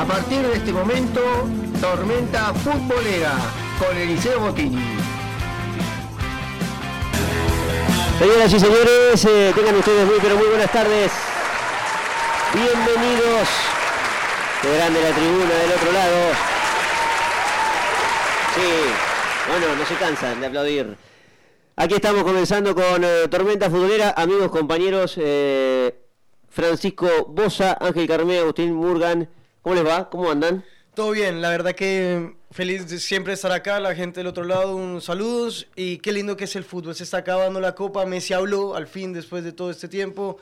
A partir de este momento, tormenta futbolera con Eliseo Botini. Señoras y señores, eh, tengan ustedes muy pero muy buenas tardes. Bienvenidos. Qué grande la tribuna del otro lado. Sí, bueno, no se cansan de aplaudir. Aquí estamos comenzando con eh, Tormenta Futbolera, amigos, compañeros, eh, Francisco Bosa, Ángel Carmé, Agustín Murgan. ¿Cómo les va? ¿Cómo andan? Todo bien, la verdad que feliz de siempre estar acá, la gente del otro lado, un saludos y qué lindo que es el fútbol, se está acabando la copa, Messi habló al fin después de todo este tiempo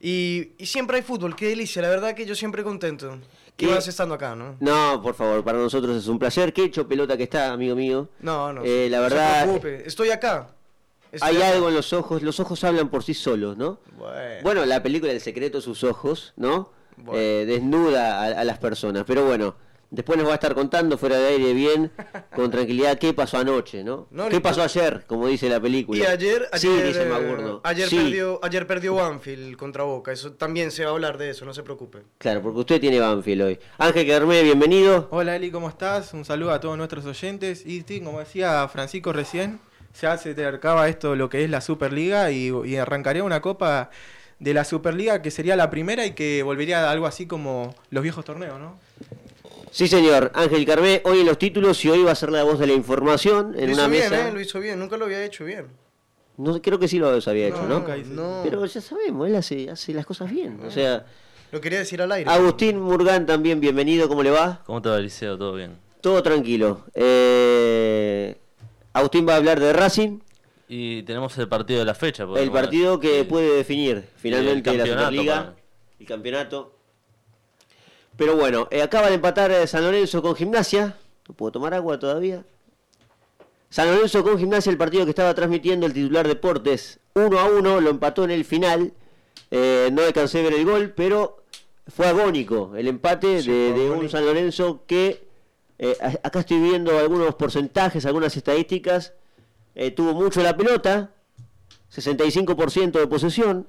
y, y siempre hay fútbol, qué delicia, la verdad que yo siempre contento. ¿Qué? Vas estando acá, ¿no? No, por favor, para nosotros es un placer. Qué hecho pelota que está, amigo mío. No, no. Eh, la no se verdad, preocupe, estoy acá. Estoy Hay acá. algo en los ojos, los ojos hablan por sí solos, ¿no? Bueno. Bueno, la película El secreto de sus ojos, ¿no? Bueno. Eh, desnuda a, a las personas. Pero bueno, después nos va a estar contando fuera de aire bien, con tranquilidad, qué pasó anoche, ¿no? No, ¿Qué pasó ayer, como dice la película? Y ayer, sí, ayer, dice eh, Magurno. ayer, Sí, perdió, ayer perdió Banfield contra Boca, eso también se va a hablar de eso, no se preocupe. Claro, porque usted tiene Banfield hoy. Ángel Carmé, bienvenido. Hola Eli, ¿cómo estás? Un saludo a todos nuestros oyentes. Y sí, como decía Francisco recién, ya se acercaba esto lo que es la Superliga y, y arrancaría una copa de la Superliga que sería la primera y que volvería a algo así como los viejos torneos, ¿no? Sí, señor. Ángel Carmé, hoy en los títulos y hoy va a ser la voz de la información en lo una hizo bien, mesa. ¿eh? Lo hizo bien, nunca lo había hecho bien. No, creo que sí lo había hecho, ¿no? Pero ya sabemos, él hace, hace las cosas bien. O sea, Lo quería decir al aire. Agustín Murgán también, bienvenido, ¿cómo le va? ¿Cómo te va, Eliseo? ¿Todo bien? Todo tranquilo. Eh, Agustín va a hablar de Racing, Y tenemos el partido de la fecha. el partido que puede definir finalmente el la Superliga, para- el campeonato. Pero bueno, eh, acaba de empatar eh, San Lorenzo con Gimnasia. No puedo tomar agua todavía. San Lorenzo con Gimnasia, el partido que estaba transmitiendo el titular Deportes. 1 a 1, lo empató en el final. Eh, no alcancé a ver el gol, pero fue agónico el empate Sí, de, de un. San Lorenzo que, eh, acá estoy viendo algunos porcentajes, algunas estadísticas. Eh, tuvo mucho la pelota, 65% de posesión,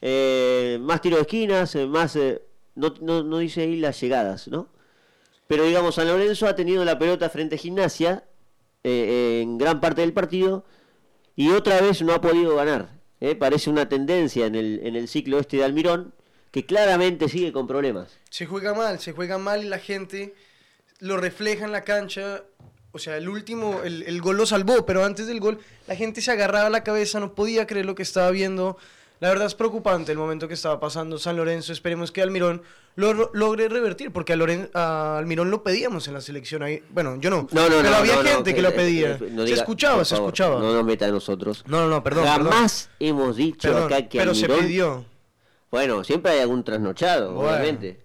eh, más tiro de esquinas, más... eh, no, no, no dice ahí las llegadas, ¿no? Pero digamos, San Lorenzo ha tenido la pelota frente a Gimnasia en gran parte del partido y otra vez no ha podido ganar. Parece una tendencia en el, en el ciclo este de Almirón que claramente sigue con problemas. Se juega mal, se juega mal y la gente lo refleja en la cancha. O sea, el último, el, el gol lo salvó, pero antes del gol la gente se agarraba la cabeza, no podía creer lo que estaba viendo. La verdad es preocupante el momento que estaba pasando San Lorenzo. Esperemos que Almirón lo logre revertir, porque a, Loren- a Almirón lo pedíamos en la selección. Ahí. Bueno, yo no, No, no, pero no. había no, no, gente que, lo pedía. se escuchaba, se favor, escuchaba. No nos meta a nosotros. No, no, no, perdón. perdón. Jamás hemos dicho Perdón, acá que pero se Almirón- pidió. Bueno, siempre hay algún trasnochado, Bueno, obviamente.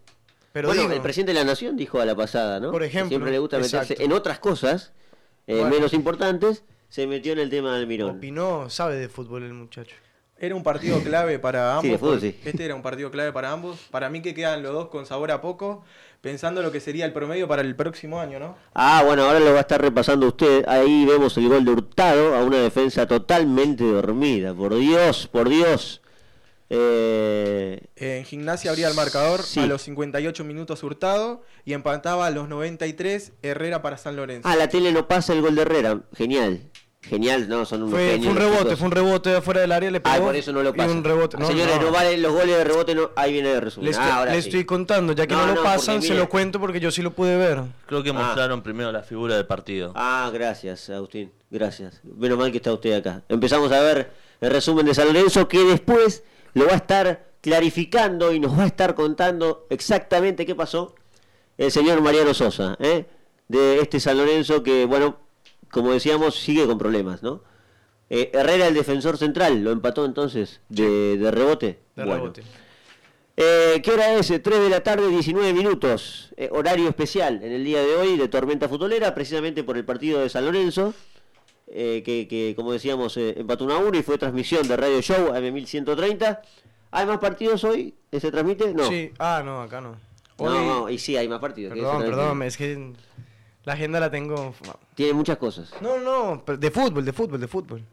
Pero bueno, digo, el presidente de la Nación dijo a la pasada, ¿no? Por Que ejemplo, Siempre le gusta meterse exacto. en otras cosas eh, Bueno. menos importantes, se metió en el tema del Mirón. opinó, sabe de fútbol el muchacho. Era un partido clave para ambos. Sí, de fútbol, sí. Este era un partido clave para ambos. Para mí que quedan los dos con sabor a poco, pensando lo que sería el promedio para el próximo año, ¿no? Ah, bueno, ahora lo va a estar repasando usted. Ahí vemos el gol de Hurtado a una defensa totalmente dormida. Por Dios, por Dios. Eh, En gimnasia abría el marcador Sí. a los 58 minutos Hurtado y empataba a los 93 Herrera para San Lorenzo. ah, la tele no pasa el gol de Herrera. Genial. Genial, no, son unos Fue, genios fue un rebote, fue un rebote de afuera del área, le pegó. Ah, por eso no lo pasa. un rebote. Ah, Señores, no. valen los goles de rebote, no. ahí viene el resumen. Le estoy, Ah, ahora le sí. estoy contando, ya que No, no, no, lo pasan, se lo cuento porque yo sí lo pude ver. Creo que Ah. mostraron primero la figura del partido. Ah, gracias, Agustín. Gracias. Menos mal que está usted acá. Empezamos a ver el resumen de San Lorenzo que después lo va a estar clarificando y nos va a estar contando exactamente qué pasó el señor Mariano Sosa, ¿eh? de este San Lorenzo que, bueno, como decíamos, sigue con problemas, ¿no? Eh, Herrera, el defensor central, lo empató entonces de, de rebote. De Bueno. rebote. Eh, ¿Qué hora es? 3 de la tarde, 19 minutos. Eh, horario especial en el día de hoy de Tormenta Futbolera, precisamente por el partido de San Lorenzo, eh, que, que, como decíamos, eh, empató 1 a 1 y fue transmisión de Radio Show AM1130. ¿Hay más partidos hoy? ¿Se transmite? No. Sí, ah, no, acá no. No, Hoy- no, y sí, hay más partidos. Perdón, perdón, es que la agenda la tengo. Tiene muchas cosas. No, no, de fútbol, de fútbol, de fútbol.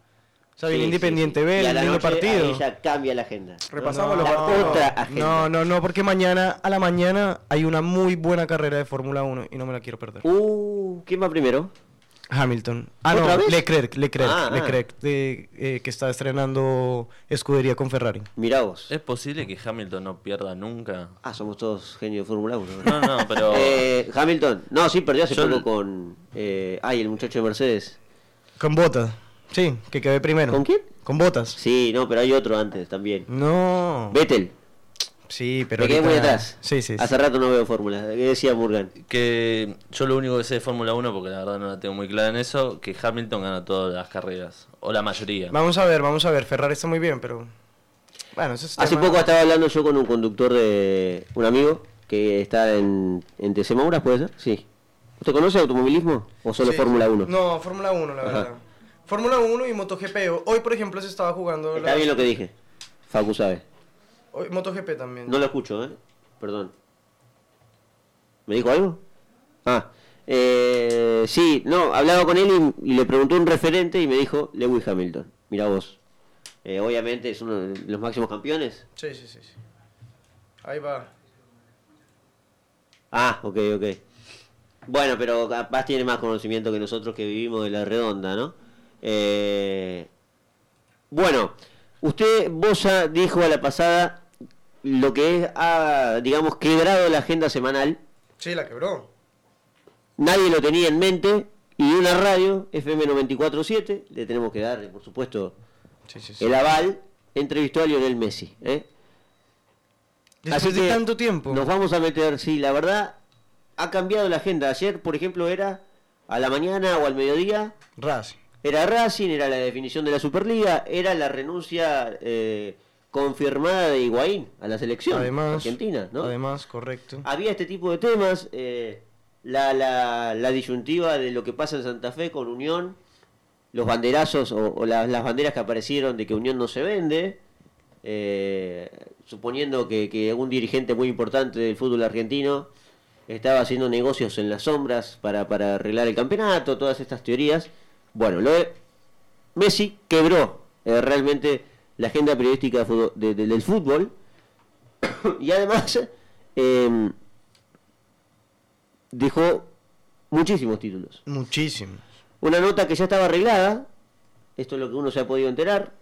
O sea, viene Sí, Independiente sí, sí. B, el partido. ahí ya cambia la agenda. Repasamos No, los partidos. otra agenda. No, no, no, porque mañana, a la mañana, hay una muy buena carrera de Fórmula 1 y no me la quiero perder. Uh, ¿quién va primero? Hamilton. Ah, ¿Otra no, vez? Leclerc, Leclerc, Ah, ah. Leclerc, de, eh, que está estrenando escudería con Ferrari. Mirá vos. ¿Es posible que Hamilton no pierda nunca? Ah, somos todos genios de Fórmula 1. No, no, pero. Eh, Hamilton, no, sí, perdió hace Yo poco con. Eh, ay, el muchacho de Mercedes. Con Botas. Sí, que quedé primero. ¿Con quién? Con Botas. Sí, no, pero hay otro antes también. No. Vettel, Sí, pero me quedé muy ahorita- atrás. Sí, sí. sí. Hace rato no veo Fórmula. ¿Qué decía Morgan? Que yo lo único que sé de Fórmula 1, porque la verdad no la tengo muy clara en eso, que Hamilton gana todas las carreras. O la mayoría. Vamos a ver, vamos a ver. Ferrari está muy bien, pero. Bueno, eso es Hace tema- poco estaba hablando yo con un conductor de. un amigo que está en, en TC Mauras, ¿puede ser? Sí. ¿Usted conoce automovilismo o solo Sí. Fórmula 1? No, Fórmula 1, la Ajá. verdad. Fórmula 1 y MotoGP. Hoy, por ejemplo, se estaba jugando. Está la- bien lo que dije. Facu sabe. Hoy, MotoGP también. No lo escucho, ¿eh? Perdón. ¿Me dijo algo? Ah. Eh, sí, no, hablaba con él y, y le preguntó un referente y me dijo Lewis Hamilton. Mira vos. Eh, obviamente es uno de los máximos campeones. Sí, sí, sí. sí. Ahí va. Ah, ok, ok. Bueno, pero capaz tiene más conocimiento que nosotros que vivimos de la redonda, ¿no? Eh, bueno, usted, Bosa, dijo a la pasada lo que es, ha, digamos, quebrado la agenda semanal. Sí, la quebró. Nadie lo tenía en mente y una radio, FM 94.7, le tenemos que dar, por supuesto, Sí, sí, sí. el aval, entrevistó a Lionel Messi. ¿eh? Después Así de tanto tiempo. Nos vamos a meter, sí, la verdad, ha cambiado la agenda. Ayer, por ejemplo, era a la mañana o al mediodía, Racing. era Racing, era la definición de la Superliga, era la renuncia eh, confirmada de Higuaín a la selección Además, argentina, ¿no? Además, correcto. Había este tipo de temas, eh, la, la, la disyuntiva de lo que pasa en Santa Fe con Unión, los banderazos o, o la- las banderas que aparecieron de que Unión no se vende, eh, suponiendo que, que un dirigente muy importante del fútbol argentino estaba haciendo negocios en las sombras para, para arreglar el campeonato, todas estas teorías. Bueno, lo de Messi quebró eh, realmente la agenda periodística de fútbol- de- de- del fútbol y además eh, dejó muchísimos títulos. Muchísimo. Una nota que ya estaba arreglada, esto es lo que uno se ha podido enterar,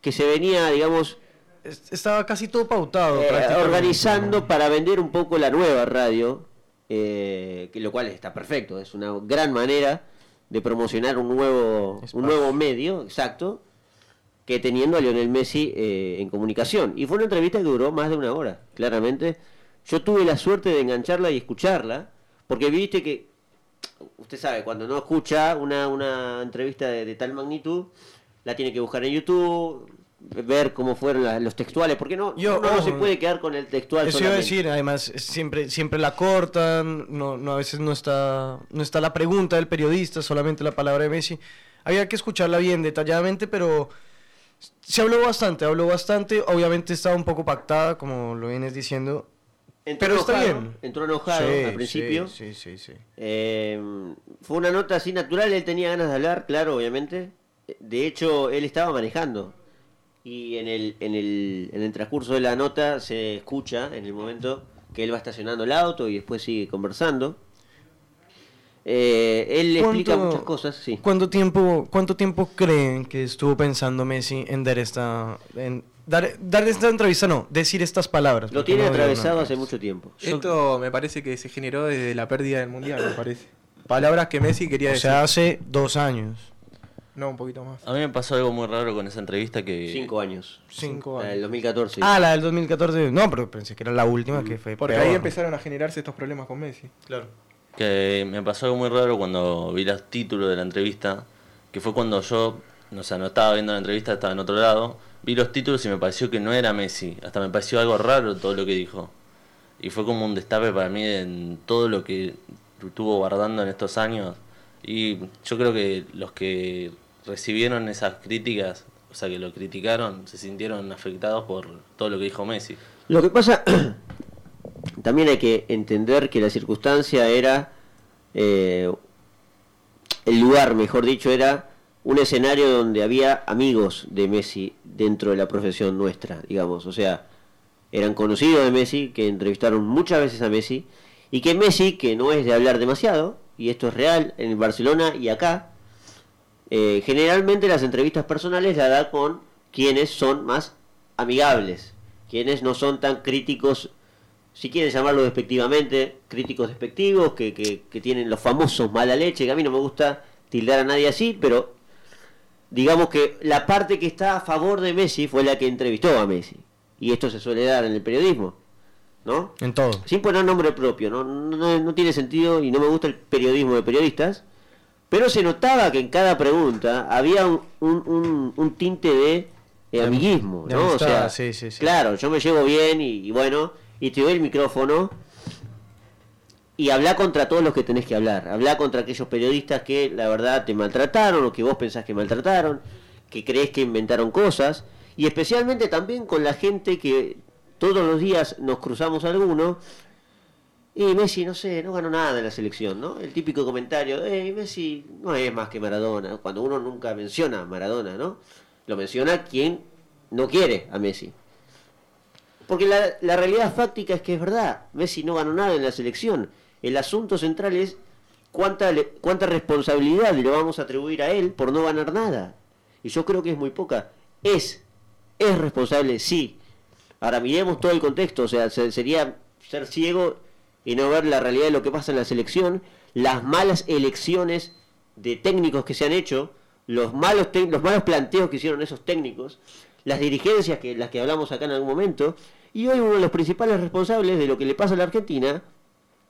que se venía, digamos, Es- Estaba casi todo pautado. eh, organizando para vender un poco la nueva radio, eh, que lo cual está perfecto, es una gran manera de promocionar un nuevo, un nuevo medio, exacto, que teniendo a Lionel Messi eh, en comunicación. Y fue una entrevista que duró más de una hora, claramente. Yo tuve la suerte de engancharla y escucharla, porque viste que, usted sabe, cuando no escucha una, una entrevista de, de tal magnitud, la tiene que buscar en YouTube, ver cómo fueron la- los textuales, porque no, Yo, uno no ojo, se puede quedar con el textual Eso iba a decir, además, siempre, siempre la cortan, no, no, a veces no está, no está la pregunta del periodista, solamente la palabra de Messi. Había que escucharla bien detalladamente, pero se habló bastante, habló bastante, obviamente estaba un poco pactada, como lo vienes diciendo. Entró Pero está enojado, bien. Entró enojado Sí, al principio. Sí, sí, sí. sí. Eh, fue una nota así natural, él tenía ganas de hablar, claro, obviamente. De hecho, él estaba manejando. Y en el, en el, en el transcurso de la nota se escucha, en el momento que él va estacionando el auto y después sigue conversando. Eh, él le explica ¿Cuánto- muchas cosas, sí. ¿Cuánto tiempo, ¿Cuánto tiempo creen que estuvo pensando Messi en dar esta, en dar, dar esta entrevista? No, decir estas palabras. Lo tiene no atravesado hace mucho tiempo. Esto me parece que se generó desde la pérdida del mundial, me parece. Palabras que Messi quería O decir. sea, hace dos años. no, un poquito más. A mí me pasó algo muy raro con esa entrevista que... Cinco años. Cinco La del años. 2014. Ah, la del 2014. No, pero pensé que era la última que fue. Porque peor. ahí empezaron a generarse estos problemas con Messi. Claro. Que me pasó algo muy raro cuando vi los títulos de la entrevista, que fue cuando yo, no sé, no estaba viendo la entrevista, estaba en otro lado, vi los títulos y me pareció que no era Messi, hasta me pareció algo raro todo lo que dijo. Y fue como un destape para mí en todo lo que estuvo guardando en estos años. Y yo creo que los que recibieron esas críticas, o sea, que lo criticaron, se sintieron afectados por todo lo que dijo Messi. Lo que pasa, también hay que entender que la circunstancia era, eh, el lugar, mejor dicho, era un escenario donde había amigos de Messi dentro de la profesión nuestra, digamos. O sea, eran conocidos de Messi, que entrevistaron muchas veces a Messi, y que Messi, que no es de hablar demasiado, y esto es real en Barcelona y acá, eh, generalmente las entrevistas personales las da con quienes son más amigables, quienes no son tan críticos, si quieren llamarlo despectivamente, críticos despectivos, que, que, que tienen los famosos mala leche, que a mí no me gusta tildar a nadie así, pero digamos que la parte que está a favor de Messi fue la que entrevistó a Messi. Y esto se suele dar en el periodismo, ¿no? En todo. Sin poner nombre propio, ¿no? No, no tiene sentido y no me gusta el periodismo de periodistas. Pero se notaba que en cada pregunta había un, un, un- un tinte de, amiguismo, de ¿no? o sea, sí, sí, sí. claro, yo me llevo bien y, y bueno, y te doy el micrófono y habla contra todos los que tenés que hablar. Habla contra aquellos periodistas que la verdad te maltrataron o que vos pensás que maltrataron, que crees que inventaron cosas. Y especialmente también con la gente que todos los días nos cruzamos alguno. Y Messi, no sé, no ganó nada en la selección, ¿no? El típico comentario, eh, Messi no es más que Maradona. Cuando uno nunca menciona a Maradona, ¿no? Lo menciona quien no quiere a Messi. Porque la, realidad fáctica es que es verdad. Messi no ganó nada en la selección. El asunto central es cuánta, cuánta responsabilidad le vamos a atribuir a él por no ganar nada. Y yo creo que es muy poca. Es, es responsable, sí. Ahora miremos todo el contexto. O sea, se- sería ser ciego y no ver la realidad de lo que pasa en la selección. Las malas elecciones de técnicos que se han hecho. Los malos, los malos planteos que hicieron esos técnicos. Las dirigencias que las que hablamos acá en algún momento. Y hoy uno de los principales responsables de lo que le pasa a la Argentina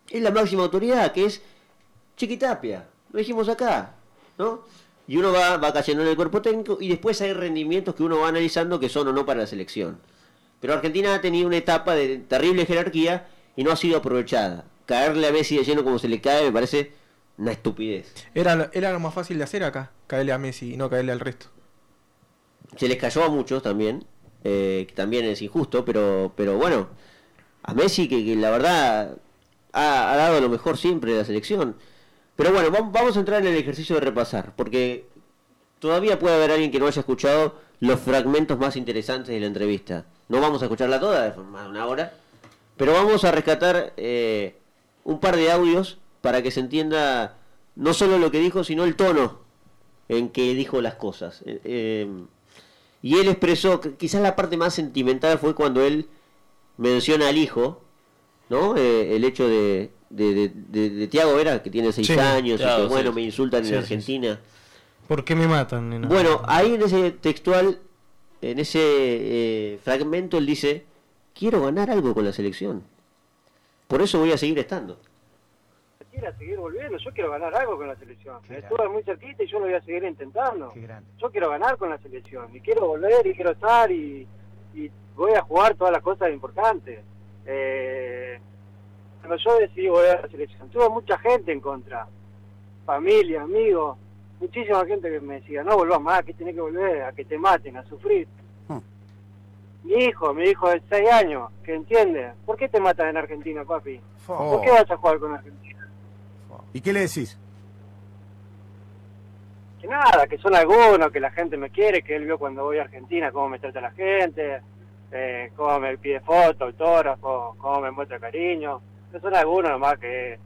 es la máxima autoridad, que es Chiquitapia. Lo dijimos acá, ¿no? Y uno va, va cayendo en el cuerpo técnico y después hay rendimientos que uno va analizando que son o no para la selección. Pero Argentina ha tenido una etapa de terrible jerarquía y no ha sido aprovechada. Caerle a Messi de lleno como se le cae me parece una estupidez. Era, lo- era lo más fácil de hacer acá, caerle a Messi y no caerle al resto. Se les cayó a muchos también, eh, que también es injusto, pero, pero bueno, a Messi que, que la verdad ha, dado lo mejor siempre de la selección. Pero bueno, vam- vamos a entrar en el ejercicio de repasar, porque todavía puede haber alguien que no haya escuchado los fragmentos más interesantes de la entrevista. No vamos a escucharla toda, de más de una hora, pero vamos a rescatar eh, un par de audios para que se entienda no solo lo que dijo, sino el tono en que dijo las cosas. Eh, eh, y él expresó, que quizás la parte más sentimental fue cuando él menciona al hijo, ¿no? Eh, el hecho de, de, de, Tiago Vera, que tiene seis Sí, años y que, bueno, sí. me insultan Sí, en Argentina. ¿Por qué me matan, nena? Bueno, ahí en ese textual, en ese eh, fragmento, él dice, quiero ganar algo con la selección. Por eso voy a seguir estando. Quiera seguir volviendo, yo quiero ganar algo con la selección. Estuve muy cerquita y yo lo voy a seguir intentando. Yo quiero ganar con la selección y quiero volver y quiero estar y, y voy a jugar todas las cosas importantes. Eh, cuando yo decidí volver a la selección, tuve mucha gente en contra, familia, amigos, muchísima gente que me decía, no volvás más, que tenés que volver, a que te maten, a sufrir. Mi hijo, mi hijo de 6 años, que entiende, ¿por qué te matan en Argentina, papi? ¿Por qué vas a jugar con Argentina? ¿Y qué le decís? que nada, que son algunos, que la gente me quiere, que él vio cuando voy a Argentina cómo me trata la gente, eh, cómo me pide fotos, autógrafos, cómo me muestra cariño. No son algunos nomás que,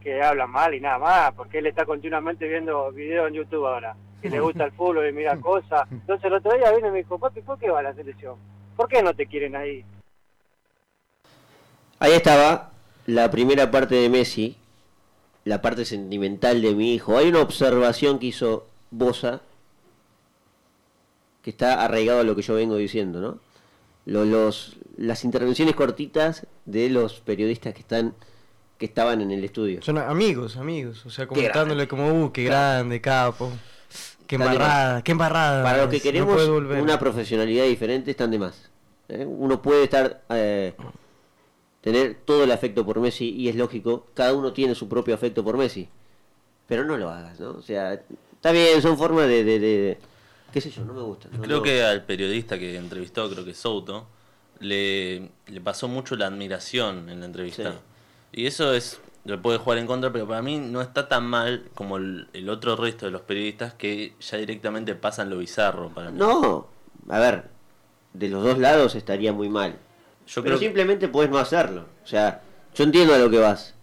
que hablan mal y nada más, porque él está continuamente viendo videos en YouTube ahora, que le gusta el fútbol y mira cosas. Entonces el otro día vino y me dijo, papi, ¿por qué va a la selección? ¿Por qué no te quieren ahí? Ahí estaba la primera parte de Messi, la parte sentimental de mi hijo. Hay una observación que hizo Bosa que está arraigado a lo que yo vengo diciendo, ¿no? Lo- los, las intervenciones cortitas de los periodistas que están que estaban en el estudio. Son amigos, amigos. O sea, comentándole como, uh, qué grande, capo. Qué embarrada, qué embarrada. Para los que queremos una profesionalidad diferente están de más. ¿eh? Uno puede estar eh, tener todo el afecto por Messi y es lógico, cada uno tiene su propio afecto por Messi. Pero no lo hagas, ¿no? O sea, está bien, son formas de, de- de- qué sé yo, no me gusta. no- Creo no. que al periodista que entrevistó, creo que Souto, le, le pasó mucho la admiración en la entrevista. Sí. Y eso es le puede jugar en contra, pero para mí no está tan mal como el, el otro resto de los periodistas que ya directamente pasan lo bizarro para mí. No, a ver, de los dos lados estaría muy mal. Yo Pero creo simplemente puedes no hacerlo. O sea, yo entiendo a lo que vas.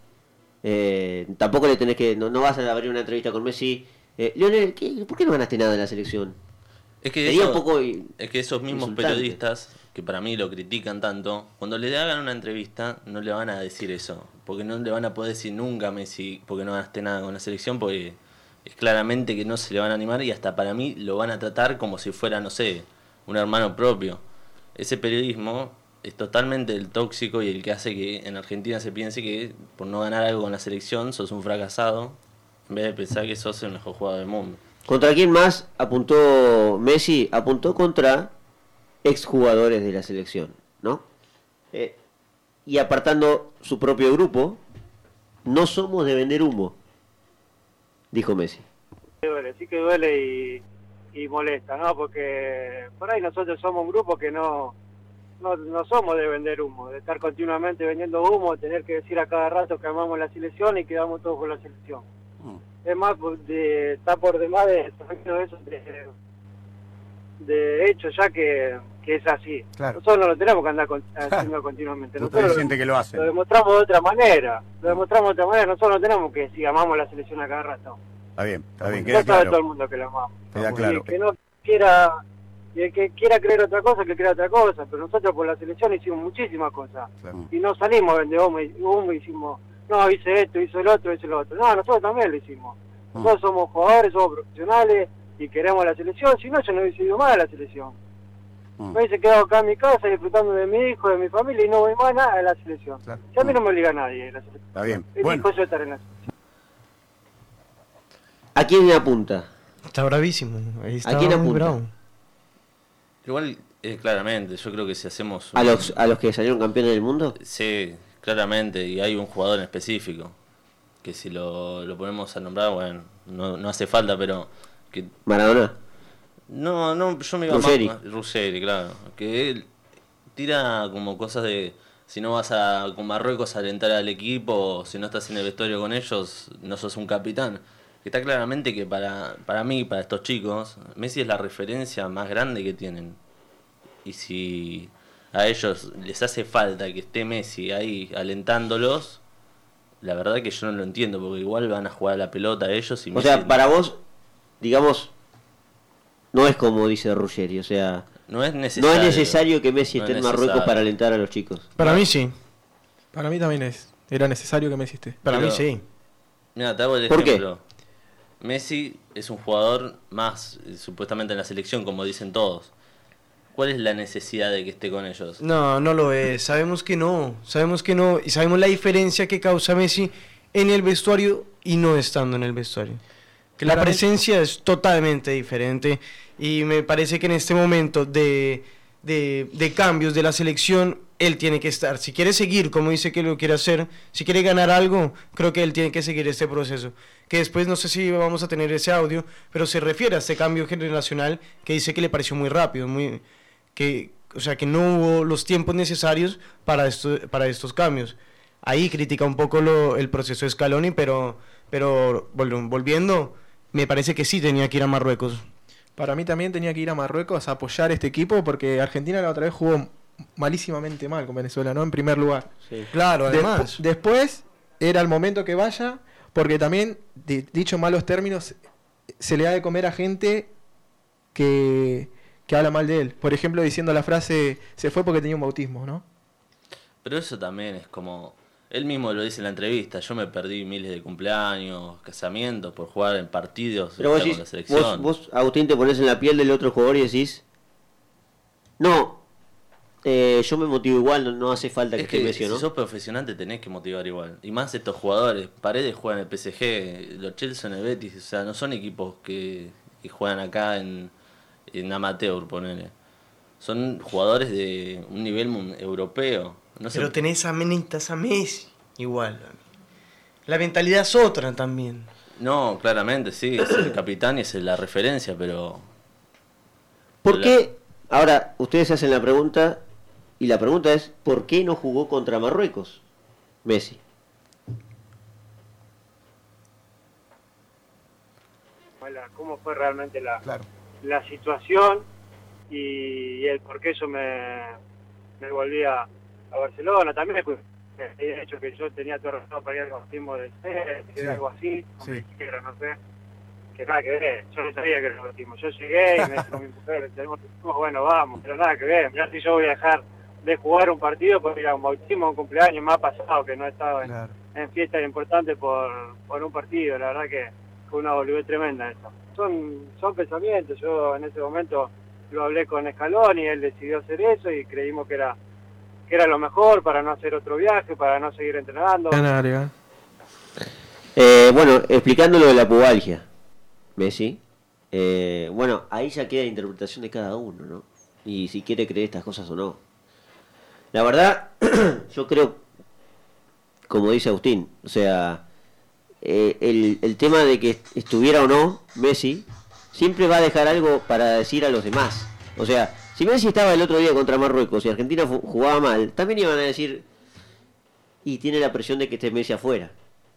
Eh, tampoco le tenés que. No, no vas a abrir una entrevista con Messi. Eh, Lionel, ¿qué- ¿por qué no ganaste nada en la selección? es que, Sería eso- un poco. i- es que esos mismos insultante. periodistas que para mí lo critican tanto, cuando le hagan una entrevista no le van a decir eso, porque no le van a poder decir nunca a Messi porque no ganaste nada con la selección, porque es claramente que no se le van a animar y hasta para mí lo van a tratar como si fuera, no sé, un hermano propio. Ese periodismo es totalmente el tóxico y el que hace que en Argentina se piense que por no ganar algo con la selección sos un fracasado, en vez de pensar que sos el mejor jugador del mundo. ¿Contra quién más apuntó Messi? Apuntó contra exjugadores de la selección, ¿no? Eh, y apartando su propio grupo, no somos de vender humo, dijo Messi. duele, sí que duele y, y molesta, ¿no? Porque por ahí nosotros somos un grupo que no, no, no somos de vender humo, de estar continuamente vendiendo humo, tener que decir a cada rato que amamos la selección y quedamos todos con la selección. Es más, pues, de, está por demás de, de eso de, de hecho ya que, que es así. Claro. Nosotros no lo tenemos que andar con- haciendo continuamente. Nosotros siente que lo hace. lo demostramos de otra manera. Lo demostramos de otra manera. Nosotros no tenemos que decir amamos la selección a cada rato. Está bien, está bien, Ya queda sabe todo el mundo que la amamos. Queda claro. que no quiera, el que quiera creer otra cosa, que crea otra cosa. Pero nosotros por la selección hicimos muchísimas cosas. Claro. Y no salimos a vender humo y, humo y hicimos, no, hice esto, hice el otro, hice lo otro. No, nosotros también lo hicimos. Nosotros somos jugadores, somos profesionales y queremos la selección. Si no, yo no hubiese ido más a la selección. Mm. Me hubiese quedado acá en mi casa disfrutando de mi hijo, de mi familia y no voy más nada a la selección. Claro. Si a mí no me obliga nadie a la selección. Está bien. Bueno, yo estar en la selección. ¿A quién le apunta? Está bravísimo. Está quién muy apunta? bravo. Igual, eh, claramente, yo creo que si hacemos... ¿A los, ¿A los que salieron campeones del mundo? Sí, claramente, y hay un jugador en específico, que si lo, lo ponemos a nombrar, bueno, no, no hace falta, pero que Maradona. no, no, yo me iba Ruggeri. más Ruggeri, claro, que él tira como cosas de si no vas a con Marruecos a alentar al equipo, si no estás en el vestuario con ellos, no sos un capitán. Que está claramente que para, para mí, para estos chicos, Messi es la referencia más grande que tienen. Y si a ellos les hace falta que esté Messi ahí alentándolos, la verdad que yo no lo entiendo, porque igual van a jugar a la pelota ellos y O Messi sea, para vos, digamos, no es como dice Ruggeri, o sea, no es no necesario. es necesario que Messi No esté es en Marruecos para alentar a los chicos. Para mí sí. Para mí también es. Era necesario que me hiciste. Para Pero- mí sí. Mira, te hago el ¿Por qué? Messi es un jugador más, supuestamente en la selección, como dicen todos. ¿Cuál es la necesidad de que esté con ellos? No, no lo es. Sabemos que no. Sabemos que no. Y sabemos la diferencia que causa Messi en el vestuario y no estando en el vestuario. Que la Claramente. presencia es totalmente diferente. Y me parece que en este momento de, de, de cambios de la selección, él tiene que estar. Si quiere seguir, como dice que lo quiere hacer, si quiere ganar algo, creo que él tiene que seguir este proceso. Que después no sé si vamos a tener ese audio, pero se refiere a este cambio generacional que dice que le pareció muy rápido, muy que o sea que no hubo los tiempos necesarios para esto, para estos cambios. Ahí critica un poco el proceso de Scaloni, pero pero vol- volviendo, me parece que sí tenía que ir a Marruecos. Para mí también tenía que ir a Marruecos a apoyar este equipo porque Argentina la otra vez jugó malísimamente mal con Venezuela, ¿no? En primer lugar. Claro, Despu- además. después era el momento que vaya, porque también, di- dicho en malos términos, se le ha de comer a gente que, que habla mal de él. Por ejemplo, diciendo la frase, se fue porque tenía un bautismo, ¿no? Pero eso también es como. Él mismo lo dice en la entrevista. Yo me perdí miles de cumpleaños, casamientos por jugar en partidos Pero vos, con la selección. vos, vos, Agustín, te pones en la piel del otro jugador y decís, no, eh, yo me motivo igual, no, no hace falta que es esté que Messi, si sos profesional te tenés que motivar igual. Y más estos jugadores. Paredes juegan en el PSG, los Chelsea en el Betis. O sea, no son equipos que, que juegan acá en, en amateur, ponele. Son jugadores de un nivel europeo. No sé, Pero tenés a Menitas a Messi igual. La mentalidad es otra también. No, claramente, sí, es el capitán y es la referencia, pero ¿Por la- qué? Ahora, ustedes hacen la pregunta, y la pregunta es, ¿por qué no jugó contra Marruecos Messi? cómo fue realmente la, situación y, el por qué yo me, me volví a, Barcelona. También pues, el hecho que yo tenía todo razón para ir al bautismo de ser, algo así, sí. no sé, que nada que ver, yo no sabía que era el bautismo. Yo llegué y me dijo mi mujer, bueno, vamos, pero nada que ver, mirá si yo voy a dejar de jugar un partido por ir a un bautismo, un cumpleaños, me ha pasado que no estaba en, Claro. en fiestas importantes por, por un partido. La verdad que fue una boludez tremenda eso. Son, son pensamientos. Yo en ese momento lo hablé con Escalón y él decidió hacer eso y creímos que era que era lo mejor para no hacer otro viaje, para no seguir entrenando. Canaria. Eh, bueno, explicando lo de la pubalgia, Messi. eh, bueno, ahí ya queda interpretación de cada uno, ¿no? Y si quiere creer estas cosas o no. La verdad, yo creo, como dice Agustín, o sea, eh, el, el tema de que estuviera o no Messi, siempre va a dejar algo para decir a los demás. O sea, si Messi estaba el otro día contra Marruecos y Argentina jugaba mal, también iban a decir, y tiene la presión de que esté Messi afuera.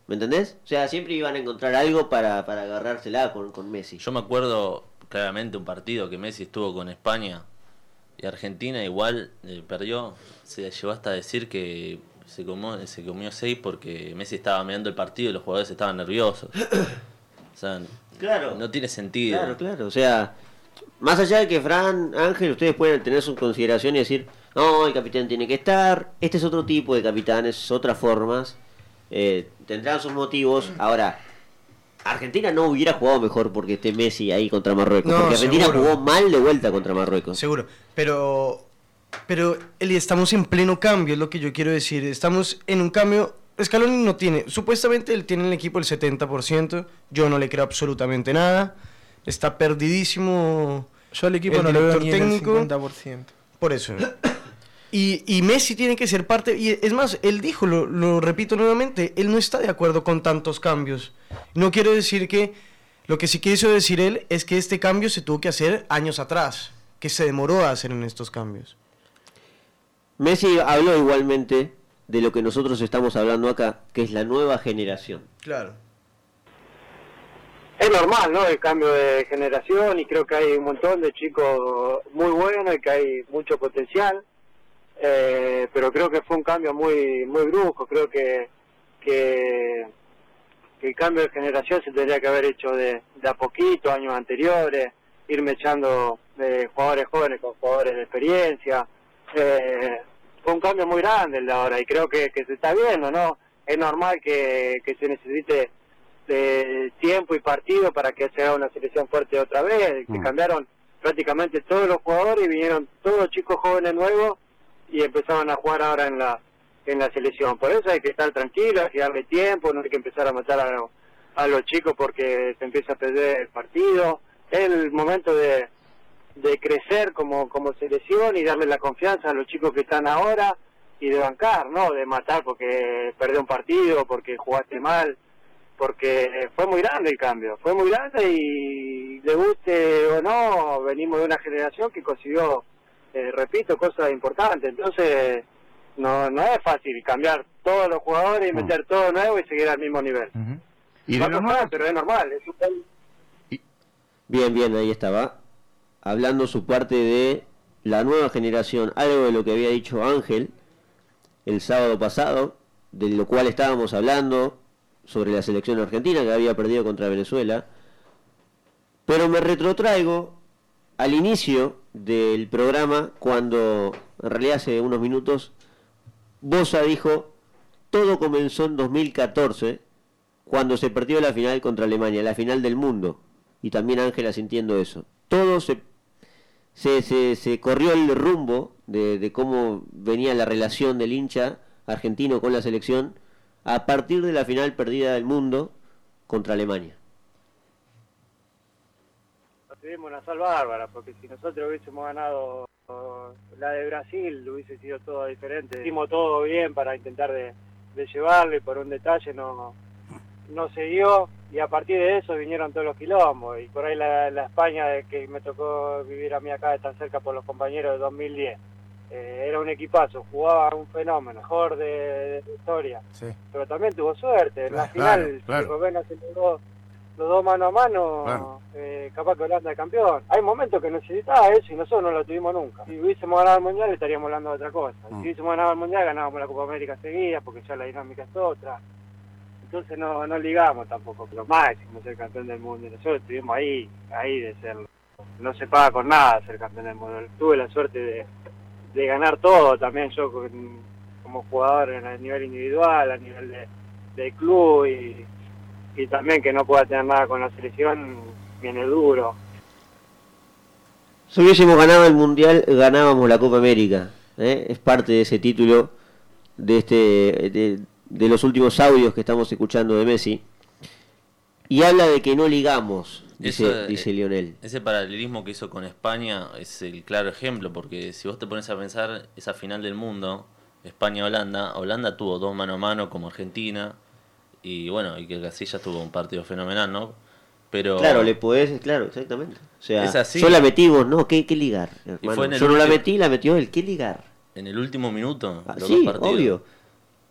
¿Me entendés? O sea, siempre iban a encontrar algo para, para agarrársela con, con Messi. Yo me acuerdo claramente un partido que Messi estuvo con España y Argentina igual eh, perdió. Se llegó hasta decir que se comió, se comió seis porque Messi estaba mirando el partido y los jugadores estaban nerviosos. O sea, Claro. no tiene sentido. Claro, claro. O sea, más allá de que Fran, Ángel, ustedes pueden tener su consideración y decir, no, el capitán tiene que estar. Este es otro tipo de capitanes, otras formas. eh, tendrán sus motivos. Ahora, Argentina no hubiera jugado mejor porque esté Messi ahí contra Marruecos. No, porque Argentina seguro. jugó mal de vuelta contra Marruecos. Seguro. Pero, pero Eli, estamos en pleno cambio, es lo que yo quiero decir. Estamos en un cambio. Scaloni no tiene, supuestamente él tiene en el equipo el 70%. Yo no le creo absolutamente nada. Está perdidísimo. Yo al equipo El no lo veo ni técnico- en el 50%. Por eso. Y, y Messi tiene que ser parte. Y es más, él dijo, lo, lo repito nuevamente, él no está de acuerdo con tantos cambios. No quiero decir que. Lo que sí quiso decir él es que este cambio se tuvo que hacer años atrás. Que se demoró a hacer en estos cambios. Messi habló igualmente de lo que nosotros estamos hablando acá, que es la nueva generación. Claro. Es normal, ¿no? El cambio de generación y creo que hay un montón de chicos muy buenos y que hay mucho potencial. Eh, pero creo que fue un cambio muy muy brusco. Creo que, que, que el cambio de generación se tendría que haber hecho de, de a poquito, años anteriores, irme echando de jugadores jóvenes con jugadores de experiencia. Eh, fue un cambio muy grande el de ahora y creo que, que se está viendo, ¿no? Es normal que, que se necesite de tiempo y partido para que se haga una selección fuerte otra vez. Se Mm. cambiaron prácticamente todos los jugadores y vinieron todos chicos jóvenes nuevos y empezaban a jugar ahora en la en la selección. Por eso hay que estar tranquilo, hay que darle tiempo, no hay que empezar a matar a, lo- a los chicos porque se empieza a perder el partido. Es el momento de, de crecer como, como selección y darle la confianza a los chicos que están ahora y de bancar, ¿no? De matar porque perdió un partido, porque jugaste mal, porque fue muy grande el cambio, fue muy grande y le guste o no, venimos de una generación que consiguió, eh, repito, cosas importantes, entonces no, no es fácil cambiar todos los jugadores y meter todo nuevo y seguir al mismo nivel. Y Va de a los costar, nuevos, pero es normal, es un- Bien, bien, ahí estaba. Hablando su parte de la nueva generación, algo de lo que había dicho Ángel el sábado pasado, de lo cual estábamos hablando sobre la selección argentina que había perdido contra Venezuela. Pero me retrotraigo al inicio del programa cuando, en realidad hace unos minutos, Bosa dijo, todo comenzó en 2014 cuando se perdió la final contra Alemania, la final del mundo. Y también Ángela sintiendo eso. Todo se, se, se, se corrió el rumbo de, de cómo venía la relación del hincha argentino con la selección a partir de la final perdida del mundo contra Alemania. Una sal bárbara, porque si nosotros hubiésemos ganado oh, la de Brasil, hubiese sido todo diferente. Hicimos todo bien para intentar de, de llevarlo y por un detalle no, no se dio. Y a partir de eso vinieron todos los quilombos. Y por ahí la, la España de que me tocó vivir a mí acá de tan cerca por los compañeros de 2010. eh, era un equipazo, jugaba un fenómeno, mejor de, de historia Sí. pero también tuvo suerte. En la Claro, final, claro. Rubén aceleró los dos mano a mano, Claro. eh, capaz que Holanda es campeón. Hay momentos que necesitaba eso y nosotros no lo tuvimos nunca. Si hubiésemos ganado el Mundial estaríamos hablando de otra cosa. Mm. Si hubiésemos ganado el Mundial ganábamos la Copa América seguida porque ya la dinámica es otra. Entonces no, no ligamos tampoco, pero máximo ser campeón del mundo. Y Nosotros estuvimos ahí, ahí de serlo. No se paga con nada ser campeón del mundo. Tuve la suerte de, de ganar todo también yo con- como jugador a nivel individual, a nivel de, de club y, y también que no pueda tener nada con la selección viene duro. Si hubiésemos ganado el Mundial, ganábamos la Copa América. ¿eh? Es parte de ese título de, este, de, de los últimos audios que estamos escuchando de Messi. Y habla de que no ligamos, dice, Eso, eh, dice Lionel. Ese paralelismo que hizo con España es el claro ejemplo, porque si vos te pones a pensar esa final del mundo, España-Holanda, Holanda tuvo dos mano a mano como Argentina, y bueno, y que Casillas tuvo un partido fenomenal, ¿no? Pero Claro, le podés, claro, exactamente. O sea, Es así. yo la metí vos, no, ¿qué, qué ligar? hermano? fue en el Yo no la metí, la metió él, ¿qué ligar? en el último minuto, Ah, los sí, dos partidos. obvio.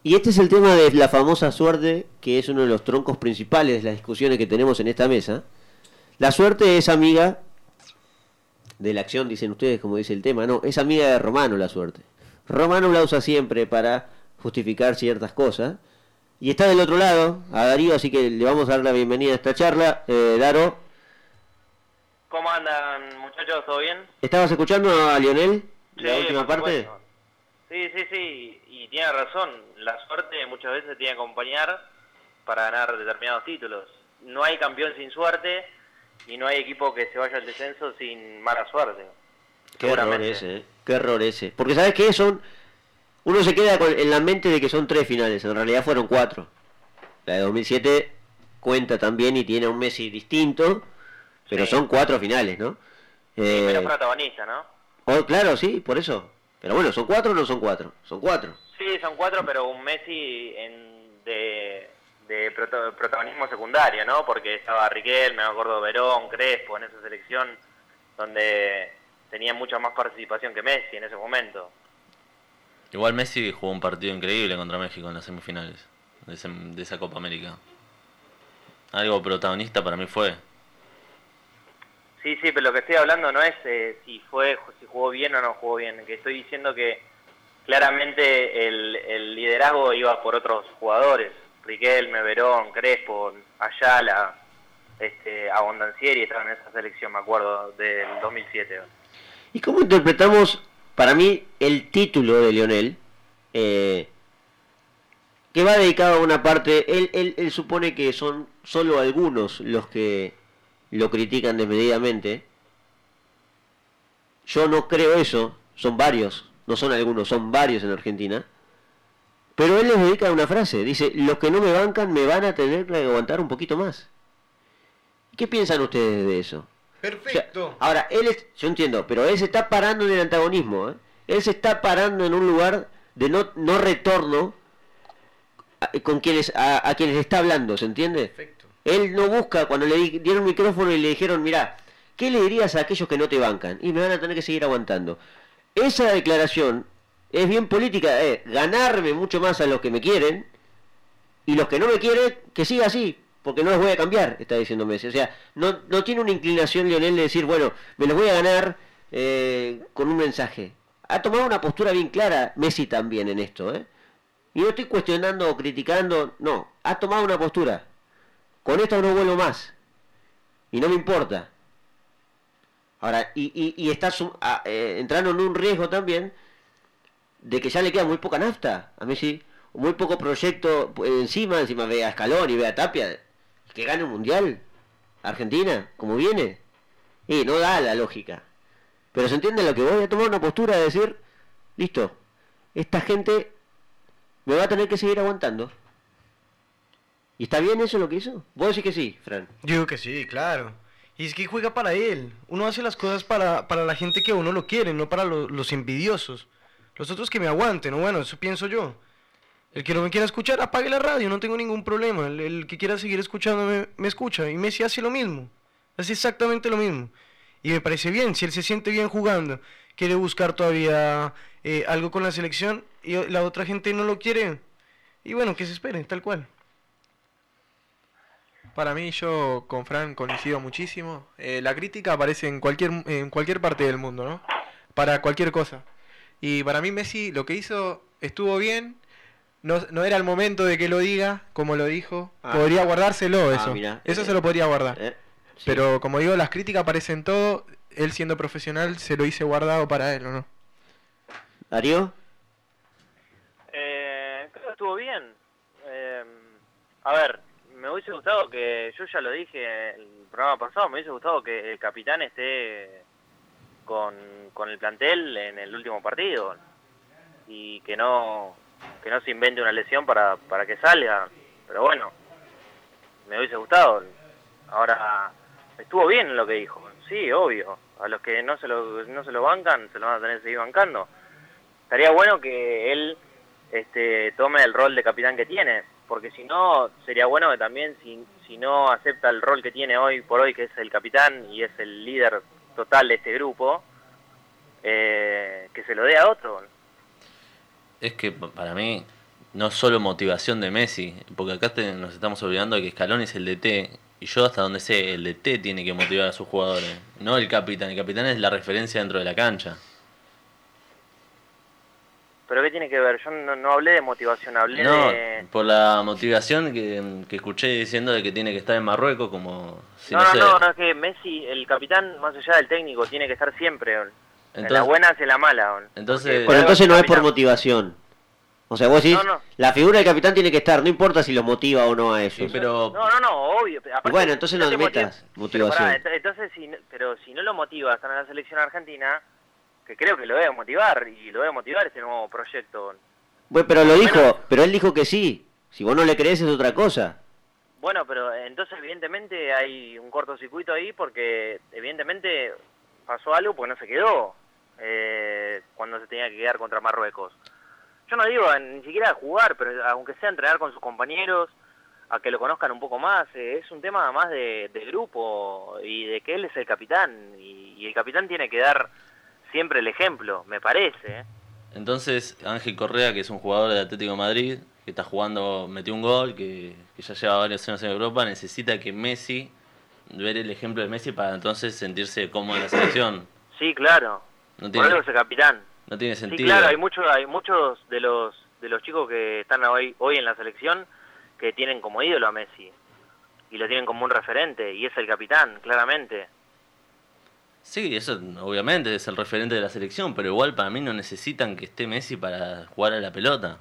Y este es el tema de la famosa suerte, que es uno de los troncos principales de las discusiones que tenemos en esta mesa. La suerte es amiga de la acción, dicen ustedes, como dice el tema. No, es amiga de Romano la suerte. Romano la usa siempre para justificar ciertas cosas. Y está del otro lado, a Darío, así que le vamos a dar la bienvenida a esta charla. Eh, Daro, ¿Cómo andan muchachos? ¿Todo bien? ¿estabas escuchando a Lionel? La Sí, última por parte. supuesto. Sí, sí, sí, y tiene razón. La suerte muchas veces tiene que acompañar para ganar determinados títulos. No hay campeón sin suerte y no hay equipo que se vaya al descenso sin mala suerte. Qué error ese, ¿eh? Qué error ese. Porque ¿sabes qué? Son... Uno se queda con- en la mente de que son tres finales. En realidad fueron cuatro. La de 2007 cuenta también y tiene un Messi distinto. Pero Sí. son cuatro finales, ¿no? Eh, Menos protagonista, ¿no? oh, claro, sí, por eso. Pero bueno, ¿son cuatro o no son cuatro? Son cuatro. Sí, son cuatro, pero un Messi en, de, de protagonismo secundario, ¿no? Porque estaba Riquelme, me acuerdo Verón, Crespo en esa selección, donde tenía mucha más participación que Messi en ese momento. Igual Messi jugó un partido increíble contra México en las semifinales de, ese- de esa Copa América. Algo protagonista para mí fue. Sí, sí, pero lo que estoy hablando no es eh, si fue, si jugó bien o no jugó bien, que estoy diciendo que claramente el, el liderazgo iba por otros jugadores, Riquelme, Verón, Crespo, Ayala, este, Abondancieri estaban en esa selección, me acuerdo, del 2007. ¿Y cómo interpretamos, para mí, el título de Lionel? eh, que va dedicado a una parte, él, él, él supone que son solo algunos los que lo critican desmedidamente. Yo no creo eso, son varios, no son algunos, son varios en Argentina. Pero él les dedica una frase, dice, los que no me bancan me van a tener que aguantar un poquito más. ¿Qué piensan ustedes de eso? O sea, Perfecto. ahora, él es, yo entiendo, pero él se está parando en el antagonismo, ¿eh? Él se está parando en un lugar de no, no retorno a- con quienes, a, a quienes está hablando, ¿se entiende? Perfecto. Él no busca, cuando le di- dieron micrófono y le dijeron, mira, ¿qué le dirías a aquellos que no te bancan? Y me van a tener que seguir aguantando. Esa declaración es bien política, eh, ganarme mucho más a los que me quieren y los que no me quieren, que siga así, porque no los voy a cambiar, está diciendo Messi. O sea, no, no tiene una inclinación Lionel de decir, bueno, me los voy a ganar eh, con un mensaje. Ha tomado una postura bien clara Messi también en esto, ¿eh? Y no estoy cuestionando o criticando, no, ha tomado una postura. Con esto no vuelvo más. Y no me importa. Ahora, y, y, está sum- a- eh, entrando en un riesgo también de que ya le queda muy poca nafta a Messi, muy poco proyecto eh, encima, encima ve a Escalón y ve a Tapia, que gane un mundial, Argentina, como viene, y no da la lógica. Pero se entiende lo que voy a tomar una postura de decir, listo, esta gente me va a tener que seguir aguantando. ¿Y está bien eso lo que hizo? Vos decís que sí, Fran. Digo que sí, claro. Y es que juega para él. Uno hace las cosas para, para la gente que uno lo quiere, no para lo- los envidiosos. Los otros que me aguanten, o bueno, eso pienso yo. El que no me quiera escuchar, apague la radio, no tengo ningún problema. El, que quiera seguir escuchándome, me escucha. Y Messi hace lo mismo. Hace exactamente lo mismo. Y me parece bien, si él se siente bien jugando, quiere buscar todavía eh, algo con la selección y la otra gente no lo quiere. Y bueno, que se espere, tal cual. Para mí, yo con Fran coincido muchísimo. Eh, la crítica aparece en cualquier, en cualquier parte del mundo, ¿no? Para cualquier cosa. Y para mí Messi lo que hizo estuvo bien. No, no era el momento de que lo diga, como lo dijo. Ah. Podría guardárselo Ah, eso. mirá. eso Eh, se lo podría guardar. Eh, sí. Pero como digo, las críticas aparecen todo. Él siendo profesional se lo hice guardado para él, ¿o no? ¿Darío? Eh, creo que estuvo bien. Eh, a ver, me hubiese gustado que, yo ya lo dije el programa pasado, me hubiese gustado que el capitán esté con, con el plantel en el último partido y que no que no se invente una lesión para, para que salga. Pero bueno, me hubiese gustado. Ahora, estuvo bien lo que dijo, sí, obvio. A los que no se lo, no se lo bancan, se lo van a tener que seguir bancando. Estaría bueno que él este, tome el rol de capitán que tiene, porque si no, sería bueno que también, si, si no acepta el rol que tiene hoy por hoy, que es el capitán y es el líder total de este grupo, eh, que se lo dé a otro. Es que para mí, no solo motivación de Messi, porque acá te- nos estamos olvidando de que Scaloni es el DT, y yo hasta donde sé, el DT tiene que motivar a sus jugadores, no el capitán. El capitán es la referencia dentro de la cancha. Pero ¿qué tiene que ver? Yo no, no hablé de motivación, hablé No, de... por la motivación que, que escuché diciendo de que tiene que estar en Marruecos, como si no, no, no, sé. no, no, es que Messi, el capitán, más allá del técnico, tiene que estar siempre. En la Entonces- buena en la mala. Entonces- Porque Pero entonces no es por motivación. O sea, vos decís, No, no. la figura del capitán tiene que estar, no importa si los motiva o no a ellos. Sí, pero No, no, no, obvio. Aparte, bueno, entonces no te motiva- metas Pero motivación. pará, ent- entonces, si, no- pero si no lo motiva a estar en la selección argentina, que creo que lo debe motivar, y lo debe motivar este nuevo proyecto. Bueno, pero lo dijo, menos- pero él dijo que sí. Si vos no le crees es otra cosa. Bueno, pero entonces evidentemente hay un cortocircuito ahí porque evidentemente pasó algo porque no se quedó eh, cuando se tenía que quedar contra Marruecos. Yo no digo ni siquiera jugar, pero aunque sea entrenar con sus compañeros, a que lo conozcan un poco más, eh, es un tema más de, de grupo y de que él es el capitán y, y el capitán tiene que dar siempre el ejemplo, me parece. ¿eh? Entonces, Ángel Correa, que es un jugador de Atlético de Madrid, que está jugando, metió un gol, que, que ya lleva varios años en Europa, necesita que Messi, ver el ejemplo de Messi para entonces sentirse cómodo en la selección. Sí, claro. No Por tiene, algo es el capitán. no tiene Sí, sentido. claro, hay muchos, hay muchos de los de los chicos que están hoy hoy en la selección que tienen como ídolo a Messi y lo tienen como un referente y es el capitán, claramente. Sí, eso obviamente es el referente de la selección, pero igual para mí no necesitan que esté Messi para jugar a la pelota.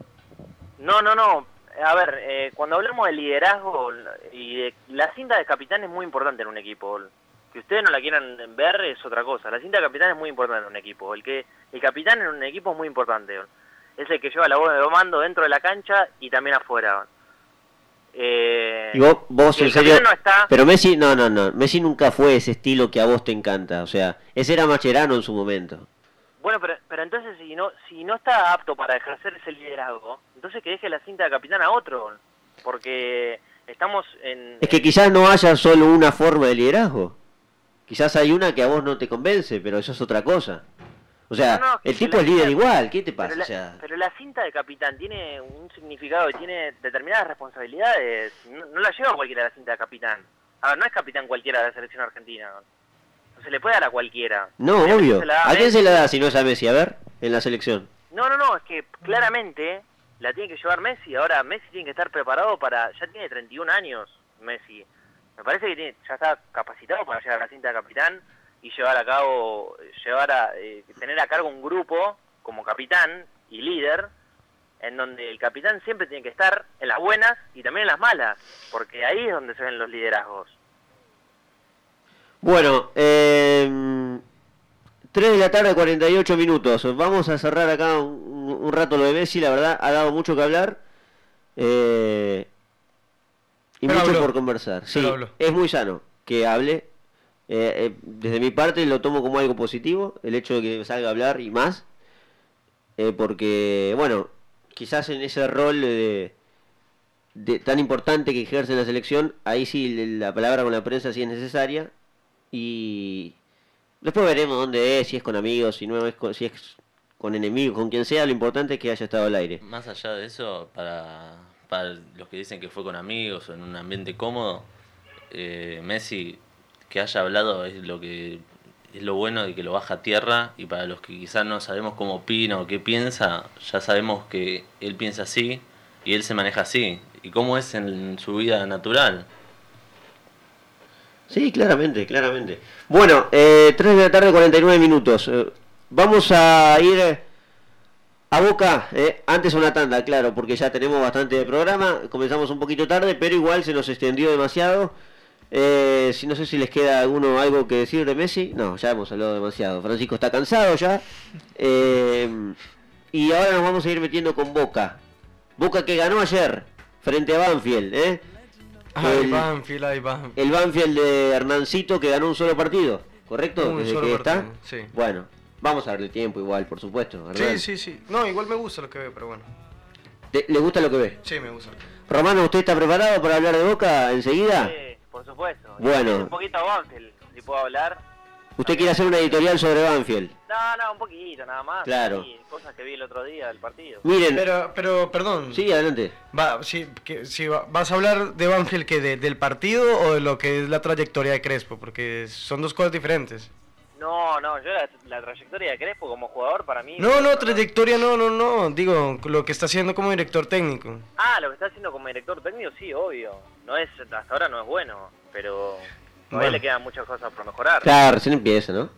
No, no, no. A ver, eh, cuando hablamos de liderazgo y de, la cinta de capitán es muy importante en un equipo. Que ustedes no la quieran ver es otra cosa. La cinta de capitán es muy importante en un equipo. El que el capitán en un equipo es muy importante. Es el que lleva la voz de mando dentro de la cancha y también afuera. Eh, Y vos, en serio... no está, Pero Messi, no, no, no. Messi nunca fue ese estilo que a vos te encanta. O sea, ese era Macherano en su momento. Bueno, pero, pero entonces si no si no está apto para ejercer ese liderazgo, entonces que deje la cinta de capitán a otro, porque estamos en... Es que quizás no haya solo una forma de liderazgo. Quizás hay una que a vos no te convence, pero eso es otra cosa. O sea, No, no, que el tipo es líder cinta- igual, ¿qué te pasa? pero, la, O sea, pero la cinta de capitán tiene un significado y tiene determinadas responsabilidades. No, no la lleva cualquiera la cinta de capitán. A ver, no es capitán cualquiera de la selección argentina. No se le puede dar a cualquiera. no, obvio. ¿A quién se la da si no es a Messi? A ver, en la selección. No, no, no, es que claramente la tiene que llevar Messi. Ahora, Messi tiene que estar preparado para... Ya tiene 31 años, Messi. Me parece que ya está capacitado para llegar a la cinta de capitán y llevar a cabo, llevar a, eh, tener a cargo un grupo como capitán y líder, en donde el capitán siempre tiene que estar en las buenas y también en las malas, porque ahí es donde se ven los liderazgos. Bueno, eh, 3 de la tarde, 48 minutos. Vamos a cerrar acá un, un rato lo de Messi. La verdad, ha dado mucho que hablar. Eh, y Pero mucho habló. por conversar. Sí, es muy sano que hable. Eh, eh, desde mi parte lo tomo como algo positivo, el hecho de que salga a hablar y más. Eh, porque, bueno, quizás en ese rol de, de- tan importante que ejerce en la selección, ahí sí la palabra con la prensa sí es necesaria. Y después veremos dónde es, si es con amigos, si no es con, si es con enemigos, con quien sea, lo importante es que haya estado al aire. Más allá de eso, para, los que dicen que fue con amigos o en un ambiente cómodo, eh, Messi que haya hablado es lo que es lo bueno de que lo baja a tierra y para los que quizás no sabemos cómo opina o qué piensa, ya sabemos que él piensa así y él se maneja así. ¿Y cómo es en su vida natural? Sí, claramente, claramente. Bueno, eh, 3 de la tarde, 49 minutos. Eh, vamos a ir eh, a Boca, eh, antes una tanda, claro, porque ya tenemos bastante de programa. Comenzamos un poquito tarde, pero igual se nos extendió demasiado. Eh, si no sé si les queda alguno algo que decir de Messi. No, ya hemos hablado demasiado. Francisco está cansado ya. Eh, y ahora nos vamos a ir metiendo con Boca. Boca que ganó ayer frente a Banfield, ¿eh? Ay, El- Banfield, ay, Banfield. el Banfield de Hernancito que ganó un solo partido, ¿correcto? Un Desde solo que partido, está. sí. Bueno, vamos a darle tiempo igual, por supuesto. Hernán. Sí, sí, sí. No, igual me gusta lo que veo, pero bueno. ¿Te- ¿Le gusta lo que ve? Sí, me gusta. Romano, ¿usted está preparado para hablar de Boca enseguida? Sí, por supuesto. Bueno. Un poquito a Banfield, si puedo hablar. ¿Usted quiere hacer una editorial sobre Banfield? No, no, un poquito nada más. Claro. Sí, cosas que vi el otro día del partido. Miren, Pero, pero, perdón. sí, adelante. Va, sí, que, sí, va- ¿Vas a hablar de Banfield que de- del partido o de lo que es la trayectoria de Crespo? Porque son dos cosas diferentes. No, no, yo la, la trayectoria de Crespo como jugador para mí... No, no, trayectoria no, no, no. Digo, lo que está haciendo como director técnico. Ah, lo que está haciendo como director técnico, sí, obvio. No es, hasta ahora no es bueno, pero todavía Bueno. le quedan muchas cosas por mejorar. Claro, recién empieza, ¿no?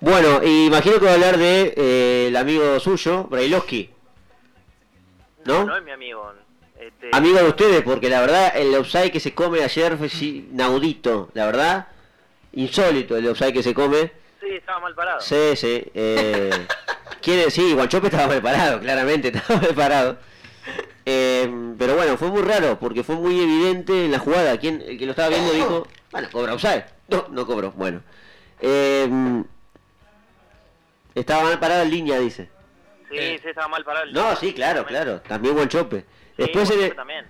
Bueno, y imagino que va a hablar de eh, el amigo suyo, Brailovsky. ¿No? No es mi amigo. Este, Amigo de ustedes, porque la verdad el offside que se come ayer fue sí, inaudito, la verdad, insólito el offside que se come. Sí, estaba mal parado. Sí, sí. Eh, quiere sí, Guanchope estaba preparado, claramente estaba preparado. Eh, pero bueno, fue muy raro, porque fue muy evidente en la jugada. Quien, el que lo estaba viendo dijo, bueno, cobra offside. No, no cobró, bueno. Eh, estaba mal parado en línea, dice. Sí, sí, estaba mal parado. el- No, sí, claro, claro. También Guanchope. Sí, Después en el, también.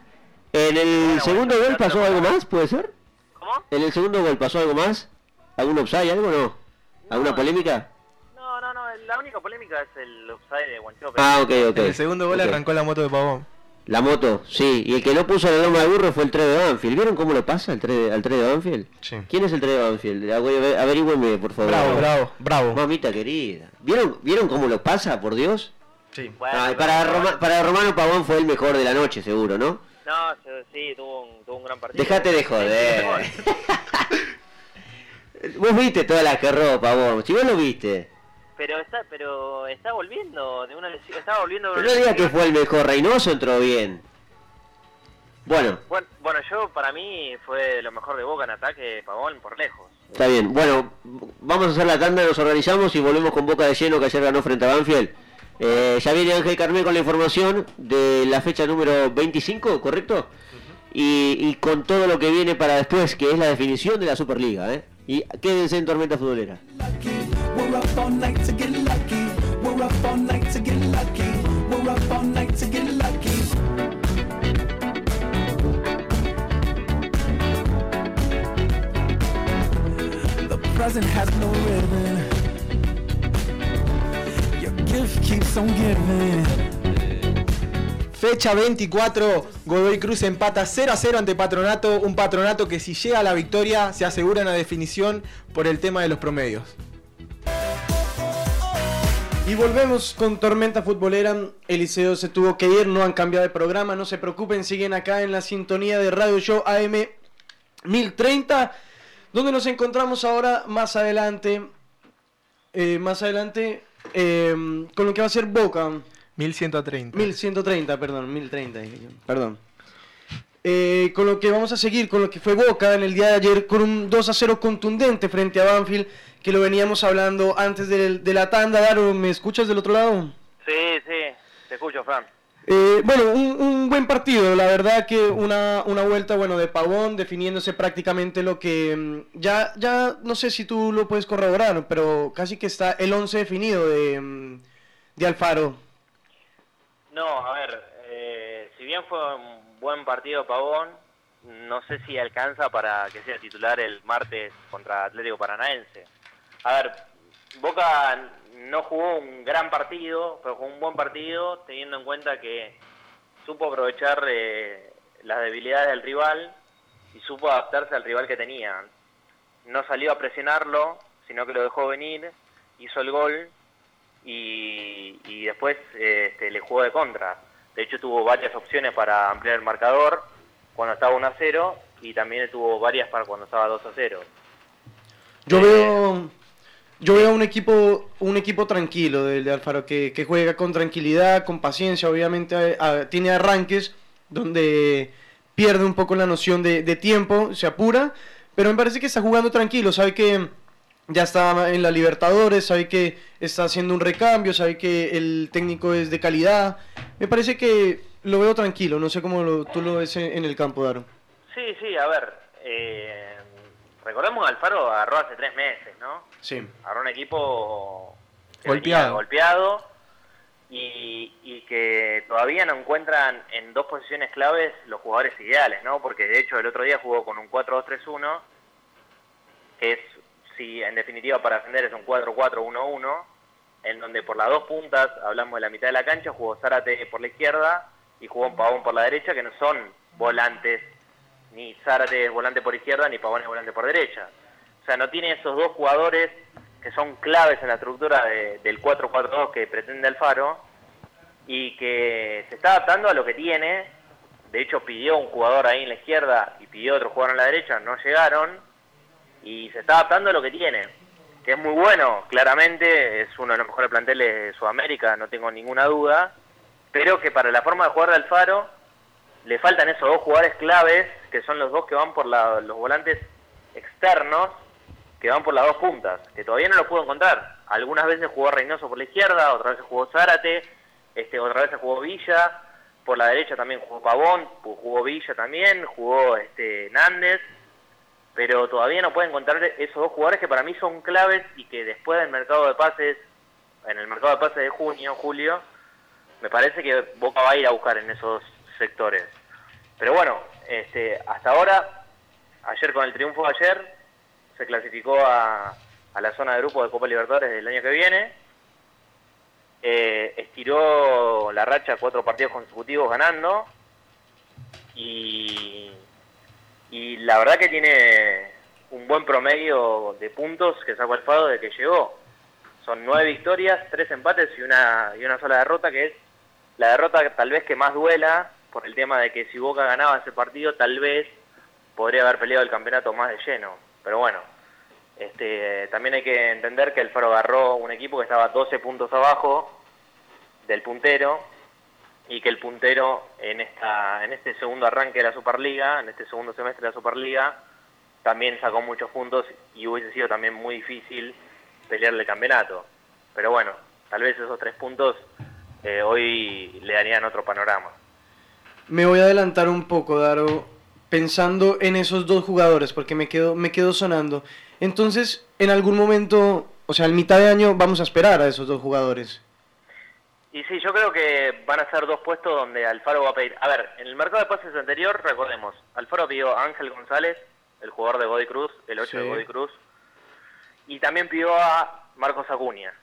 en el Bueno, segundo bueno, gol pasó algo más, ¿puede ser? ¿Cómo? ¿En el segundo gol pasó algo más? ¿Algún offside, algo no? ¿Alguna No. polémica? No, no, no, la única polémica es el offside de Guanchope. Ah, ok, ok. En el segundo gol arrancó la moto de Pavón. La moto, sí. Y el que no puso la loma de burro fue el 3 de Banfield. ¿Vieron cómo lo pasa el 3 de- al 3 de Banfield? Sí. ¿Quién es el 3 de Banfield? Aver- Averígüeme, por favor. Bravo, bravo, bravo. Mamita querida. ¿Vieron, ¿Vieron cómo lo pasa, por Dios? Sí. Bueno, Ah, para, Roma- para Romano Pavón fue el mejor de la noche, seguro, ¿no? No, sí, sí, tuvo un, tuvo un gran partido. Dejate de joder. Vos viste todas las que erró Pavón. Si vos lo viste. Pero está, pero está volviendo de una lesión, estaba volviendo de Pero una no diga que fue el mejor. Reynoso entró bien. Bueno, Bueno, bueno, yo para mí fue lo mejor de Boca en ataque, Pavón por lejos. está bien. Bueno, vamos a hacer la tanda, nos organizamos y volvemos con boca de lleno que ayer ganó frente a Banfield. Eh, ya viene Ángel Carmé con la información de la fecha número 25, ¿correcto? y, y con todo lo que viene para después, que es la definición de la Superliga. ¿eh? Y quédense en Tormenta Futbolera. Present has no ribbon. Your gift keeps on giving. Fecha 24, Godoy Cruz empata 0 a 0 ante Patronato, un Patronato que si llega a la victoria se asegura una definición por el tema de los promedios. Y volvemos con Tormenta Futbolera. Eliseo se tuvo que ir, no han cambiado de programa, no se preocupen, siguen acá en la sintonía de Radio Show AM 1030, donde nos encontramos ahora más adelante, eh, más adelante, eh, con lo que va a ser Boca. 1130. 1130, perdón, 1030, dije yo, perdón. Eh, con lo que vamos a seguir, con lo que fue Boca en el día de ayer, con un 2 a 0 contundente frente a Banfield, que lo veníamos hablando antes del- de, la tanda. Daro, ¿me escuchas del otro lado? Sí, sí, te escucho, Fran. Eh, bueno, un, un buen partido, la verdad que una, una vuelta, bueno, de Pavón, definiéndose prácticamente lo que mm, ya, ya no sé si tú lo puedes corroborar, pero casi que está el 11 definido de, mm, de Alfaro. No, a ver, eh, si bien fue un buen partido Pavón, no sé si alcanza para que sea titular el martes contra Atlético Paranaense. A ver, Boca no jugó un gran partido, pero jugó un buen partido, teniendo en cuenta que supo aprovechar eh, las debilidades del rival y supo adaptarse al rival que tenía. No salió a presionarlo, sino que lo dejó venir, hizo el gol y, y después eh, este, le jugó de contra. De hecho tuvo varias opciones para ampliar el marcador cuando estaba 1 a 0 y también tuvo varias para cuando estaba 2 a 0. Yo veo, yo veo un equipo, un equipo tranquilo del de Alfaro, que, que juega con tranquilidad, con paciencia, obviamente a- tiene arranques donde pierde un poco la noción de, de tiempo, se apura, pero me parece que está jugando tranquilo, sabe que ya está en la Libertadores, sabe que está haciendo un recambio, sabe que el técnico es de calidad, me parece que lo veo tranquilo, no sé cómo lo- tú lo ves en, en el campo, Daro. Sí, sí, a ver, eh, recordemos que Alfaro agarró hace tres meses, ¿no? Sí. Agarró un equipo Golpeado. golpeado y, y que todavía no encuentran en dos posiciones claves los jugadores ideales, ¿no? Porque de hecho el otro día jugó con un 4-2-3-1, que es, si en definitiva para defender es un 4-4-1-1, en donde por las dos puntas, hablamos de la mitad de la cancha, jugó Zárate por la izquierda y jugó Pavón por la derecha, que no son volantes, ni Zárate es volante por izquierda, ni Pavón es volante por derecha. O sea, no tiene esos dos jugadores que son claves en la estructura de- del 4-4-2 que pretende Alfaro y que se está adaptando a lo que tiene. De hecho, pidió un jugador ahí en la izquierda y pidió otro jugador en la derecha, no llegaron. Y se está adaptando a lo que tiene, que es muy bueno, claramente, es uno de los mejores planteles de Sudamérica, no tengo ninguna duda. Pero que para la forma de jugar de Alfaro le faltan esos dos jugadores claves, que son los dos que van por la- los volantes externos, que van por las dos puntas, que todavía no los puedo encontrar. Algunas veces jugó Reynoso por la izquierda, otras veces jugó Zárate, este, otra vez jugó Villa, por la derecha también jugó Pavón, jugó Villa también, jugó este Nández, pero todavía no puedo encontrar esos dos jugadores que para mí son claves y que después del mercado de pases, en el mercado de pases de junio, julio, me parece que Boca va a ir a buscar en esos sectores. Pero bueno, este, hasta ahora, ayer con el triunfo de ayer, se clasificó a, a la zona de grupo de Copa Libertadores del año que viene. Eh, estiró la racha cuatro partidos consecutivos ganando. Y, y la verdad que tiene un buen promedio de puntos que sacó Alfaro de que llegó. Son nueve victorias, tres empates y una, y una sola derrota, que es la derrota tal vez que más duela por el tema de que si Boca ganaba ese partido, tal vez podría haber peleado el campeonato más de lleno. Pero bueno, este, también hay que entender que el Faro agarró un equipo que estaba 12 puntos abajo del puntero y que el puntero en esta en este segundo arranque de la Superliga, en este segundo semestre de la Superliga, también sacó muchos puntos y hubiese sido también muy difícil pelearle el campeonato. Pero bueno, tal vez esos tres puntos eh, hoy le darían otro panorama. Me voy a adelantar un poco, Daro, pensando en esos dos jugadores, porque me quedo, me quedo sonando. Entonces, en algún momento, o sea, en mitad de año, vamos a esperar a esos dos jugadores. Y sí, yo creo que van a ser dos puestos donde Alfaro va a pedir. A ver, en el mercado de pases anterior, recordemos, Alfaro pidió a Ángel González, el jugador de Godoy Cruz, el 8 de. Godoy Cruz, y también pidió a Marcos Acuña.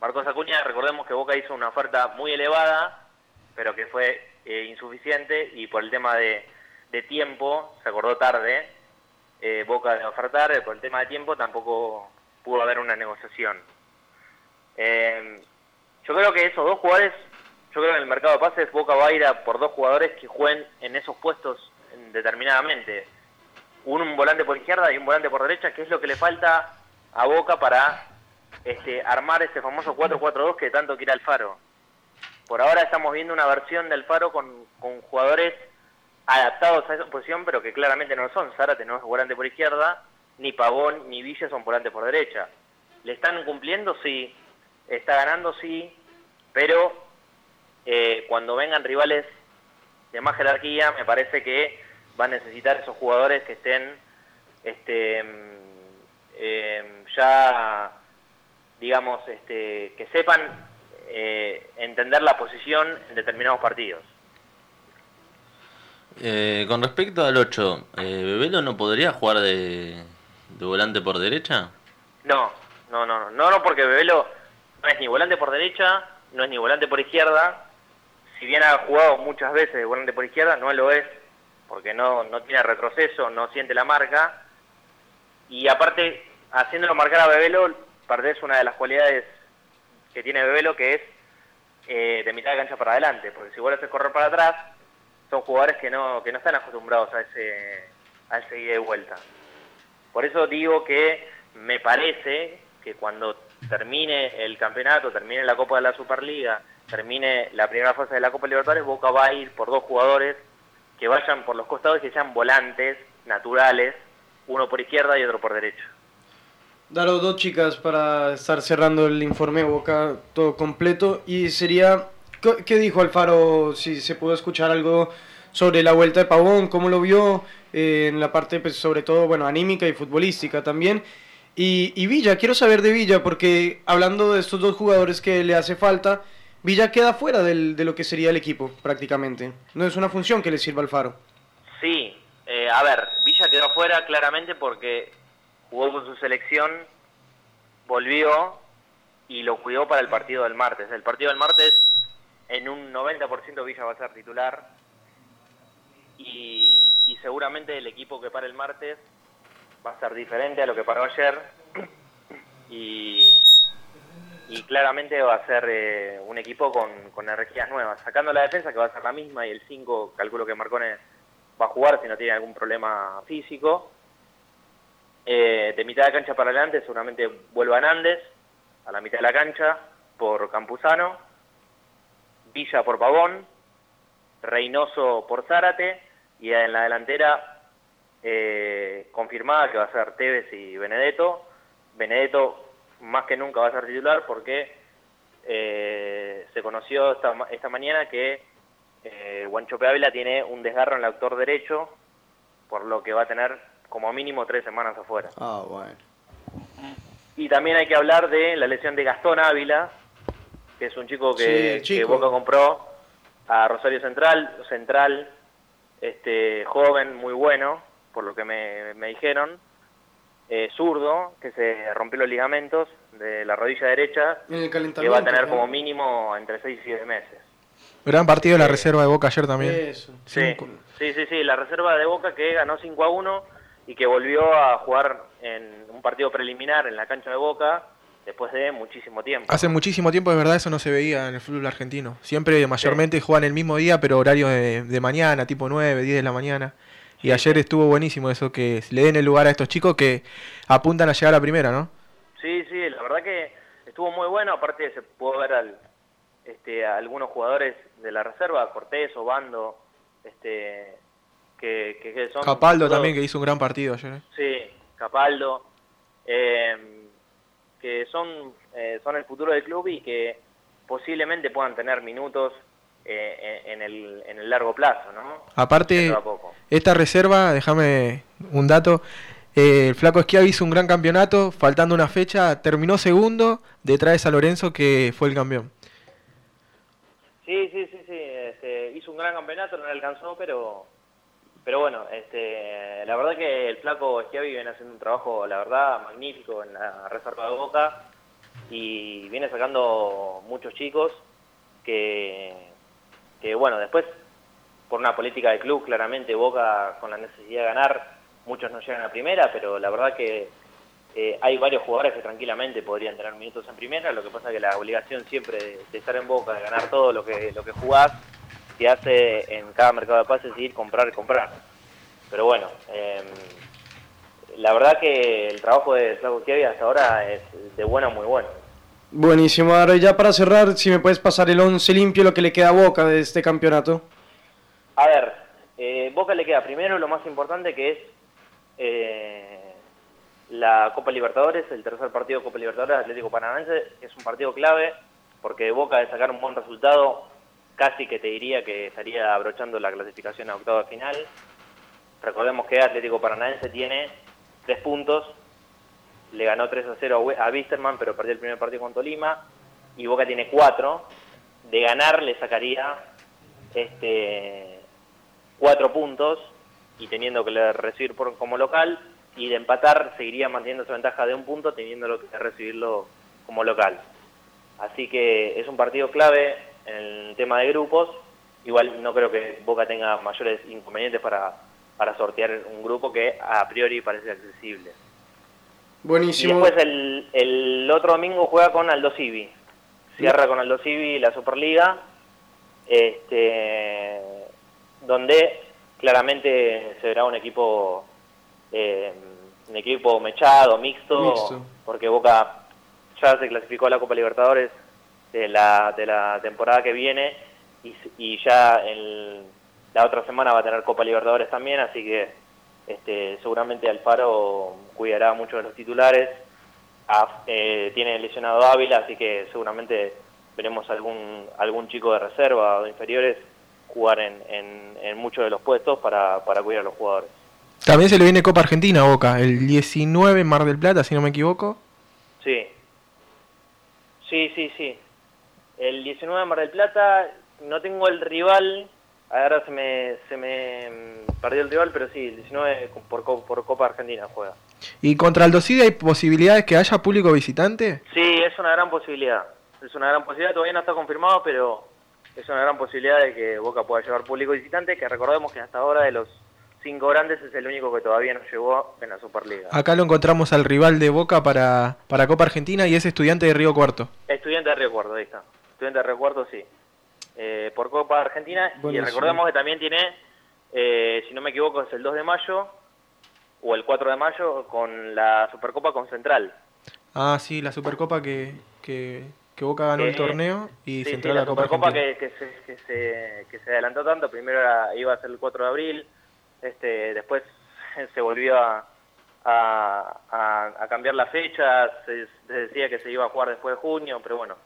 Marcos Acuña, recordemos que Boca hizo una oferta muy elevada, pero que fue eh, insuficiente y por el tema de, de tiempo, se acordó tarde, eh, Boca de ofertar, por el tema de tiempo tampoco pudo haber una negociación. Eh, yo creo que esos dos jugadores, yo creo que en el mercado de pases Boca va a ir a por dos jugadores que jueguen en esos puestos en- determinadamente. Un, volante por izquierda y un volante por derecha, que es lo que le falta a Boca para este, armar ese famoso 4-4-2 que tanto quiere Alfaro. Por ahora estamos viendo una versión del Faro con, con jugadores adaptados a esa posición, pero que claramente no lo son. Zárate no es volante por izquierda, ni Pavón ni Villa son volante por derecha. ¿Le están cumpliendo? Sí. ¿Está ganando? Sí. Pero eh, cuando vengan rivales de más jerarquía, me parece que va a necesitar esos jugadores que estén este, mm, eh, ya, digamos, este, que sepan eh, entender la posición en determinados partidos. Eh, con respecto al 8, eh, ¿Bebelo no podría jugar de, de volante por derecha? No, no, no, no, no, no, porque Bebelo no es ni volante por derecha, no es ni volante por izquierda. Si bien ha jugado muchas veces de volante por izquierda, no lo es porque no, no tiene retroceso, no siente la marca. Y aparte, haciéndolo marcar a Bebelo, perdés una de las cualidades que tiene Bebelo, que es eh, de mitad de cancha para adelante, porque si vos lo haces correr para atrás, son jugadores que no, que no están acostumbrados a ese, a ese ida y vuelta. Por eso digo que me parece que cuando termine el campeonato, termine la Copa de la Superliga, termine la primera fase de la Copa Libertadores, Boca va a ir por dos jugadores que vayan por los costados y que sean volantes naturales, uno por izquierda y otro por derecha. Daros dos chicas para estar cerrando el informe Boca todo completo. Y sería, ¿qué- ¿qué dijo Alfaro? Si se pudo escuchar algo sobre la vuelta de Pavón, cómo lo vio eh, en la parte, pues, sobre todo, bueno, anímica y futbolística también. Y, y Villa, quiero saber de Villa, porque hablando de estos dos jugadores que le hace falta, Villa queda fuera del- de lo que sería el equipo, prácticamente. No es una función que le sirva a Alfaro. Sí, eh, a ver, Villa quedó afuera claramente porque jugó con su selección, volvió y lo cuidó para el partido del martes. El partido del martes, en un 90% Villa va a ser titular y, y seguramente el equipo que para el martes va a ser diferente a lo que paró ayer y, y claramente va a ser eh, un equipo con, energías nuevas, sacando la defensa que va a ser la misma y el 5 calculo que Marcone va a jugar si no tiene algún problema físico. Eh, de mitad de cancha para adelante seguramente vuelva Nández a la mitad de la cancha por Campuzano, Villa por Pavón, Reynoso por Zárate y en la delantera eh, confirmada que va a ser Tevez y Benedetto. Benedetto más que nunca va a ser titular porque eh, se conoció esta, esta mañana que eh, Guanchope Ávila tiene un desgarro en el autor derecho, por lo que va a tener como mínimo tres semanas afuera. Ah, bueno. Y también hay que hablar de la lesión de Gastón Ávila, que es un chico que, Sí, el que chico. Boca compró a Rosario Central, Central, este joven, muy bueno, por lo que me, me dijeron, eh, zurdo, que se rompió los ligamentos de la rodilla derecha, que va a tener ¿no? como mínimo entre 6 y 7 meses. Gran partido de la reserva de Boca ayer también. Eso. Sí, sí, sí, sí, la reserva de Boca que ganó 5 a 1 y que volvió a jugar en un partido preliminar en la cancha de Boca después de muchísimo tiempo. Hace muchísimo tiempo, de verdad, eso no se veía en el fútbol argentino. Siempre, mayormente, juegan el mismo día, pero horario de, de mañana, tipo 9, 10 de la mañana. Y ayer estuvo buenísimo eso, que le den el lugar a estos chicos que apuntan a llegar a la primera, ¿no? Sí, sí, la verdad que estuvo muy bueno, aparte se pudo ver al, este, a algunos jugadores de la reserva, Cortés, Obando, este, que, que, que son... Capaldo todos- también, que hizo un gran partido ayer. ¿eh? Sí, Capaldo, eh, que son, eh, son el futuro del club y que posiblemente puedan tener minutos eh, en, el, en el largo plazo, ¿no? Aparte, esta reserva, déjame un dato. eh, el Flaco Schiavi hizo un gran campeonato, faltando una fecha, terminó segundo detrás de San Lorenzo, que fue el campeón. Sí, sí, sí, sí. este, hizo un gran campeonato, no le alcanzó, pero pero bueno, este, la verdad que el flaco Schiavi viene haciendo un trabajo, la verdad, magnífico en la reserva de Boca y viene sacando muchos chicos que, bueno, después por una política de club, claramente Boca con la necesidad de ganar, muchos no llegan a primera, pero la verdad que eh, hay varios jugadores que tranquilamente podrían tener minutos en primera, lo que pasa que la obligación siempre de, estar en Boca, de ganar todo lo que, lo que jugás, te hace en cada mercado de pases ir comprar y comprar. Pero bueno, eh, la verdad que el trabajo de Flaco Chiavi hasta ahora es de bueno a muy bueno. Buenísimo. Ahora ya para cerrar, si me puedes pasar el 11 limpio, lo que le queda a Boca de este campeonato. A ver, eh, Boca le queda primero lo más importante que es eh, la Copa Libertadores, el tercer partido de Copa Libertadores Atlético Paranaense, es un partido clave porque Boca de sacar un buen resultado casi que te diría que estaría abrochando la clasificación a octavo de final. Recordemos que Atlético Paranaense tiene tres puntos, le ganó 3 a 0 a Wisterman, pero perdió el primer partido con Tolima, y Boca tiene cuatro. De ganar le sacaría este cuatro puntos y teniendo que recibir por, como local, y de empatar seguiría manteniendo su ventaja de un punto teniendo que recibirlo como local. Así que es un partido clave en el tema de grupos igual no creo que Boca tenga mayores inconvenientes para, para sortear un grupo que a priori parece accesible. Y Buenísimo. después el, el otro domingo juega con Aldo Civi. Cierra con Aldo Civi la Superliga, este, donde claramente se verá un equipo eh, un equipo mechado, mixto, Mixto. porque Boca ya se clasificó a la Copa Libertadores de la, de la temporada que viene y, y ya el- la otra semana va a tener Copa Libertadores también, así que este, seguramente Alfaro cuidará mucho de los titulares. Ah, eh, tiene lesionado a Ávila, así que seguramente veremos algún algún chico de reserva o de inferiores jugar en, en, en muchos de los puestos para, para cuidar a los jugadores. También se le viene Copa Argentina a Boca, el 19 en Mar del Plata, si no me equivoco. Sí. Sí, sí, sí. El 19 de Mar del Plata, no tengo el rival, ahora se me, se me mm, perdió el rival, pero sí, el 19 por, por Copa Argentina juega. ¿Y contra Aldo Civi hay posibilidades que haya público visitante? Sí, es una gran posibilidad. Es una gran posibilidad, todavía no está confirmado, pero es una gran posibilidad de que Boca pueda llevar público visitante, que recordemos que hasta ahora de los cinco grandes es el único que todavía no llegó en la Superliga. Acá lo encontramos al rival de Boca para, para Copa Argentina y es estudiante de Río Cuarto. Estudiante de Río Cuarto, ahí está. Estudiante de Río Cuarto, sí. Eh, por Copa Argentina. Buenísimo. Y recordemos que también tiene, eh, si no me equivoco, es el 2 de mayo o el 4 de mayo con la Supercopa con Central. Ah, sí, la Supercopa que, que, que Boca ganó Eh, el torneo y Sí, sí, Central la la Copa Supercopa Argentina. que, que, se, que, se, que se adelantó tanto. Primero era- iba a ser el 4 de abril, este, después se volvió a, a, a- a cambiar la fecha. Se, se decía que se iba a jugar después de junio, pero bueno.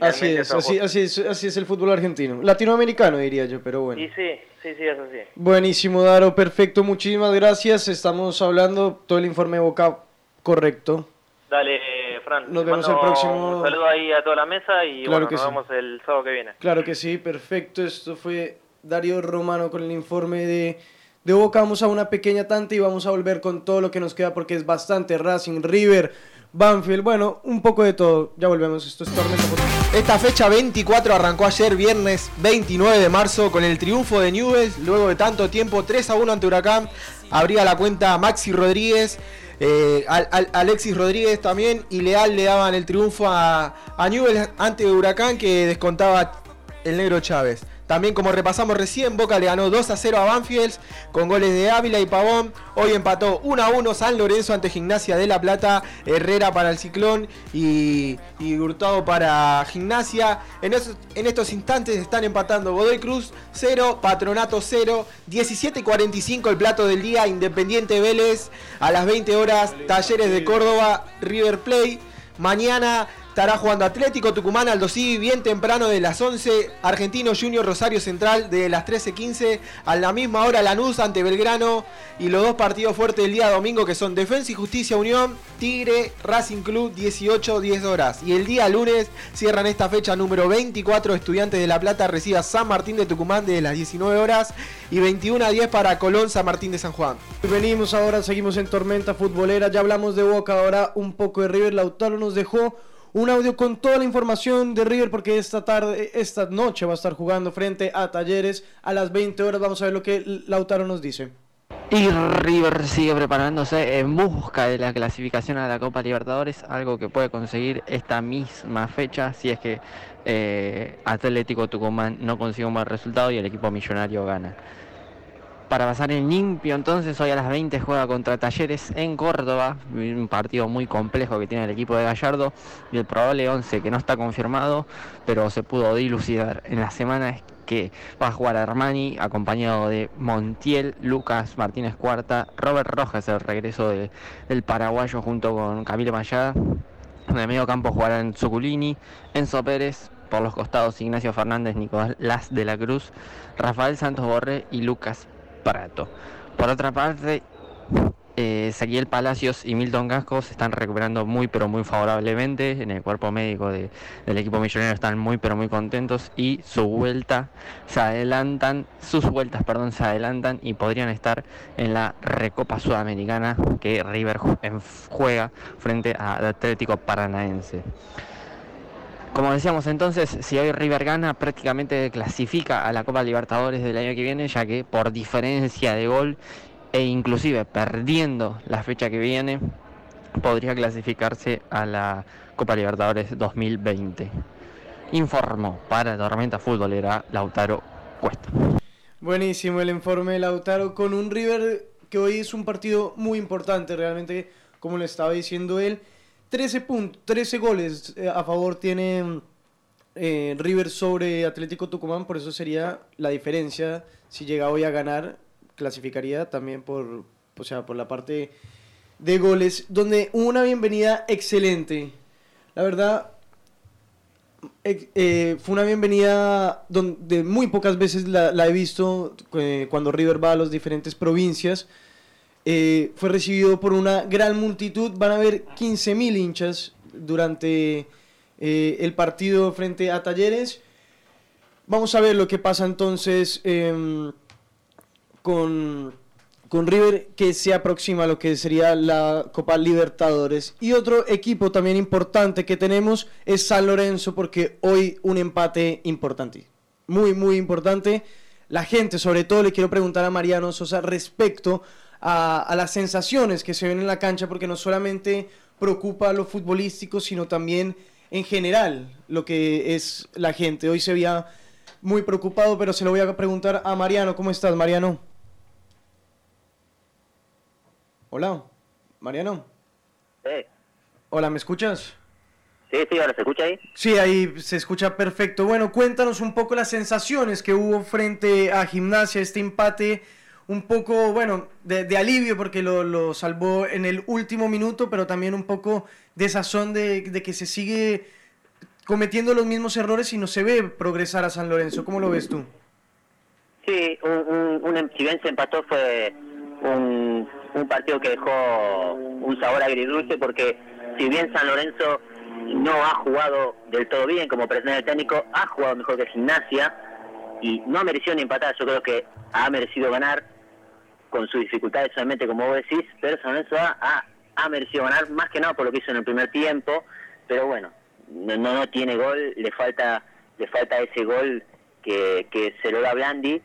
Así es, así, es, así es el fútbol argentino. Latinoamericano diría yo, pero bueno. Y sí, sí, sí, eso sí. Buenísimo, Daro, perfecto, muchísimas gracias. Estamos hablando todo el informe de Boca correcto. Dale, Fran. Nos vemos el próximo- Un saludo ahí a toda la mesa y Claro bueno, que nos sí. vemos el sábado que viene. Claro que sí, perfecto. Esto fue Darío Romano con el informe de, de Boca. Vamos a una pequeña tanta y vamos a volver con todo lo que nos queda porque es bastante Racing, River, Banfield, bueno, un poco de todo. Ya volvemos, esto es Tormenta. Esta fecha 24 arrancó ayer, viernes 29 de marzo, con el triunfo de Newell's. Luego de tanto tiempo, 3 a 1 ante Huracán. Abría la cuenta Maxi Rodríguez. eh, Al- Al- Alexis Rodríguez también y Leal le daban el triunfo a, a Newell's ante Huracán que descontaba el negro Chávez. También como repasamos recién, Boca le ganó 2 a 0 a Banfield con goles de Ávila y Pavón. Hoy empató 1 a 1 San Lorenzo ante Gimnasia de La Plata, Herrera para el Ciclón y, Hurtado para Gimnasia. En, estos instantes están empatando Godoy Cruz 0, Patronato 0, 17 y 45 el plato del día, Independiente Vélez a las 20 horas, Talleres de Córdoba, River Play. Mañana estará jugando Atlético Tucumán Aldo Civi bien temprano de las 11, Argentino Junior Rosario Central de las 13.15, a la misma hora Lanús ante Belgrano y los dos partidos fuertes del día domingo que son Defensa y Justicia Unión, Tigre, Racing Club 18, 10 horas. Y el día lunes cierran esta fecha número 24, Estudiantes de La Plata recibe San Martín de Tucumán de las 19 horas y 21 a 10 para Colón San Martín de San Juan. Venimos ahora, seguimos en Tormenta Futbolera. Ya hablamos de Boca, ahora un poco de River. Lautaro nos dejó un audio con toda la información de River porque esta tarde, esta noche va a estar jugando frente a Talleres a las 20 horas. Vamos a ver lo que Lautaro nos dice. Y River sigue preparándose en busca de la clasificación a la Copa Libertadores, algo que puede conseguir esta misma fecha si es que eh, Atlético Tucumán no consigue un buen resultado y el equipo millonario gana. Para pasar en limpio, entonces hoy a las 20 juega contra Talleres en Córdoba, un partido muy complejo que tiene el equipo de Gallardo. Y el probable 11 que no está confirmado, pero se pudo dilucidar en la semana es que va a jugar Armani acompañado de Montiel, Lucas Martínez Cuarta, Robert Rojas, el regreso de- del paraguayo junto con Camilo Mayada. En el medio campo jugarán Zuculini, Enzo Pérez, por los costados Ignacio Fernández, Nicolás de la Cruz, Rafael Santos Borré y Lucas Prato. Por otra parte, eh, Palacios y Milton Gasco se están recuperando muy pero muy favorablemente. En el cuerpo médico de- del equipo millonario están muy pero muy contentos y su vuelta se adelantan, sus vueltas perdón, se adelantan y podrían estar en la Recopa Sudamericana que River juega frente a Atlético Paranaense. Como decíamos entonces, si hoy River gana, prácticamente clasifica a la Copa Libertadores del año que viene, ya que por diferencia de gol e inclusive perdiendo la fecha que viene, podría clasificarse a la Copa Libertadores 2020. Informó para Tormenta Futbolera Lautaro Cuesta. Buenísimo el informe de Lautaro con un River que hoy es un partido muy importante, realmente, como le estaba diciendo él. 13, puntos, 13 goles eh, a favor tiene eh, River sobre Atlético Tucumán, por eso sería la diferencia. Si llega hoy a ganar, clasificaría también por, o sea, por la parte de goles, donde hubo una bienvenida excelente. La verdad, eh, fue una bienvenida donde muy pocas veces la, he visto cuando River va a las diferentes provincias. Eh, fue recibido por una gran multitud. Van a haber 15.000 hinchas durante eh, el partido frente a Talleres. Vamos a ver lo que pasa entonces em, con, con River, que se aproxima a lo que sería la Copa Libertadores. Y otro equipo también importante que tenemos es San Lorenzo, porque hoy un empate importante. Muy, muy importante. La gente, sobre todo, le quiero preguntar a Mariano Sosa respecto a, a, las sensaciones que se ven en la cancha, porque no solamente preocupa lo futbolístico, sino también en general lo que es la gente. Hoy se veía muy preocupado, pero se lo voy a preguntar a Mariano. ¿Cómo estás, Mariano? Hola, Mariano. Sí. Hola, ¿me escuchas? Sí, sí, ahora se escucha ahí. Sí, ahí se escucha perfecto. Bueno, cuéntanos un poco las sensaciones que hubo frente a Gimnasia, este empate un poco, bueno, de, de alivio porque lo, lo, salvó en el último minuto, pero también un poco de sazón de, de, que se sigue cometiendo los mismos errores y no se ve progresar a San Lorenzo. ¿Cómo lo ves tú? Sí, un, un, un si bien se empató fue un, un partido que dejó un sabor agridulce porque si bien San Lorenzo no ha jugado del todo bien como presidente técnico, ha jugado mejor que Gimnasia y no mereció ni empatar, yo creo que ha merecido ganar con sus dificultades solamente como vos decís, pero San Lorenzo ha, ha, merecido ganar más que nada por lo que hizo en el primer tiempo, pero bueno, no, no tiene gol, le falta le falta ese gol que, que se lo da Blandi,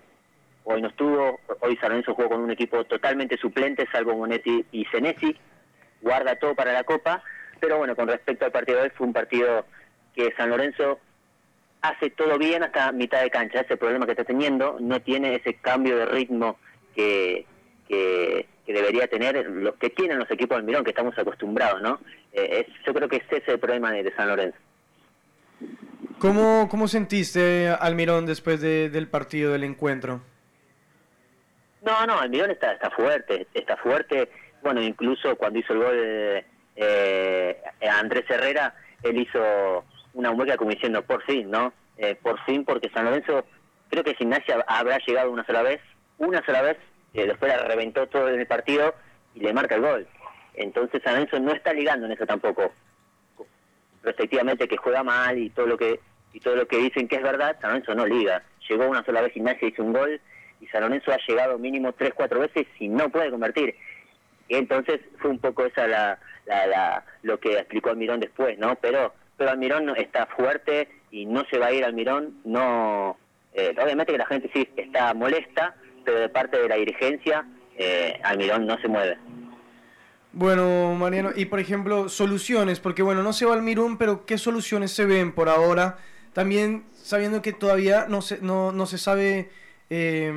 hoy no estuvo, hoy San Lorenzo jugó con un equipo totalmente suplente, salvo Monetti y Senesi, guarda todo para la Copa, pero bueno, con respecto al partido de hoy fue un partido que San Lorenzo hace todo bien hasta mitad de cancha, ese problema que está teniendo, no tiene ese cambio de ritmo que, que, que, debería tener los que tienen los equipos del Mirón, que estamos acostumbrados, ¿no? Eh, es, yo creo que ese es el problema de, de San Lorenzo. ¿Cómo, ¿Cómo sentiste Almirón después de, del partido, del encuentro? No, no, Almirón está, está fuerte, está fuerte. Bueno, incluso cuando hizo el gol eh, eh, Andrés Herrera, él hizo una mueca como diciendo, por fin, ¿no? Eh, por fin, porque San Lorenzo, creo que Gimnasia habrá llegado una sola vez, una sola vez, eh, después la reventó todo en el partido y le marca el gol. Entonces San Lorenzo no está ligando en eso tampoco. Respectivamente que juega mal y todo lo que y todo lo que dicen que es verdad, San Lorenzo no liga. Llegó una sola vez Gimnasia, hizo un gol y San Lorenzo ha llegado mínimo tres, cuatro veces y no puede convertir. Y entonces fue un poco esa la, la, la, lo que explicó Almirón después, ¿no? Pero pero Almirón está fuerte y no se va a ir Almirón, no eh, obviamente que la gente sí está molesta, pero de parte de la dirigencia eh, Almirón no se mueve. Bueno, Mariano, y por ejemplo, soluciones, porque bueno, no se va Almirón, pero ¿qué soluciones se ven por ahora? También sabiendo que todavía no se, no, no se sabe eh,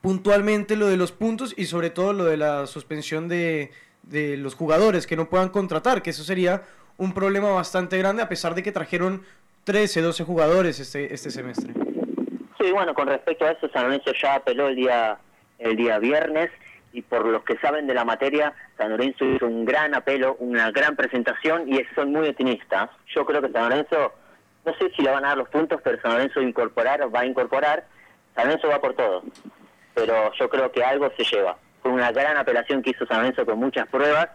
puntualmente lo de los puntos y sobre todo lo de la suspensión de, de los jugadores que no puedan contratar, que eso sería un problema bastante grande a pesar de que trajeron 13, 12 jugadores este, este semestre. Sí, bueno, con respecto a eso, San Lorenzo ya apeló el día, el día viernes y por los que saben de la materia, San Lorenzo hizo un gran apelo, una gran presentación y son muy optimistas. Yo creo que San Lorenzo, no sé si le van a dar los puntos, pero San Lorenzo incorporar, va a incorporar, San Lorenzo va por todo, pero yo creo que algo se lleva. Fue una gran apelación que hizo San Lorenzo con muchas pruebas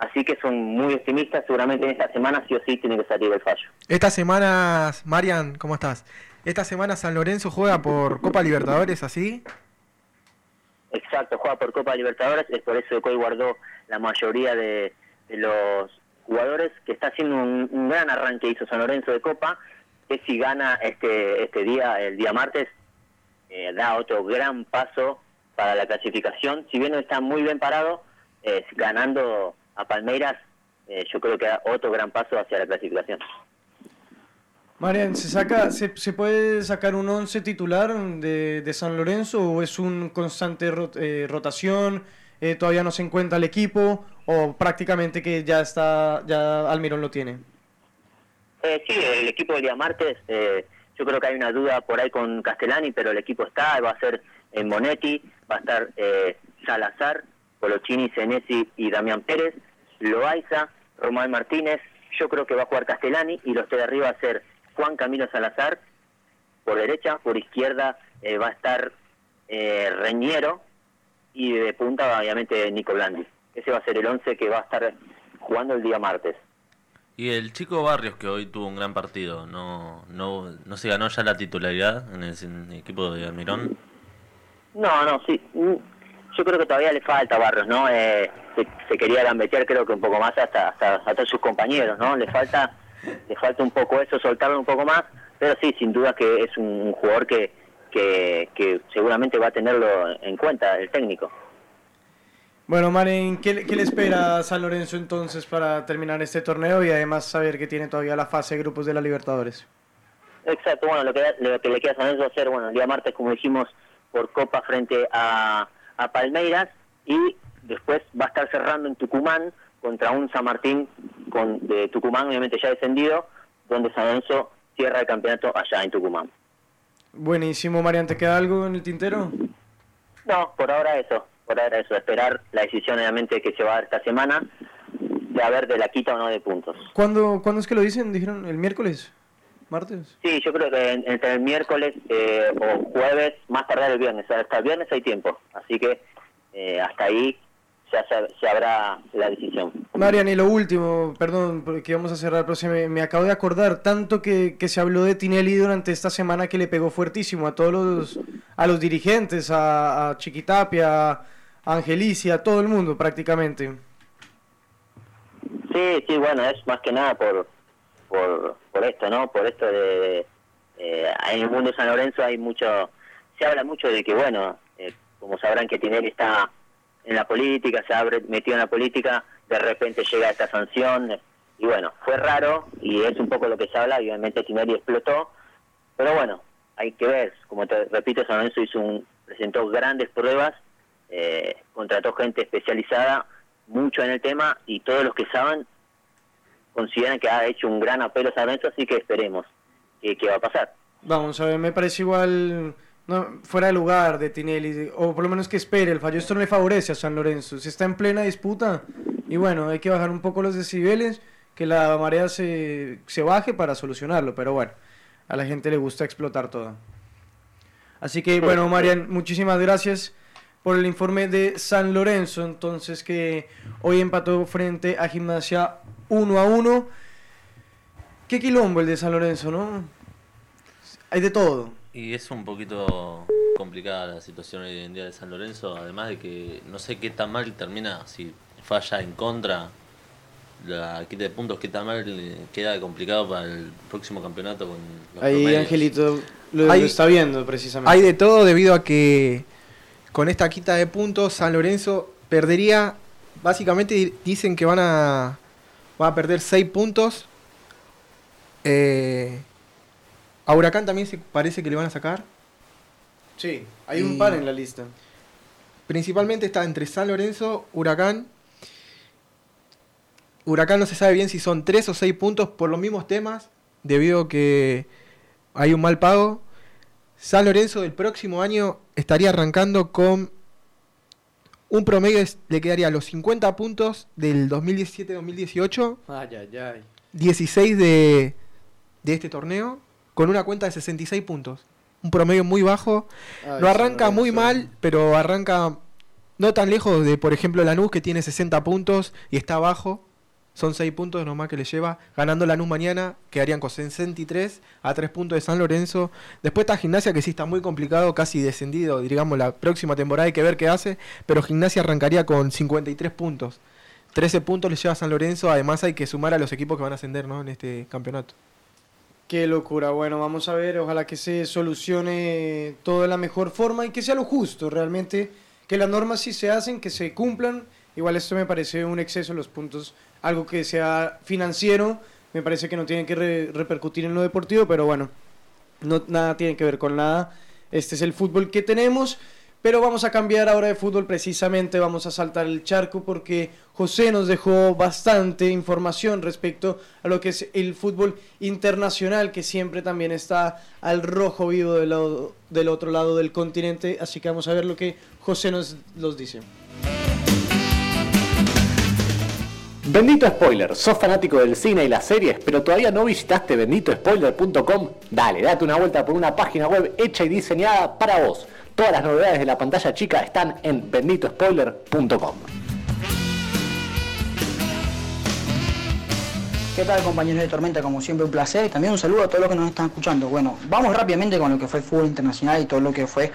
Así que son muy optimistas, seguramente en esta semana sí o sí tiene que salir el fallo. Estas semanas, Marian, ¿cómo estás? Esta semana San Lorenzo juega por Copa Libertadores, ¿así? Exacto, juega por Copa Libertadores, es por eso que hoy guardó la mayoría de, los jugadores que está haciendo un, un gran arranque hizo San Lorenzo de Copa, que si gana este este día, el día martes, eh, da otro gran paso para la clasificación. Si bien no está muy bien parado, eh, ganando a Palmeiras, eh, yo creo que da otro gran paso hacia la clasificación. Marian, ¿se, saca, se, se puede sacar un 11 titular de, de San Lorenzo o es un constante rot- eh, rotación? Eh, ¿Todavía no se encuentra el equipo o prácticamente que ya está, ya Almirón lo tiene? Eh, sí, el equipo del día martes, eh, yo creo que hay una duda por ahí con Castellani, pero el equipo está, va a ser en Monetti, va a estar eh, Salazar, Colochini, Senesi y Damián Pérez, Loaiza, Román Martínez, yo creo que va a jugar Castellani y los de arriba a ser Juan Camilo Salazar por derecha, por izquierda eh, va a estar eh, Reñero y de punta obviamente Nico Blandi. Ese va a ser el 11 que va a estar jugando el día martes. Y el chico Barrios, que hoy tuvo un gran partido, ¿no, no, no se ganó ya la titularidad en el, en el equipo de Almirón? No, no, sí. Mm, Yo creo que todavía le falta a Barrios, ¿no? Eh, se, se quería gambetear creo que un poco más hasta, hasta, hasta sus compañeros, ¿no? Le falta le falta un poco eso, soltarlo un poco más, pero sí, sin duda que es un, jugador que, que, que seguramente va a tenerlo en cuenta el técnico. Bueno, Marian, ¿qué, le- qué le espera a San Lorenzo entonces para terminar este torneo y además saber que tiene todavía la fase de grupos de la Libertadores? Exacto, bueno, lo que, lo que le queda a San Lorenzo ser, bueno, el día martes, como dijimos, por Copa frente a, a Palmeiras y después va a estar cerrando en Tucumán contra un San Martín con, de Tucumán, obviamente ya descendido, donde San Lorenzo cierra el campeonato allá en Tucumán. Buenísimo, Marian, ¿te queda algo en el tintero? No, por ahora eso, por ahora eso, esperar la decisión obviamente que se va a dar esta semana de a ver de la quita o no de puntos. ¿Cuándo, ¿Cuándo es que lo dicen? ¿Dijeron el miércoles? ¿Martes? Sí, yo creo que en- entre el miércoles eh, o jueves, más tardar el viernes. Hasta el viernes hay tiempo. Así que eh, hasta ahí ya se, habrá la decisión. Marian, y lo último, perdón, porque vamos a cerrar, pero se me, me acabo de acordar tanto que, que se habló de Tinelli durante esta semana que le pegó fuertísimo a todos los, a los dirigentes, a, a Chiquitapia, a Angelicia, a todo el mundo prácticamente. Sí, sí, bueno, es más que nada por, por, por esto, ¿no? Por esto de... eh, en el mundo de San Lorenzo hay mucho... Se habla mucho de que, bueno, eh, como sabrán que Tinelli está en la política, se ha metido en la política, de repente llega esta sanción, y bueno, fue raro, y es un poco lo que se habla, y obviamente Tinelli explotó, pero bueno, hay que ver, como te repito, San Lorenzo hizo un, presentó grandes pruebas, eh, contrató gente especializada, mucho en el tema, y todos los que saben consideran que ha hecho un gran apelo a San Lorenzo, así que esperemos qué va a pasar. Vamos a ver, me parece igual no, fuera de lugar de Tinelli, o por lo menos que espere, el fallo esto no le favorece a San Lorenzo, se está en plena disputa y bueno, hay que bajar un poco los decibeles, que la marea se, se baje para solucionarlo, pero bueno, a la gente le gusta explotar todo. Así que bueno, Marian, muchísimas gracias por el informe de San Lorenzo, entonces que hoy empató frente a Gimnasia 1 a 1. Qué quilombo el de San Lorenzo, ¿no? Hay de todo. Y es un poquito complicada la situación hoy en día de San Lorenzo, además de que no sé qué tan mal termina si falla en contra la quita de puntos, qué tan mal queda complicado para el próximo campeonato con los Ahí promedios. Angelito lo, Hay- lo está viendo precisamente. Hay de todo debido a que con esta quita de puntos San Lorenzo perdería, básicamente di- dicen que van a, van a perder 6 puntos. Eh, a Huracán también se parece que le van a sacar. Sí, hay un par en la lista. Principalmente está entre San Lorenzo, Huracán. Huracán no se sabe bien si son 3 o 6 puntos por los mismos temas, debido a que hay un mal pago. San Lorenzo del próximo año estaría arrancando con un promedio, le quedaría los 50 puntos del 2017-2018, Ay, ay, ay. 16 de, de este torneo, con una cuenta de 66 puntos. Un promedio muy bajo. Ay, No arranca muy mal, pero arranca no tan lejos de, por ejemplo, Lanús, que tiene 60 puntos y está abajo. Son 6 puntos nomás que le lleva. Ganando Lanús mañana, quedarían con 63 a 3 puntos de San Lorenzo. Después está Gimnasia, que sí está muy complicado, casi descendido, digamos, la próxima temporada hay que ver qué hace. Pero Gimnasia arrancaría con 53 puntos. 13 puntos le lleva a San Lorenzo, además hay que sumar a los equipos que van a ascender ¿no? en este campeonato. Qué locura. Bueno, vamos a ver. Ojalá que se solucione todo de la mejor forma y que sea lo justo. Realmente, que las normas sí se hacen, que se cumplan. Igual esto me parece un exceso, los puntos, algo que sea financiero. Me parece que no tiene que re- repercutir en lo deportivo, pero bueno, no, nada tiene que ver con nada. Este es el fútbol que tenemos. Pero vamos a cambiar ahora de fútbol precisamente, vamos a saltar el charco porque José nos dejó bastante información respecto a lo que es el fútbol internacional que siempre también está al rojo vivo del, lado- del otro lado del continente. Así que vamos a ver lo que José nos los dice. Bendito spoiler, sos fanático del cine y las series, pero todavía no visitaste benditospoiler.com. Dale, date una vuelta por una página web hecha y diseñada para vos. Todas las novedades de la pantalla chica están en benditospoiler.com. ¿Qué tal compañeros de Tormenta? Como siempre un placer. Y también un saludo a todos los que nos están escuchando. Bueno, vamos rápidamente con lo que fue el fútbol internacional y todo lo que fue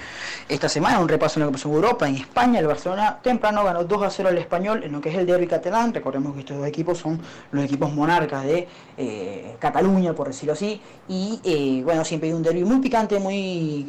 esta semana, un repaso en lo que pasó en Europa, en España, el Barcelona temprano ganó 2 a 0 al Español en lo que es el derby catalán, recordemos que estos dos equipos son los equipos monarcas de eh, Cataluña, por decirlo así, y eh, bueno, siempre hay un derby muy picante, muy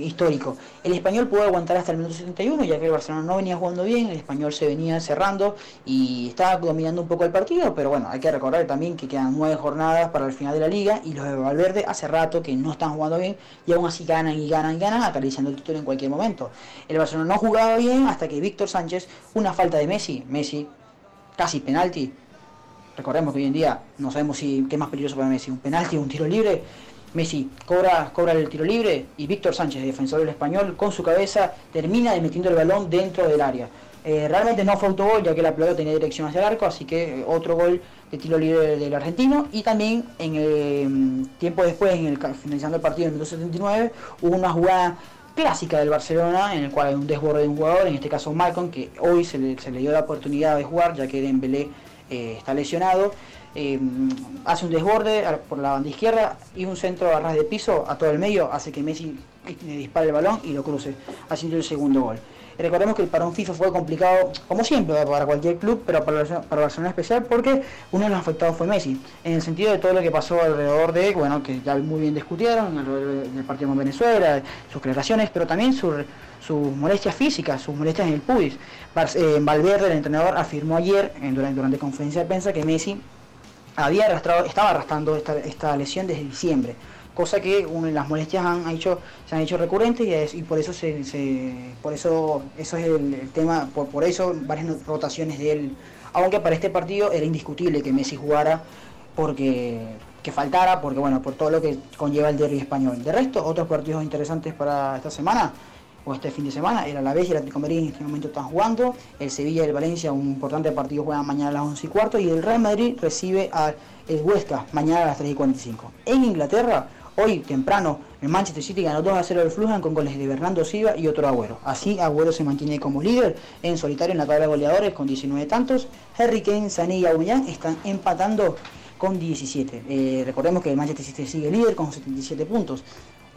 histórico. El Español pudo aguantar hasta el minuto 71, ya que el Barcelona no venía jugando bien, el Español se venía cerrando y estaba dominando un poco el partido, pero bueno, hay que recordar también que quedan nueve jornadas para el final de la liga y los de Valverde hace rato que no están jugando bien y aún así ganan y ganan y ganan acariciando el título en cualquier momento. El Barcelona no jugaba bien hasta que Víctor Sánchez, una falta de Messi, Messi casi penalti, recordemos que hoy en día no sabemos si qué es más peligroso para Messi, un penalti o un tiro libre. Messi cobra, cobra el tiro libre y Víctor Sánchez, defensor del español, con su cabeza termina metiendo el balón dentro del área. Eh, realmente no fue autogol ya que la pelota tenía dirección hacia el arco, así que eh, otro gol de tiro libre del argentino. Y también en el tiempo después, en el, finalizando el partido en el 279, hubo una jugada clásica del Barcelona en el cual hay un desborde de un jugador, en este caso Malcolm, que hoy se le, se le dio la oportunidad de jugar ya que Dembélé eh, está lesionado. Eh, hace un desborde por la banda izquierda y un centro a ras de piso a todo el medio hace que Messi eh, dispare el balón y lo cruce, haciendo el segundo gol. Recordemos que el parón FIFA fue complicado, como siempre, para cualquier club, pero para, Barcelona- especial, porque uno de los afectados fue Messi, en el sentido de todo lo que pasó alrededor de, bueno, que ya muy bien discutieron, del partido con Venezuela, sus declaraciones, pero también su- sus molestias físicas, sus molestias en el pubis. Eh, Valverde, el entrenador, afirmó ayer, durante, durante conferencia de prensa, que Messi había estaba arrastrando esta lesión desde diciembre, cosa que las molestias han hecho, se han hecho recurrentes y, por eso se, por eso eso es el, tema, por, eso varias rotaciones de él, aunque para este partido era indiscutible que Messi jugara porque que faltara, porque bueno, por todo lo que conlleva el derby español. De resto, otros partidos interesantes para esta semana o este fin de semana, el Alavés y el Atlético Madrid en este momento están jugando, el Sevilla y el Valencia, un importante partido, juegan mañana a las 11 y cuarto, y el Real Madrid recibe al Huesca mañana a las 3 y 45. En Inglaterra, hoy temprano, el Manchester City ganó 2 a 0 del Fulham con goles de Bernardo Silva y otro Agüero. Así, Agüero se mantiene como líder en solitario en la tabla de goleadores con 19 tantos. Harry Kane, Sané y Aubameyang están empatando con 17. Eh, recordemos que el Manchester City sigue líder con 77 puntos.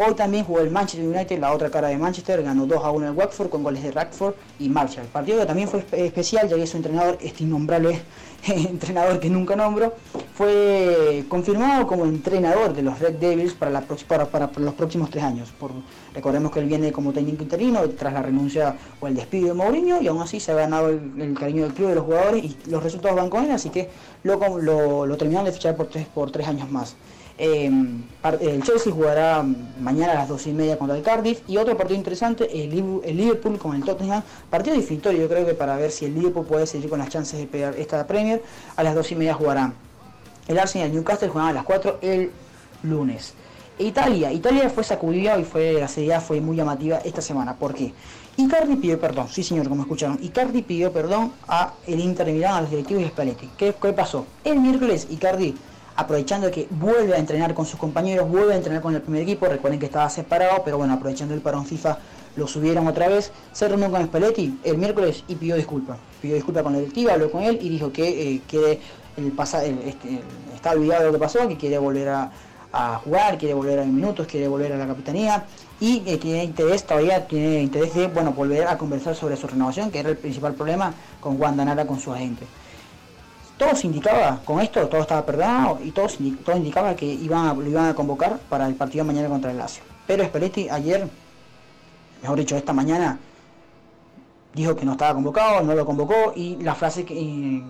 Hoy también jugó el Manchester United, la otra cara de Manchester, ganó 2 a 1 el Watford con goles de Radford y Marshall. Partido que también fue espe- especial, ya que su entrenador, este innombrable entrenador que nunca nombro, fue confirmado como entrenador de los Red Devils para, los próximos tres años. Por, recordemos que él viene como técnico interino tras la renuncia o el despido de Mourinho y aún así se ha ganado el, cariño del club de los jugadores y los resultados van con él, así que lo, lo, terminaron de fichar por tres años más. Par- el Chelsea jugará mañana a las 12 y media contra el Cardiff y otro partido interesante, el, Liv- el Liverpool con el Tottenham, partido definitorio yo creo que para ver si el Liverpool puede seguir con las chances de pegar esta Premier, a las 12 y media jugarán. El Arsenal y el Newcastle juegan a las 4 el lunes. Italia, Italia fue sacudida y fue la Serie fue muy llamativa esta semana. ¿Por qué? Icardi pidió perdón, sí señor, como escucharon. Icardi pidió perdón a el Inter Milán, a los directivos y Spalletti. ¿Qué, qué pasó? El miércoles Icardi, aprovechando que vuelve a entrenar con sus compañeros, vuelve a entrenar con el primer equipo, recuerden que estaba separado, pero bueno, aprovechando el parón FIFA lo subieron otra vez, se reunió con Spalletti el miércoles y pidió disculpas. Pidió disculpas con la directiva, habló con él y dijo que eh, quiere el este, está olvidado de lo que pasó, que quiere volver a, jugar, quiere volver a minutos, quiere volver a la capitanía y eh, tiene interés, todavía tiene interés de bueno volver a conversar sobre su renovación, que era el principal problema con Wanda Nara con su agente. Todo se indicaba, con esto todo estaba perdonado y todo, todo indicaba que iban lo iban a convocar para el partido mañana contra el Lazio. Pero Spalletti ayer, mejor dicho, esta mañana, dijo que no estaba convocado, no lo convocó y la frase que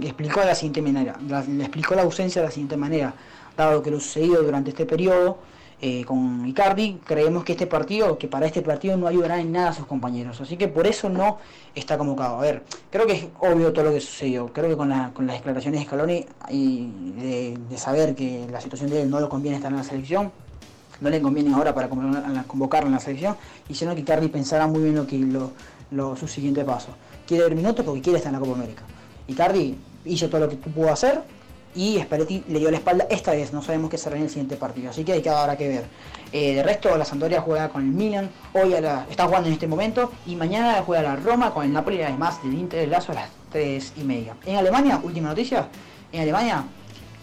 explicó de la siguiente manera, le explicó la ausencia de la siguiente manera, dado que lo sucedido durante este periodo eh, con Icardi, creemos que este partido, que para este partido no ayudará en nada a sus compañeros, así que por eso no está convocado. A ver, creo que es obvio todo lo que sucedió, creo que con, la- con las declaraciones de Scaloni y de, saber que la situación de él no le conviene estar en la selección, no le conviene ahora para convocar- convocarlo en la selección, hicieron que Icardi pensara muy bien lo que lo, lo- su siguiente paso. Quiere ver minutos porque quiere estar en la Copa América. Icardi hizo todo lo que pudo hacer y Spalletti le dio la espalda esta vez, no sabemos qué será en el siguiente partido, así que hay que ahora que ver. Eh, de resto, la Sampdoria juega con el Milan, hoy a la- está jugando en este momento, y mañana juega la Roma con el Napoli, además del Inter del Lazo a las 3 y media. En Alemania, última noticia, en Alemania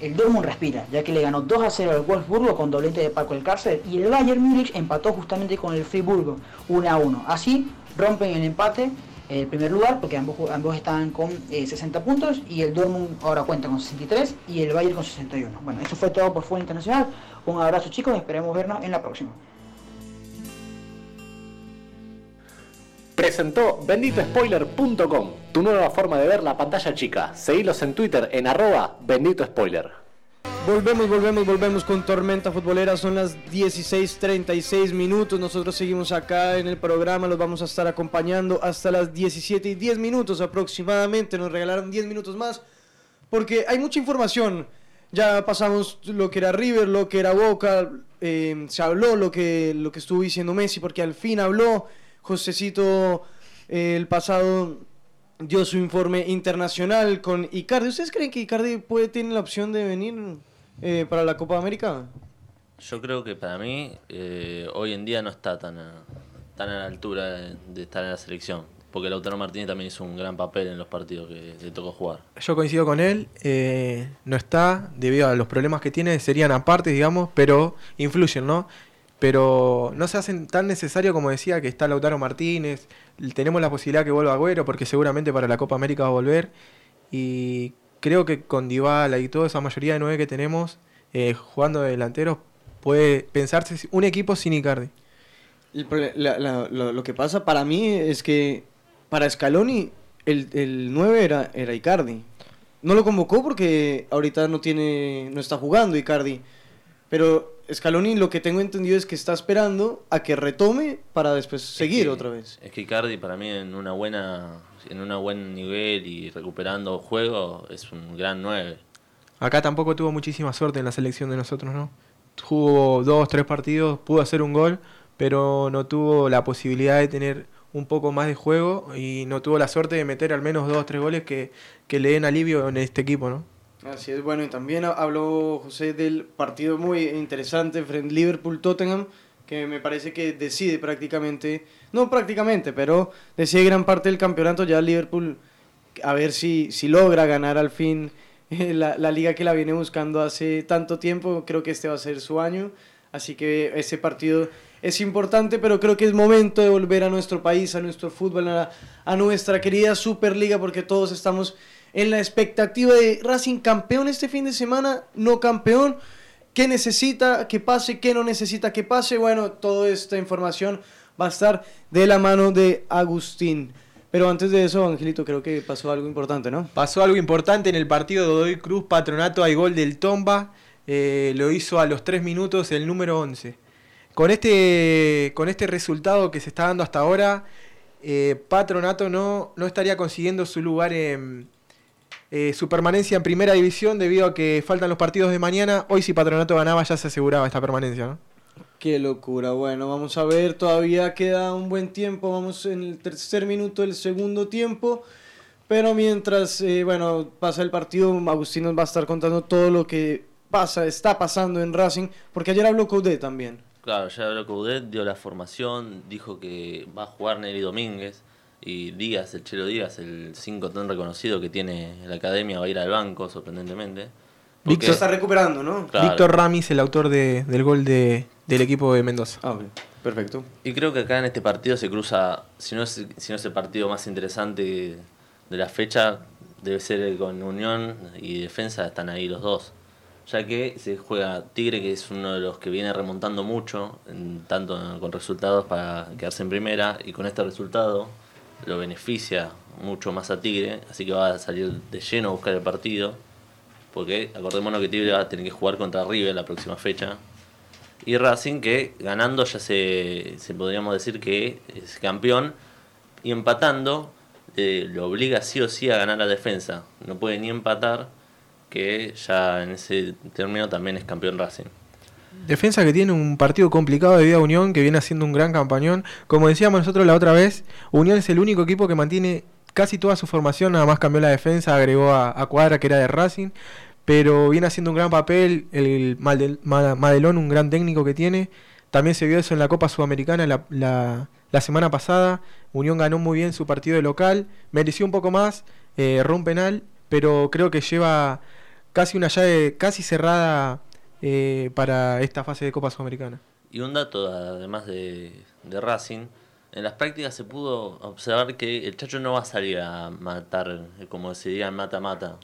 el Dortmund respira, ya que le ganó 2 a 0 al Wolfsburgo con doblete de Paco el Cárcel y el Bayern Múnich empató justamente con el Friburgo 1 a 1. Así rompen el empate el primer lugar porque ambos, ambos estaban con eh, 60 puntos y el Dortmund ahora cuenta con 63 y el Bayern con 61. Bueno, eso fue todo por Fútbol Internacional. Un abrazo chicos esperemos vernos en la próxima. Presentó benditospoiler.com, tu nueva forma de ver la pantalla chica. Seguilos en Twitter en arroba benditospoiler. Volvemos, volvemos, volvemos con Tormenta Futbolera. Son las 16:36 minutos. Nosotros seguimos acá en el programa. Los vamos a estar acompañando hasta las 17 y 10 minutos aproximadamente. Nos regalaron 10 minutos más porque hay mucha información. Ya pasamos lo que era River, lo que era Boca. eh, se habló lo que, lo que estuvo diciendo Messi porque al fin habló. Josecito eh, el pasado dio su informe internacional con Icardi. ¿Ustedes creen que Icardi puede tener la opción de venir eh, para la Copa América? Yo creo que para mí eh, hoy en día no está tan a, tan a la altura de, de estar en la selección. Porque Lautaro Martínez también hizo un gran papel en los partidos que le tocó jugar. Yo coincido con él, eh, no está, debido a los problemas que tiene, serían aparte, digamos, pero influyen, ¿no? Pero no se hacen tan necesario como decía que está Lautaro Martínez, tenemos la posibilidad que vuelva Agüero, porque seguramente para la Copa América va a volver, y creo que con Dybala y toda esa mayoría de nueve que tenemos, eh, jugando de delanteros, puede pensarse un equipo sin Icardi. La- la- lo, lo que pasa para mí es que para Scaloni el, el 9 era, era Icardi. No lo convocó porque ahorita no tiene no está jugando Icardi. Pero Scaloni lo que tengo entendido es que está esperando a que retome para después seguir que- otra vez. Es que Icardi para mí en una buena en un buen nivel y recuperando juego es un gran 9. Acá tampoco tuvo muchísima suerte en la selección de nosotros, ¿no? Jugó dos, tres partidos, pudo hacer un gol, pero no tuvo la posibilidad de tener un poco más de juego y no tuvo la suerte de meter al menos dos, tres goles que, que le den alivio en este equipo, ¿no? Así es, bueno, y también ha- habló José del partido muy interesante frente Liverpool-Tottenham, que me parece que decide prácticamente, no prácticamente, pero decide gran parte del campeonato ya Liverpool, a ver si, si logra ganar al fin eh, la, la liga que la viene buscando hace tanto tiempo, creo que este va a ser su año, así que ese partido es importante, pero creo que es momento de volver a nuestro país, a nuestro fútbol, a, a nuestra querida Superliga, porque todos estamos en la expectativa de Racing campeón este fin de semana, no campeón. ¿Qué necesita que pase? ¿Qué no necesita que pase? Bueno, toda esta información va a estar de la mano de Agustín. Pero antes de eso, Angelito, creo que pasó algo importante, ¿no? Pasó algo importante en el partido de Godoy Cruz Patronato, hay gol del Tomba, eh, lo hizo a los 3 minutos el número 11. Con este, con este resultado que se está dando hasta ahora, eh, Patronato no, no estaría consiguiendo su lugar en eh, su permanencia en primera división debido a que faltan los partidos de mañana. Hoy si Patronato ganaba ya se aseguraba esta permanencia, ¿no? Qué locura. Bueno, vamos a ver, todavía queda un buen tiempo. Vamos en el tercer minuto del segundo tiempo. Pero mientras, eh, bueno, pasa el partido, Agustín nos va a estar contando todo lo que pasa, está pasando en Racing. Porque ayer habló Coudet también. Claro, ya habló Coudet, dio la formación, dijo que va a jugar Nelly Domínguez y Díaz, el Chelo Díaz, el 5 tan reconocido que tiene la academia, va a ir al banco, sorprendentemente. Porque- Se está recuperando, ¿no? Claro. Víctor Ramis, el autor de- del gol de, del equipo de Mendoza. Ah, perfecto. Y creo que acá en este partido se cruza, si no es, si no es el partido más interesante de la fecha, debe ser con Unión y Defensa, están ahí los dos. Ya que se juega Tigre, que es uno de los que viene remontando mucho, en- tanto con resultados para quedarse en primera, y con este resultado lo beneficia mucho más a Tigre, así que va a salir de lleno a buscar el partido, porque acordémonos que Tigre va a tener que jugar contra River la próxima fecha, y Racing que ganando ya se, se podríamos decir que es campeón, y empatando eh, lo obliga sí o sí a ganar la defensa, no puede ni empatar, que ya en ese término también es campeón Racing. Defensa que tiene un partido complicado debido a Unión, que viene haciendo un gran campañón. Como decíamos nosotros la otra vez, Unión es el único equipo que mantiene casi toda su formación, nada más cambió la defensa, agregó a, Cuadra que era de Racing, pero viene haciendo un gran papel, el Madelón, un gran técnico que tiene. También se vio eso en la Copa Sudamericana la semana pasada. Unión ganó muy bien su partido de local, mereció un poco más, eh, erró un penal, pero creo que lleva casi una llave casi cerrada eh, para esta fase de Copa Sudamericana. Y un dato, además de, de Racing, en las prácticas se pudo observar que el Chacho no va a salir a matar, como se diría, mata-mata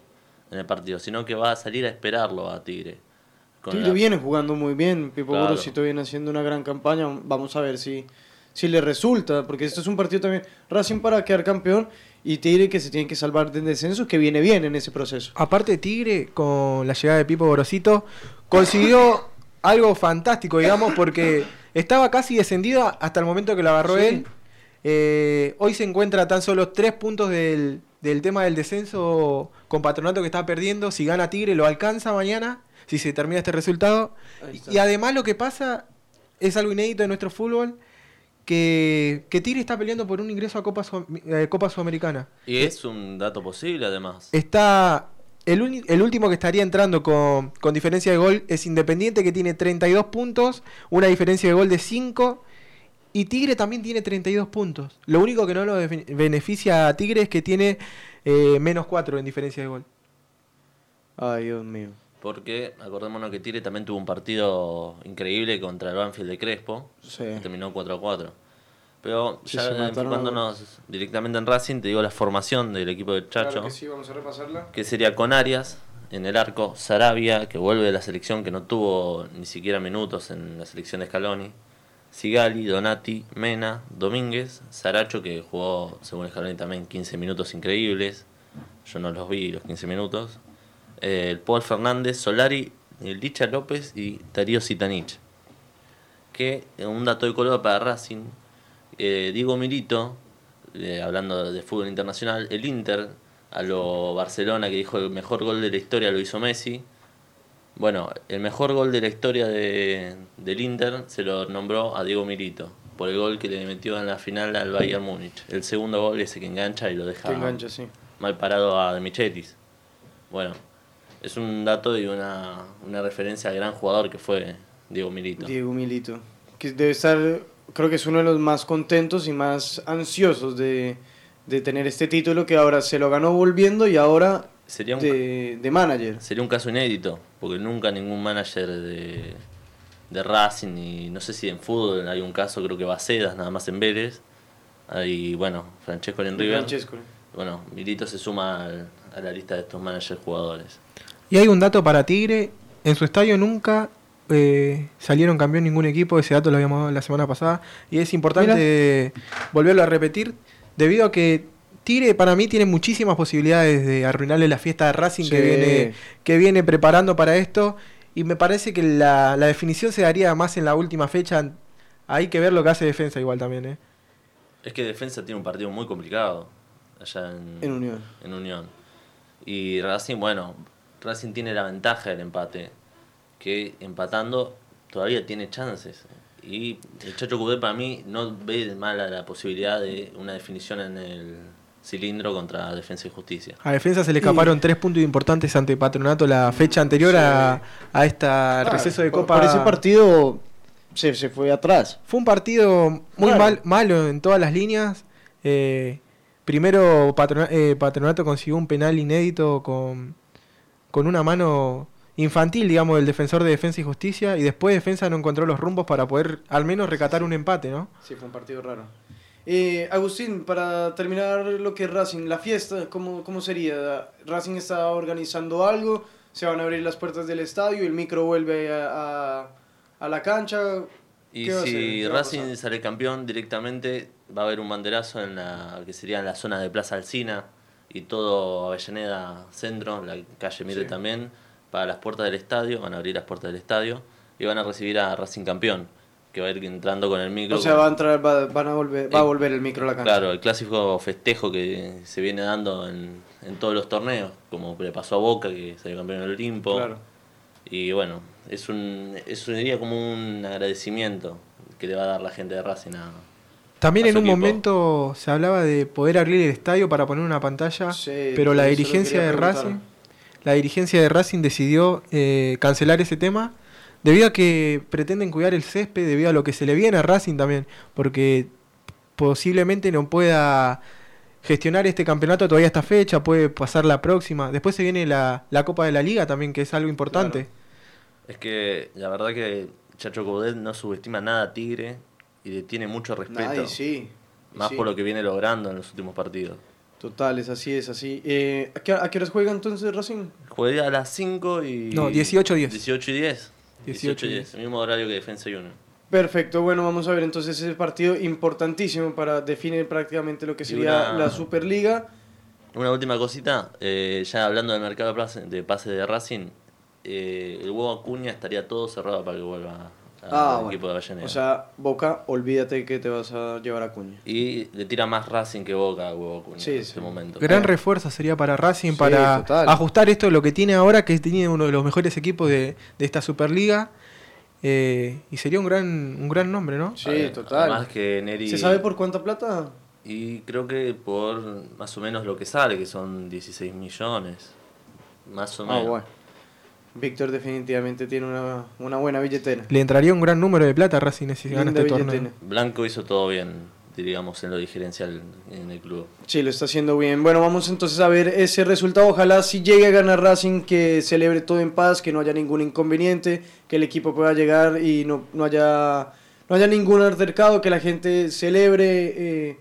en el partido, sino que va a salir a esperarlo a Tigre. Tigre la- viene jugando muy bien, Pipo Claro. Gorosito viene haciendo una gran campaña, vamos a ver si, si le resulta, porque esto es un partido también, Racing para quedar campeón y Tigre que se tiene que salvar del descenso, que viene bien en ese proceso. Aparte Tigre, con la llegada de Pipo Gorosito, consiguió algo fantástico, digamos, porque estaba casi descendido hasta el momento que lo agarró Sí. él. Eh, hoy se encuentra a tan solo tres puntos del, del tema del descenso con Patronato que está perdiendo. Si gana Tigre lo alcanza mañana, si se termina este resultado. Y además lo que pasa es algo inédito de nuestro fútbol, que, que Tigre está peleando por un ingreso a Copa, eh, Copa Sudamericana. Y es un dato posible, además. Está. El, el último que estaría entrando con, con diferencia de gol es Independiente, que tiene 32 puntos, una diferencia de gol de 5. Y Tigre también tiene 32 puntos. Lo único que no lo beneficia a Tigre es que tiene eh, menos 4 en diferencia de gol. Ay, Dios mío. Porque acordémonos que Tigre también tuvo un partido increíble contra el Banfield de Crespo. Sí. que Terminó 4 a 4. Pero Sí, ya a enfocándonos directamente en Racing, te digo la formación del equipo del Chacho. Claro que sí, vamos a repasarla. que sería con Arias en el arco, Sarabia, que vuelve de la selección, que no tuvo ni siquiera minutos en la selección de Scaloni, Sigali, Donati, Mena, Domínguez, Saracho, que jugó, según Scaloni, también 15 minutos increíbles, yo no los vi los 15 minutos, el Paul Fernández, Solari, el Licha López y Darío Sitanich. Que, eh, un dato de color para Racing, eh, Diego Milito, eh, hablando de fútbol internacional, el Inter a lo Barcelona que dijo el mejor gol de la historia lo hizo Messi. Bueno, el mejor gol de la historia de, del Inter se lo nombró a Diego Milito por el gol que le metió en la final al Bayern Múnich. El segundo gol ese que engancha y lo deja Que engancha, sí. mal parado a De Michelis. Bueno, es un dato y una, una referencia al gran jugador que fue Diego Milito. Diego Milito, que debe estar, creo que es uno de los más contentos y más ansiosos de, de tener este título que ahora se lo ganó volviendo y ahora Sería un, de, de manager. Sería un caso inédito, porque nunca ningún manager de, de Racing, y no sé si en fútbol hay un caso, creo que Bacedas, nada más en Vélez. Hay, bueno, Francesco en River. Francesco. Bueno, Milito se suma al- a la lista de estos managers jugadores. Y hay un dato para Tigre. En su estadio nunca eh, salieron campeón ningún equipo. Ese dato lo habíamos dado la semana pasada. Y es importante volverlo a repetir. Debido a que Tigre para mí tiene muchísimas posibilidades de arruinarle la fiesta de Racing que, viene, que viene preparando para esto. Y me parece que la, la definición se daría más en la última fecha. Hay que ver lo que hace defensa igual también. ¿eh? Es que Defensa tiene un partido muy complicado allá en, En Unión. en Unión. Y Racing, bueno, Racing tiene la ventaja del empate, que empatando todavía tiene chances. Y el Chacho Cudé para mí no ve mala la posibilidad de una definición en el cilindro contra Defensa y Justicia. A defensa se le escaparon tres puntos importantes ante Patronato la fecha anterior a, a esta receso de por- Copa. Por ese partido se, se fue atrás. Fue un partido muy Claro. mal, malo en todas las líneas. Eh, primero Patrona- eh, Patronato consiguió un penal inédito con, con una mano infantil, digamos, del defensor de Defensa y Justicia. Y después Defensa no encontró los rumbos para poder al menos recatar un empate, ¿no? Sí, fue un partido raro. Eh, Agustín, para terminar lo que es Racing, la fiesta, ¿cómo, ¿cómo sería? ¿Racing está organizando algo? ¿Se van a abrir las puertas del estadio? ¿El micro vuelve a, a- a la cancha? Y si ¿Qué va a Racing sale campeón directamente, va a haber un banderazo en la que sería en la zona de Plaza Alcina y todo Avellaneda Centro, la calle Mire Sí. también, para las puertas del estadio, van a abrir las puertas del estadio y van a recibir a Racing campeón, que va a ir entrando con el micro. O sea, va a entrar, va, van a volver, va a volver el micro a la cancha. Claro, el clásico festejo que se viene dando en, en todos los torneos, como le pasó a Boca, que salió campeón del Olimpo. Claro. Y bueno, es un, es un diría como un agradecimiento que le va a dar la gente de Racing a, También en un momento se hablaba de poder abrir el estadio para poner una pantalla, pero la dirigencia de preguntar. Racing, la dirigencia de Racing decidió eh, cancelar ese tema debido a que pretenden cuidar el césped, debido a lo que se le viene a Racing también, porque posiblemente no pueda gestionar este campeonato todavía esta fecha, puede pasar la próxima. Después se viene la, la Copa de la Liga también, que es algo importante. Es que la verdad que Chacho Coudet no subestima nada a Tigre y le tiene mucho respeto. Nadie, sí. Más sí. por lo que viene logrando en los últimos partidos. Total, es así, es así. Eh, ¿a, qué, ¿A qué horas juega entonces Racing? Juega a las 5 y... No, 18 y 10. 18 y 10. 18 y 10. El mismo horario que Defensa y Uno. Perfecto, bueno, vamos a ver entonces ese partido importantísimo para definir prácticamente lo que sería una- la Superliga. Una última cosita, eh, ya hablando del mercado de pase de, pase de Racing, eh, el huevo Acuña estaría todo cerrado para que vuelva al Ah, equipo bueno. de Avellaneda. O sea, Boca, olvídate que te vas a llevar a Cuña. y le tira más Racing que Boca a huevo Acuña Sí, en sí. este momento. Gran refuerzo sería para Racing, Sí, para total. ajustar esto lo que tiene ahora, que tiene uno de los mejores equipos de, de esta Superliga. eh, y sería un gran, un gran nombre, ¿no? Sí, total. Además que Neri... ¿Se sabe por cuánta plata? Y creo que por más o menos lo que sale, que son 16 millones. Más o Ah, menos. bueno. Víctor definitivamente tiene una, una buena billetera. Le entraría un gran número de plata a Racing si gana este billetera. torneo. Blanco hizo todo bien, digamos, en lo diferencial en el club. Sí, lo está haciendo bien. Bueno, vamos entonces a ver ese resultado. Ojalá si llegue a ganar Racing, que celebre todo en paz, que no haya ningún inconveniente, que el equipo pueda llegar y no, no haya no haya ningún altercado, que la gente celebre eh,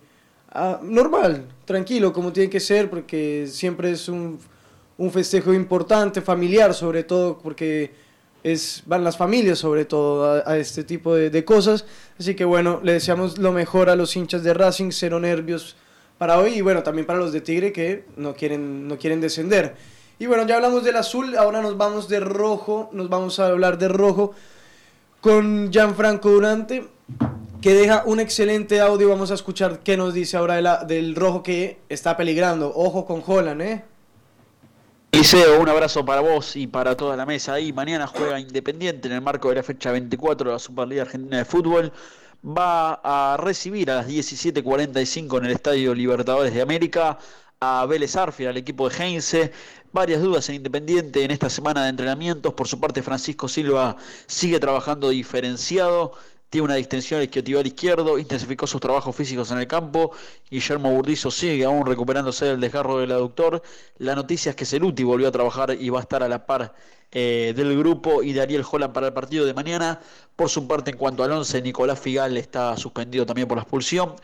normal, tranquilo, como tiene que ser, porque siempre es un, un festejo importante, familiar sobre todo, porque es, van las familias sobre todo a, este tipo de, cosas. Así que bueno, le deseamos lo mejor a los hinchas de Racing, cero nervios para hoy y bueno, también para los de Tigre que no quieren, no quieren descender. Y bueno, ya hablamos del azul, ahora nos vamos de rojo, nos vamos a hablar de rojo con Gianfranco Durante, que deja un excelente audio. Vamos a escuchar qué nos dice ahora de del rojo que está peligrando. Ojo con Holland, ¿eh? Liceo, un abrazo para vos y para toda la mesa. Y mañana juega Independiente en el marco de la fecha 24 de la Superliga Argentina de Fútbol. Va a recibir a las 17.45 en el Estadio Libertadores de América a Vélez Arfield, al equipo de Heinze. Varias dudas en Independiente en esta semana de entrenamientos. Por su parte, Francisco Silva sigue trabajando diferenciado. Tiene una distensión isquiotibial izquierdo, intensificó sus trabajos físicos en el campo. Guillermo Burdizo sigue aún recuperándose del desgarro del aductor. La noticia es que Celuti volvió a trabajar y va a estar a la par eh, del grupo y de Ariel para el partido de mañana. Por su parte, en cuanto al 11, Nicolás Figal está suspendido también por la expulsión.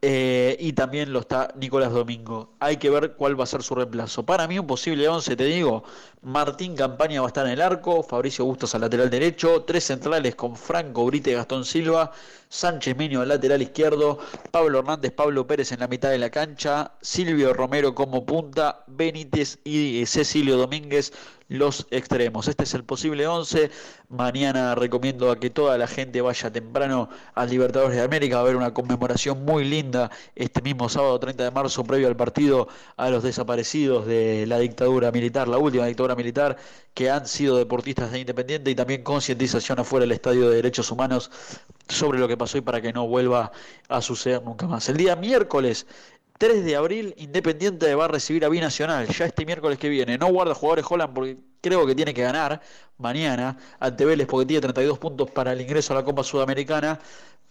Eh, y también lo está Nicolás Domingo. Hay que ver cuál va a ser su reemplazo. Para mí, un posible 11, te digo: Martín Campaña va a estar en el arco, Fabricio Bustos al lateral derecho, tres centrales con Franco Brite y Gastón Silva, Sánchez Meño al lateral izquierdo, Pablo Hernández, Pablo Pérez en la mitad de la cancha, Silvio Romero como punta, Benítez y Cecilio Domínguez los extremos. Este es el posible 11. Mañana recomiendo a que toda la gente vaya temprano al Libertadores de América. A haber una conmemoración muy linda este mismo sábado 30 de marzo, previo al partido a los desaparecidos de la dictadura militar, la última dictadura militar, que han sido deportistas de Independiente y también concientización afuera del Estadio de Derechos Humanos sobre lo que pasó y para que no vuelva a suceder nunca más. El día miércoles 3 de abril, Independiente va a recibir a Binacional, ya este miércoles que viene. No guarda jugadores Holland porque creo que tiene que ganar mañana ante Vélez porque tiene 32 puntos para el ingreso a la Copa Sudamericana,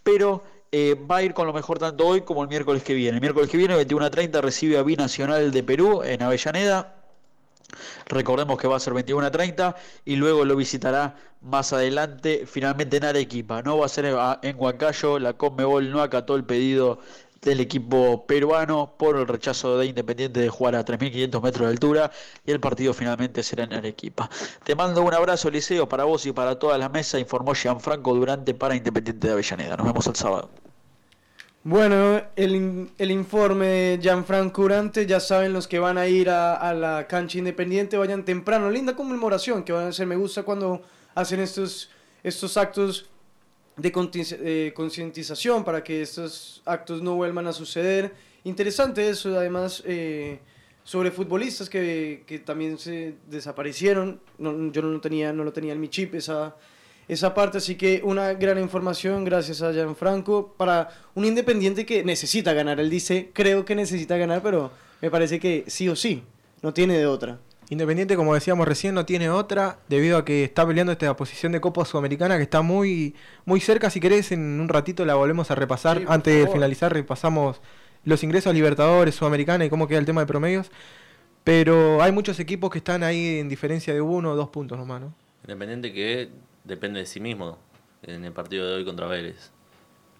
pero eh, va a ir con lo mejor tanto hoy como el miércoles que viene. El miércoles que viene, 21 a 30, recibe a Binacional de Perú en Avellaneda. Recordemos que va a ser 21 a 30 y luego lo visitará más adelante, finalmente en Arequipa. No va a ser a- en Huancayo, la Conmebol no acató el pedido del equipo peruano por el rechazo de Independiente de jugar a 3.500 metros de altura y el partido finalmente será en Arequipa. Te mando un abrazo, Liceo, para vos y para toda la mesa, informó Gianfranco Durante para Independiente de Avellaneda. Nos vemos el sábado. Bueno, el, el informe de Gianfranco Urante, ya saben los que van a ir a, a la cancha independiente, vayan temprano. Linda conmemoración que van a hacer. Me gusta cuando hacen estos, estos actos de eh, concientización para que estos actos no vuelvan a suceder. Interesante eso, además, eh, sobre futbolistas que, que también se desaparecieron. No, yo no tenía, no lo tenía en mi chip esa, esa parte, así que una gran información gracias a Gianfranco para un independiente que necesita ganar. Él dice, creo que necesita ganar, pero me parece que sí o sí, no tiene de otra. Independiente, como decíamos recién, no tiene otra, debido a que está peleando esta posición de Copa Sudamericana que está muy, muy cerca. Si querés, en un ratito la volvemos a repasar. Sí, Antes de finalizar, repasamos los ingresos a Libertadores, Sudamericana y cómo queda el tema de promedios. Pero hay muchos equipos que están ahí en diferencia de uno o dos puntos nomás, ¿no? Independiente que depende de sí mismo en el partido de hoy contra Vélez.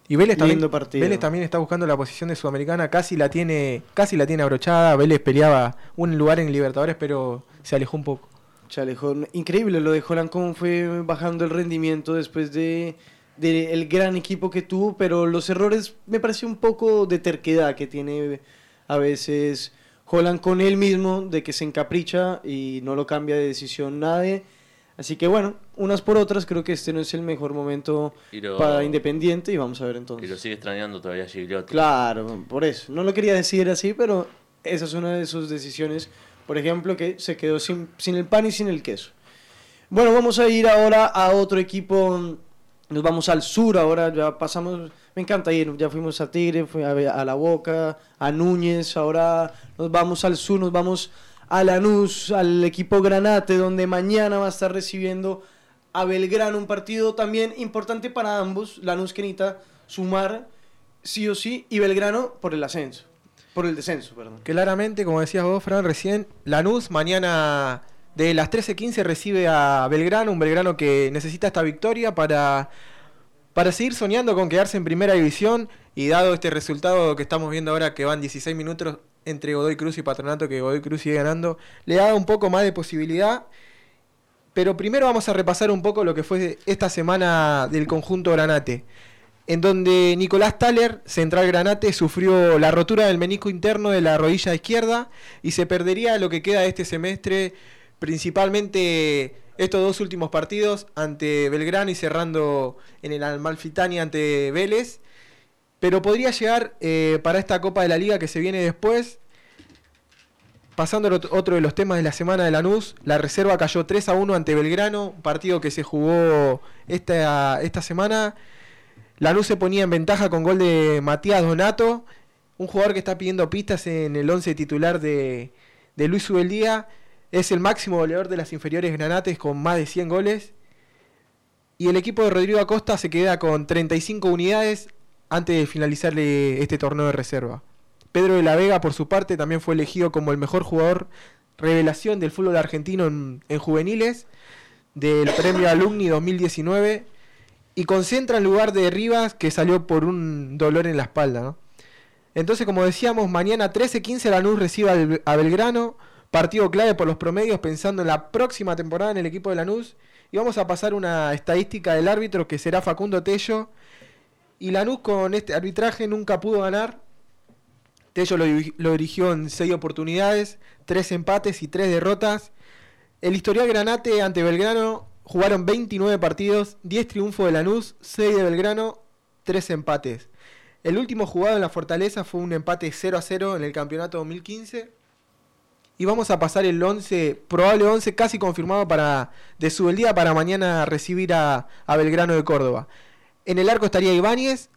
Y Vélez también. Vélez también está buscando la posición de Sudamericana, casi la tiene, casi la tiene abrochada. Vélez peleaba un lugar en Libertadores, pero se alejó un poco. Se alejó. Increíble lo de Holland, cómo fue bajando el rendimiento después de, de el gran equipo que tuvo, pero los errores me parece un poco de terquedad que tiene a veces Holland con él mismo, de que se encapricha y no lo cambia de decisión nadie. Así que bueno, unas por otras, creo que este no es el mejor momento Y lo- para Independiente y vamos a ver Y entonces. lo sigue extrañando todavía Gigliotti. Claro, por eso. No lo quería decir así, pero esa es una de sus decisiones. Por ejemplo, que se quedó sin, sin el pan y sin el queso. Bueno, vamos a ir ahora a otro equipo. Nos vamos al sur ahora. Ya pasamos. Me encanta ir. Ya fuimos a Tigre, a, a La Boca, a Núñez. Ahora nos vamos al sur. Nos vamos a Lanús, al equipo Granate, donde mañana va a estar recibiendo a Belgrano. Un partido también importante para ambos. Lanús que necesita sumar sí o sí. Y Belgrano por el ascenso. Por el descenso, perdón. Claramente, como decías vos, Fran, recién, Lanús mañana de las 13.15 recibe a Belgrano, un Belgrano que necesita esta victoria para, para seguir soñando con quedarse en primera división y dado este resultado que estamos viendo ahora que van 16 minutos entre Godoy Cruz y Patronato, que Godoy Cruz sigue ganando, le da un poco más de posibilidad. Pero primero vamos a repasar un poco lo que fue esta semana del conjunto Granate en donde Nicolás Thaler, central Granate, sufrió la rotura del menisco interno de la rodilla izquierda y se perdería lo que queda de este semestre, principalmente estos dos últimos partidos ante Belgrano y cerrando en el Amalfitani ante Vélez. Pero podría llegar eh, para esta Copa de la Liga que se viene después. Pasando otro de los temas de la semana de Lanús, la reserva cayó 3 a 1 ante Belgrano, partido que se jugó esta, esta semana. Lanús se ponía en ventaja con gol de Matías Donato, un jugador que está pidiendo pistas en el 11 titular de, de Luis Ubeldía. Es el máximo goleador de las inferiores granates con más de 100 goles. Y el equipo de Rodrigo Acosta se queda con 35 unidades antes de finalizar eh, este torneo de reserva. Pedro de la Vega, por su parte, también fue elegido como el mejor jugador revelación del fútbol argentino en, en juveniles del premio Alumni 2019 y concentra en lugar de Rivas que salió por un dolor en la espalda. Entonces, como decíamos, mañana 13-15 Lanús recibe a Belgrano, partido clave por los promedios pensando en la próxima temporada en el equipo de Lanús. Y vamos a pasar una estadística del árbitro que será Facundo Tello. Y Lanús con este arbitraje nunca pudo ganar. Tello lo, lo dirigió en 6 oportunidades, 3 empates y 3 derrotas. El historial Granate ante Belgrano jugaron 29 partidos, 10 triunfos de Lanús, 6 de Belgrano, 3 empates. El último jugado en la Fortaleza fue un empate 0 a 0 en el campeonato 2015. Y vamos a pasar el 11, probable 11 casi confirmado para de Subeldía para mañana recibir a, a Belgrano de Córdoba. En el arco estaría Ibáñez,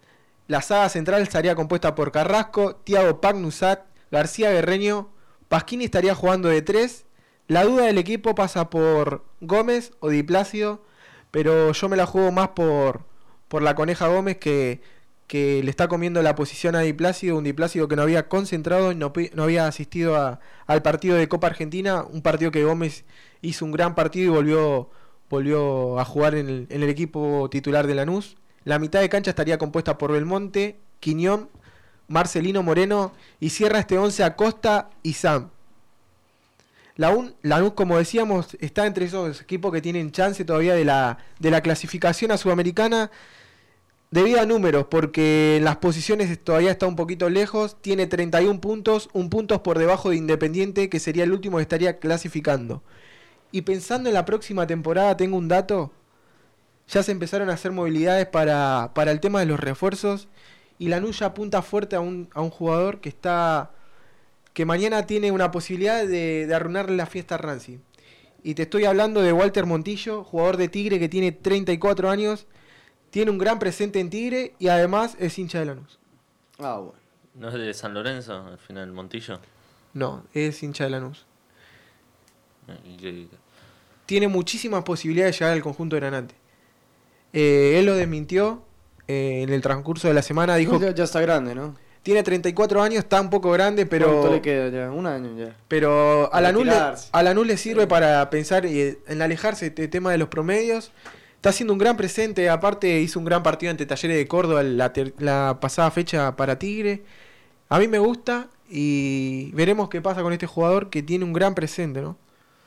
la saga central estaría compuesta por Carrasco, Tiago Pagnusat, García Guerreño, Pasquini estaría jugando de 3. La duda del equipo pasa por Gómez o Di Plácido, pero yo me la juego más por, por la coneja Gómez que, que le está comiendo la posición a Di Plácido, un Di Plácido que no había concentrado y no, había asistido a- al partido de Copa Argentina, un partido que Gómez hizo un gran partido y volvió, volvió a jugar en el equipo titular de Lanús. La mitad de cancha estaría compuesta por Belmonte, Quiñón, Marcelino Moreno y cierra este 11 Acosta y Sam. La un, Lanús, como decíamos, está entre esos equipos que tienen chance todavía de la, de la clasificación a Sudamericana debido a números, porque en las posiciones todavía está un poquito lejos, tiene 31 puntos, un punto por debajo de Independiente, que sería el último que estaría clasificando. Y pensando en la próxima temporada, tengo un dato, ya se empezaron a hacer movilidades para, para el tema de los refuerzos, y Lanús ya apunta fuerte a un, a un jugador que está que mañana tiene una posibilidad de, de arruinarle la fiesta a Rancy. Y te estoy hablando de Walter Montillo, jugador de Tigre que tiene 34 años, tiene un gran presente en Tigre y además es hincha de Lanús. Ah, bueno. ¿No es de San Lorenzo, al final, Montillo? No, es hincha de Lanús. ¿Y qué- Tiene muchísimas posibilidades de llegar al conjunto granate. Eh, él lo desmintió eh, en el transcurso de la semana. Dijo ya, ya está grande, ¿no? Tiene 34 años, está un poco grande, pero... ¿Cuánto le queda ya? Un año ya. Pero a Lanús, le, a sirve para pensar y- en alejarse del tema de los promedios. Está haciendo un gran presente, aparte hizo un gran partido ante Talleres de Córdoba la, ter- la pasada fecha para Tigre. A mí me gusta y veremos qué pasa con este jugador que tiene un gran presente, ¿no?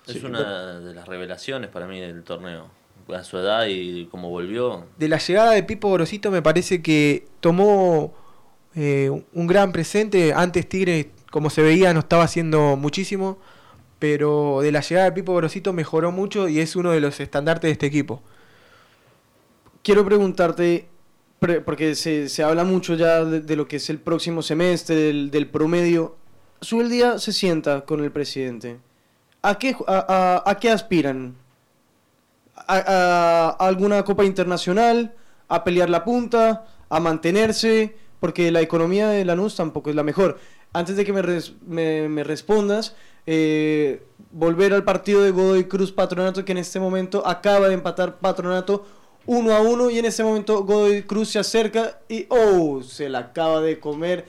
Es una de las revelaciones para mí del torneo. A su edad y cómo volvió. De la llegada de Pipo Gorosito me parece que tomó eh, un- gran presente. Antes Tigre, como se veía, no estaba haciendo muchísimo. Pero de la llegada de Pipo Gorosito mejoró mucho y es uno de los estandartes de este equipo. Quiero preguntarte, pre- porque se, se habla mucho ya de, de lo que es el próximo semestre, del, del promedio. Su el día se sienta con el presidente. ¿A qué, a, a- a qué aspiran? ¿A, a- alguna copa internacional? ¿A pelear la punta? ¿A mantenerse? Porque la economía de Lanús tampoco es la mejor. Antes de que me, res- me- me respondas, eh, volver al partido de Godoy Cruz Patronato, que en este momento acaba de empatar Patronato 1 a 1 y en este momento Godoy Cruz se acerca y ¡oh! Se la acaba de comer.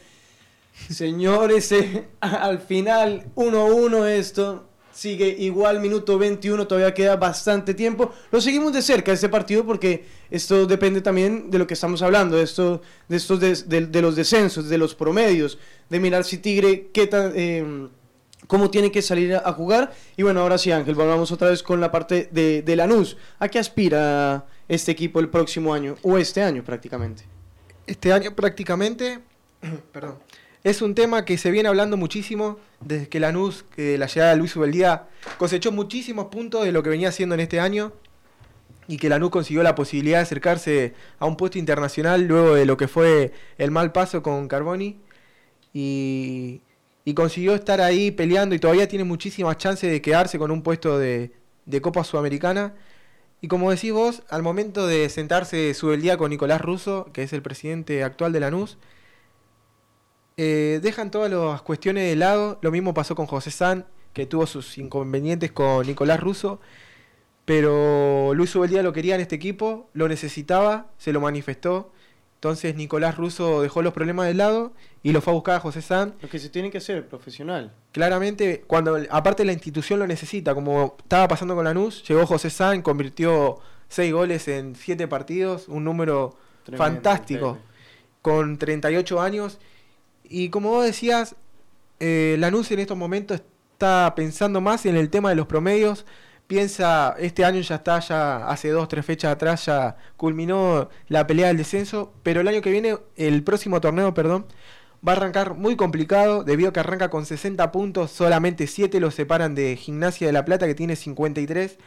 Señores, eh, al final 1 a 1 esto. Sigue igual, minuto 21, todavía queda bastante tiempo. Lo seguimos de cerca este partido porque esto depende también de lo que estamos hablando, de, esto, de estos de, de los descensos, de los promedios, de mirar si Tigre qué tan, eh, cómo tiene que salir a, a jugar. Y bueno, ahora sí, Ángel, volvamos otra vez con la parte de, de Lanús. ¿A qué aspira este equipo el próximo año? O este año prácticamente. Este año prácticamente, perdón, es un tema que se viene hablando muchísimo desde que Lanús, que la llegada de Luis Ubeldía, cosechó muchísimos puntos de lo que venía haciendo en este año y que Lanús consiguió la posibilidad de acercarse a un puesto internacional luego de lo que fue el mal paso con Carboni y, y consiguió estar ahí peleando y todavía tiene muchísimas chances de quedarse con un puesto de, de Copa Sudamericana. Y como decís vos, al momento de sentarse Subeldía con Nicolás Russo, que es el presidente actual de Lanús, eh, dejan todas las cuestiones de lado. Lo mismo pasó con José San, que tuvo sus inconvenientes con Nicolás Russo. Pero Luis Ubeldía lo quería en este equipo, lo necesitaba, se lo manifestó. Entonces Nicolás Russo dejó los problemas de lado y lo fue a buscar a José San. Lo que se tiene que hacer, profesional. Claramente, cuando aparte la institución lo necesita, como estaba pasando con Lanús, llegó José San, convirtió seis goles en siete partidos, un número Tremendo, fantástico, Pepe. con 38 años. Y como vos decías, eh, Lanús en estos momentos está pensando más en el tema de los promedios. Piensa, este año ya está, ya hace dos, tres fechas atrás ya culminó la pelea del descenso, pero el año que viene, el próximo torneo, perdón, va a arrancar muy complicado debido a que arranca con 60 puntos, solamente 7 los separan de Gimnasia de la Plata que tiene 53.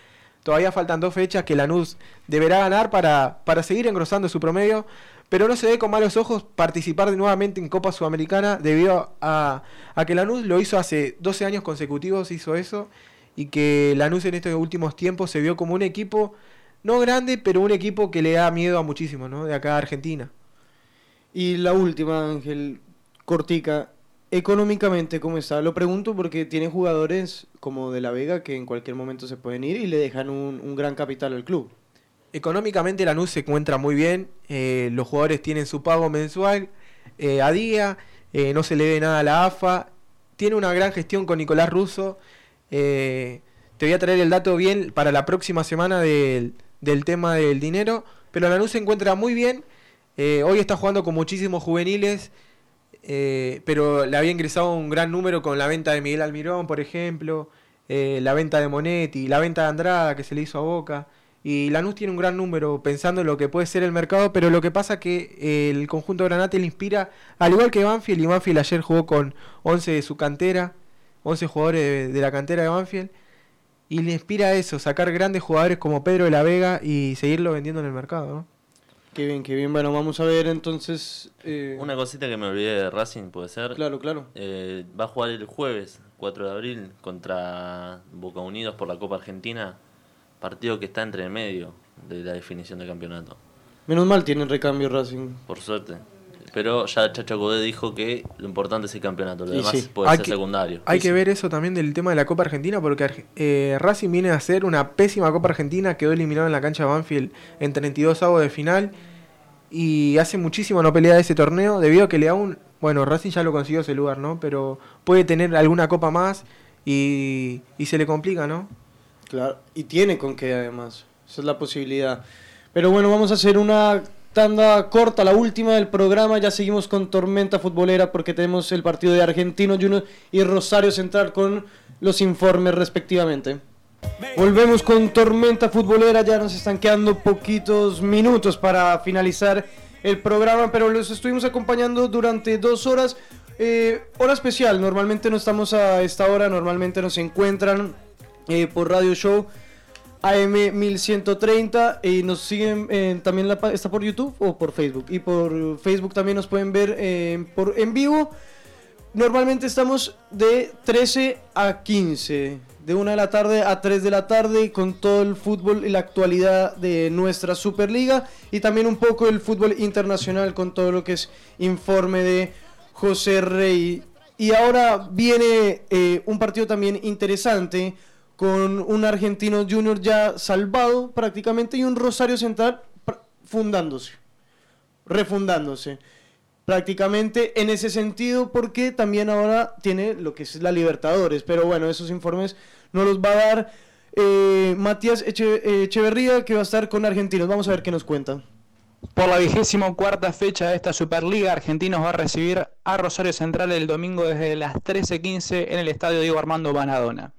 Todavía faltan dos fechas que Lanús deberá ganar para, para seguir engrosando su promedio, pero no se ve con malos ojos participar nuevamente en Copa Sudamericana debido a, que Lanús lo hizo hace 12 años consecutivos, hizo eso, y que Lanús en estos últimos tiempos se vio como un equipo, no grande, pero un equipo que le da miedo a muchísimo, ¿no? De acá a Argentina. Y la última, Ángel Cortica, económicamente, ¿cómo está? Lo pregunto porque tiene jugadores como De La Vega que en cualquier momento se pueden ir y le dejan un gran capital al club. Económicamente Lanús se encuentra muy bien, eh, los jugadores tienen su pago mensual eh, a día, eh, no se le debe nada a la AFA, tiene una gran gestión con Nicolás Russo. te voy a traer el dato bien para la próxima semana del, del tema del dinero, pero Lanús se encuentra muy bien, hoy está jugando con muchísimos juveniles, pero le había ingresado un gran número con la venta de Miguel Almirón, por ejemplo, la venta de Monetti, la venta de Andrada que se le hizo a Boca. Y Lanús tiene un gran número pensando en lo que puede ser el mercado, pero lo que pasa que eh, el conjunto Granate le inspira, al igual que Banfield, y Banfield ayer jugó con 11 de su cantera, 11 jugadores de, de la cantera de Banfield, y le inspira eso, sacar grandes jugadores como Pedro de la Vega y seguirlo vendiendo en el mercado. ¿no? Qué bien, qué bien. Bueno, vamos a ver entonces. eh, Una cosita que me olvidé de Racing, puede ser. Claro, claro. Eh, va a jugar el jueves, 4 de abril, contra Boca Unidos por la Copa Argentina. Partido que está entre el medio de la definición de campeonato. Menos mal tienen recambio Racing. Por suerte. Pero ya Chacho Codé dijo que lo importante es el campeonato, lo Y demás sí. puede Hay ser que- secundario. Hay que ver eso también del tema de la Copa Argentina, porque eh, Racing viene a hacer una pésima Copa Argentina, quedó eliminado en la cancha de Banfield en 32 avos de final, y hace muchísimo no pelea ese torneo, debido a que le da un... Bueno, Racing ya lo consiguió ese lugar, ¿no? Pero puede tener alguna copa más y, y se le complica, ¿no? Claro, y tiene con qué además. Esa es la posibilidad. Pero bueno, vamos a hacer una tanda corta, la última del programa. Ya seguimos con Tormenta Futbolera porque tenemos el partido de Argentino Juniors y Rosario Central con los informes respectivamente. Volvemos con Tormenta Futbolera, ya nos están quedando poquitos minutos para finalizar el programa, pero los estuvimos acompañando durante dos horas. Eh, hora especial, normalmente no estamos a esta hora, normalmente nos encuentran eh, por Radio Show AM 1130 y nos siguen eh, también la, está por YouTube o por Facebook y por Facebook también nos pueden ver eh, por en vivo. Normalmente estamos de 13 a 15, de 1 de la tarde a 3 de la tarde con todo el fútbol y la actualidad de nuestra Superliga y también un poco el fútbol internacional con todo lo que es informe de José Rey. Y ahora viene eh, un partido también interesante con un argentino junior ya salvado prácticamente y un Rosario Central fundándose, refundándose prácticamente en ese sentido porque también ahora tiene lo que es la Libertadores, pero bueno, esos informes no los va a dar eh, Matías Eche- Echeverría que va a estar con Argentinos. Vamos a ver qué nos cuenta. Por la vigésimo cuarta fecha de esta Superliga, Argentinos va a recibir a Rosario Central el domingo desde las 13.15 en el estadio Diego Armando Maradona.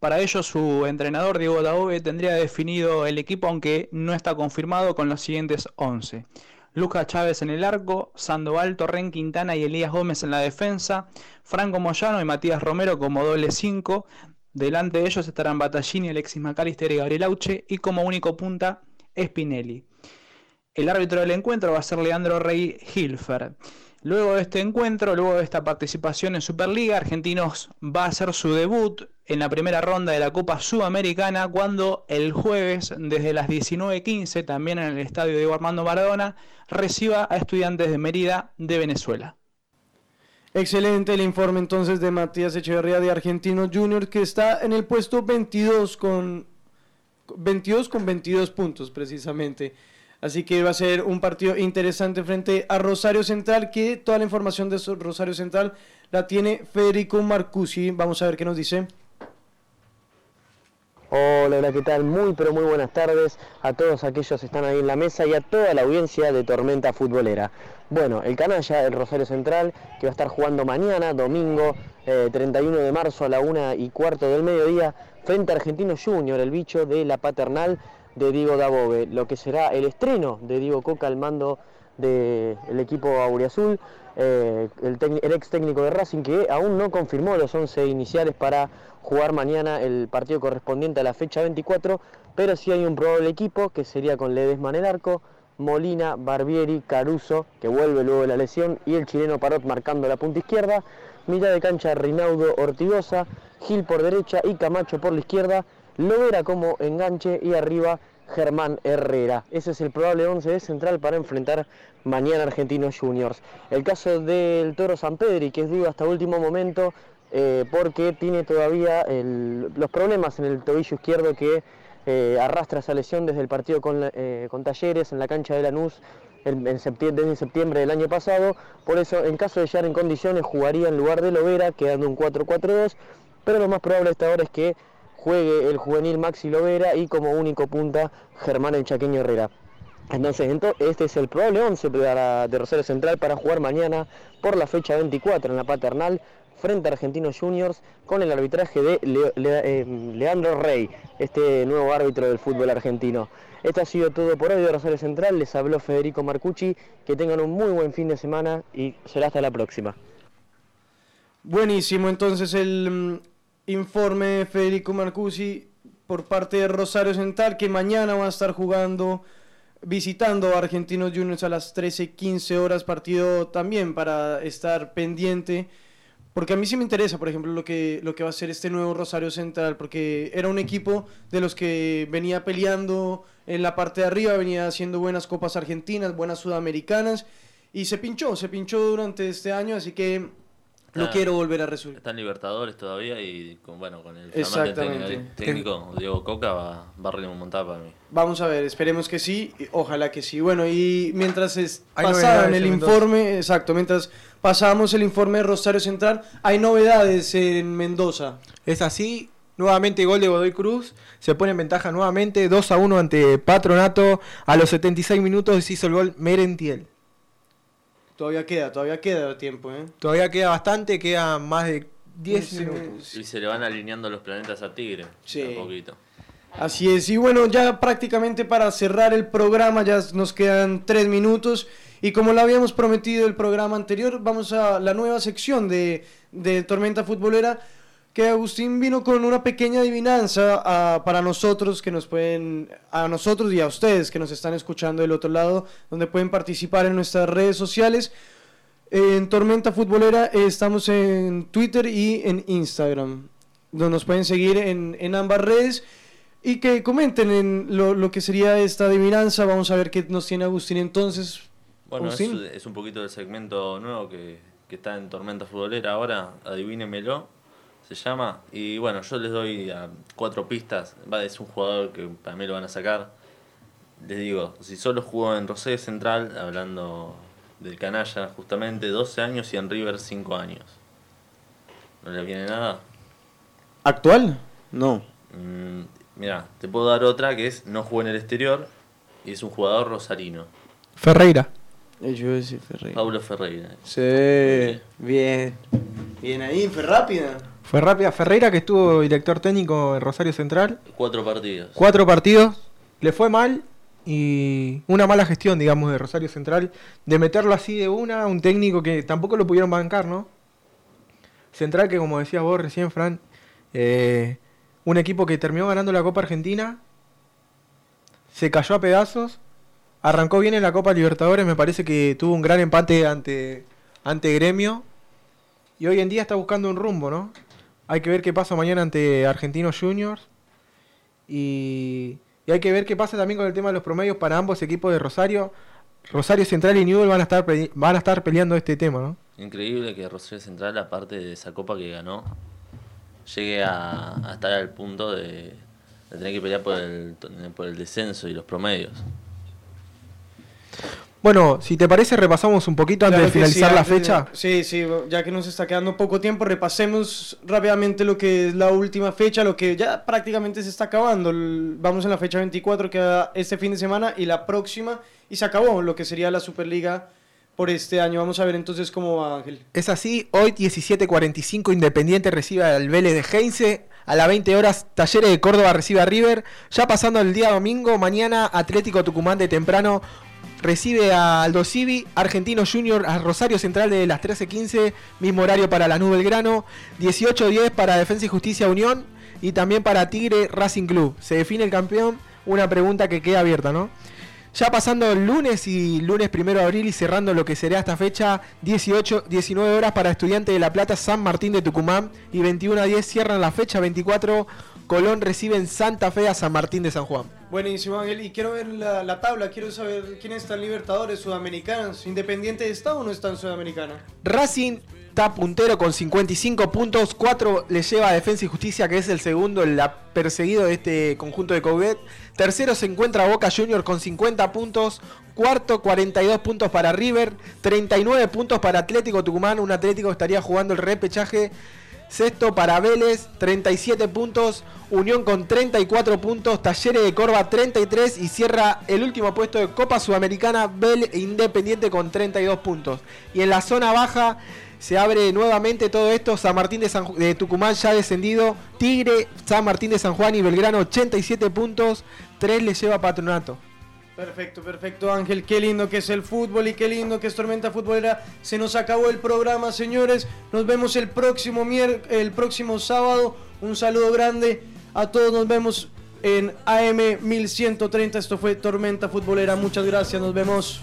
Para ello, su entrenador Diego Daove tendría definido el equipo, aunque no está confirmado con los siguientes 11. Lucas Chávez en el arco, Sandoval, Torren Quintana y Elías Gómez en la defensa, Franco Moyano y Matías Romero como doble 5. Delante de ellos estarán Batallini, Alexis McAllister y Gabriel Auche, y como único punta, Spinelli. El árbitro del encuentro va a ser Leandro Rey Hilfer. Luego de este encuentro, luego de esta participación en Superliga, Argentinos va a hacer su debut en la primera ronda de la Copa Sudamericana cuando el jueves desde las 19.15, también en el estadio Diego Armando Maradona, reciba a estudiantes de Mérida de Venezuela. Excelente el informe entonces de Matías Echeverría de Argentino Junior que está en el puesto 22 con 22 con 22 puntos precisamente. Así que va a ser un partido interesante frente a Rosario Central que toda la información de Rosario Central la tiene Federico Marcusi. Vamos a ver qué nos dice. Hola, hola, ¿qué tal? Muy, pero muy buenas tardes a todos aquellos que están ahí en la mesa y a toda la audiencia de Tormenta Futbolera. Bueno, el canalla, el Rosario Central, que va a estar jugando mañana, domingo eh, 31 de marzo a la una y cuarto del mediodía, frente a Argentino Junior, el bicho de la paternal de Diego Dabove, lo que será el estreno de Diego Coca al mando del equipo auriazul, eh, el, ex técnico de Racing que aún no confirmó los 11 iniciales para jugar mañana el partido correspondiente a la fecha 24, pero sí hay un probable equipo que sería con Ledesma en el arco, Molina, Barbieri, Caruso, que vuelve luego de la lesión, y el chileno Parot marcando la punta izquierda, mitad de cancha Rinaudo Ortigosa, Gil por derecha y Camacho por la izquierda, Lovera como enganche y arriba Germán Herrera. Ese es el probable 11 de central para enfrentar mañana Argentinos Juniors. El caso del Toro San Pedri, que es duda hasta último momento, eh, porque tiene todavía los problemas en el tobillo izquierdo que eh, arrastra esa lesión desde el partido con, eh, con Talleres en la cancha de Lanús en, en septiembre, desde septiembre del año pasado. Por eso, en caso de llegar en condiciones, jugaría en lugar de Lovera, quedando un 4-4-2. Pero lo más probable hasta ahora es que juegue el juvenil Maxi Lovera y como único punta Germán el Chaqueño Herrera. Entonces, ento- este es el probable 11 para- de Rosario Central para jugar mañana por la fecha 24 en la Paternal frente a Argentinos Juniors con el arbitraje de eh, Leandro Rey, este nuevo árbitro del fútbol argentino. Esto ha sido todo por hoy de Rosario Central. Les habló Federico Marcucci. Que tengan un muy buen fin de semana y será hasta la próxima. Buenísimo, entonces el informe de Federico Marcusi por parte de Rosario Central, que mañana va a estar jugando, visitando a Argentinos Juniors a las 13.15 horas, partido también para estar pendiente, porque a mí sí me interesa, por ejemplo, lo que, lo que va a ser este nuevo Rosario Central, porque era un equipo de los que venía peleando en la parte de arriba, venía haciendo buenas copas argentinas, buenas sudamericanas, y se pinchó, se pinchó durante este año, así que lo Está- quiero volver a resolver. Está en Libertadores todavía y con, bueno, con el Exactamente. técnico, Diego Coca va, va a remontar para mí. Vamos a ver, esperemos que sí, ojalá que sí. Bueno, y mientras es, pasaban el Mendoza. informe, exacto, mientras pasábamos el informe de Rosario Central, hay novedades en Mendoza. Es así. Nuevamente gol de Godoy Cruz. Se pone en ventaja nuevamente. 2 a 1 ante Patronato. A los 76 minutos hizo el gol Merentiel. Todavía queda, todavía queda tiempo, ¿eh? Todavía queda bastante. Queda más de 10 Sí, minutos. Y se le van alineando los planetas a Tigre. Sí. Un poquito. Así es, y bueno, ya prácticamente para cerrar el programa, ya nos quedan tres minutos. Y como lo habíamos prometido el programa anterior, vamos a la nueva sección de, de Tormenta Futbolera. Que Agustín vino con una pequeña adivinanza ah, para nosotros, que nos pueden, a nosotros y a ustedes que nos están escuchando del otro lado, donde pueden participar en nuestras redes sociales. En Tormenta Futbolera estamos en Twitter y en Instagram, donde nos pueden seguir en, en ambas redes y que comenten en lo, lo que sería esta adivinanza. Vamos a ver qué nos tiene Agustín entonces. Bueno, es un poquito del segmento nuevo que, que está en Tormenta Futbolera ahora, adivínenmelo, se llama. Y bueno, yo les doy a cuatro pistas, va, es un jugador que para mí lo van a sacar. Les digo, si solo jugó en Rosario Central, hablando del canalla justamente, 12 años y en River 5 años. ¿No le viene nada? ¿Actual? No. Mm, mira, te puedo dar otra que es no jugó en el exterior y es un jugador rosarino. Ferreira. Eh, Yo decir Ferreira. Paulo Ferreira. Sí, bien. Bien ahí, fue rápida. Fue rápida. Ferreira que estuvo director técnico en Rosario Central. Cuatro partidos. Cuatro partidos. Le fue mal. Y una mala gestión, digamos, de Rosario Central. De meterlo así de una. Un técnico que tampoco lo pudieron bancar, ¿no? Central que, como decías vos recién, Fran. eh, un equipo que terminó ganando la Copa Argentina. Se cayó a pedazos. Arrancó bien en la Copa Libertadores. Me parece que tuvo un gran empate ante, ante Gremio. Y hoy en día está buscando un rumbo, ¿no? Hay que ver qué pasa mañana ante Argentinos Juniors. Y, y hay que ver qué pasa también con el tema de los promedios para ambos equipos de Rosario. Rosario Central y Newell van a estar van a estar peleando este tema, ¿no? Increíble que Rosario Central, aparte de esa copa que ganó, llegue a, a estar al punto de, de tener que pelear por el, por el descenso y los promedios. Bueno, si te parece repasamos un poquito antes Claro de finalizar sí, la fecha. Sí, sí, ya que nos está quedando poco tiempo, repasemos rápidamente lo que es la última fecha, lo que ya prácticamente se está acabando. Vamos en la fecha 24, que este fin de semana, y la próxima, y se acabó lo que sería la Superliga por este año. Vamos a ver entonces cómo va, Ángel. Es así, hoy 17.45 Independiente recibe al Vélez de Heinze. A las 20 horas Talleres de Córdoba recibe a River. Ya pasando el día domingo, mañana Atlético Tucumán de temprano recibe a Aldo Civi, Argentino Junior a Rosario Central de las 13.15, mismo horario para la Nube Belgrano, 18.10 para Defensa y Justicia Unión y también para Tigre Racing Club. Se define el campeón, una pregunta que queda abierta, ¿no? Ya pasando el lunes y lunes primero de abril y cerrando lo que será esta fecha, 18, 19 horas para Estudiante de La Plata, San Martín de Tucumán y 21 a 10 cierran la fecha, 24 Colón recibe en Santa Fe a San Martín de San Juan. Buenísimo, Ángel. Y quiero ver la, la tabla, quiero saber quiénes están Libertadores, Sudamericanos. ¿Independiente está o no está en Sudamericana? Racing está puntero con 55 puntos, 4 le lleva a Defensa y Justicia, que es el segundo, el perseguido de este conjunto de Coudet. Tercero se encuentra Boca Junior con 50 puntos. Cuarto, 42 puntos para River. 39 puntos para Atlético Tucumán. Un Atlético estaría jugando el repechaje. Sexto para Vélez, 37 puntos. Unión con 34 puntos. Talleres de Corva, 33. Y cierra el último puesto de Copa Sudamericana, Vélez Independiente con 32 puntos. Y en la zona baja se abre nuevamente todo esto. San Martín de, San de Tucumán ya descendido. Tigre, San Martín de San Juan y Belgrano, 87 puntos. 3 le lleva Patronato. Perfecto, perfecto, Ángel. Qué lindo que es el fútbol y qué lindo que es Tormenta Futbolera. Se nos acabó el programa, señores. Nos vemos el próximo, mier el próximo sábado. Un saludo grande a todos. Nos vemos en AM 1130. Esto fue Tormenta Futbolera. Muchas gracias. Nos vemos.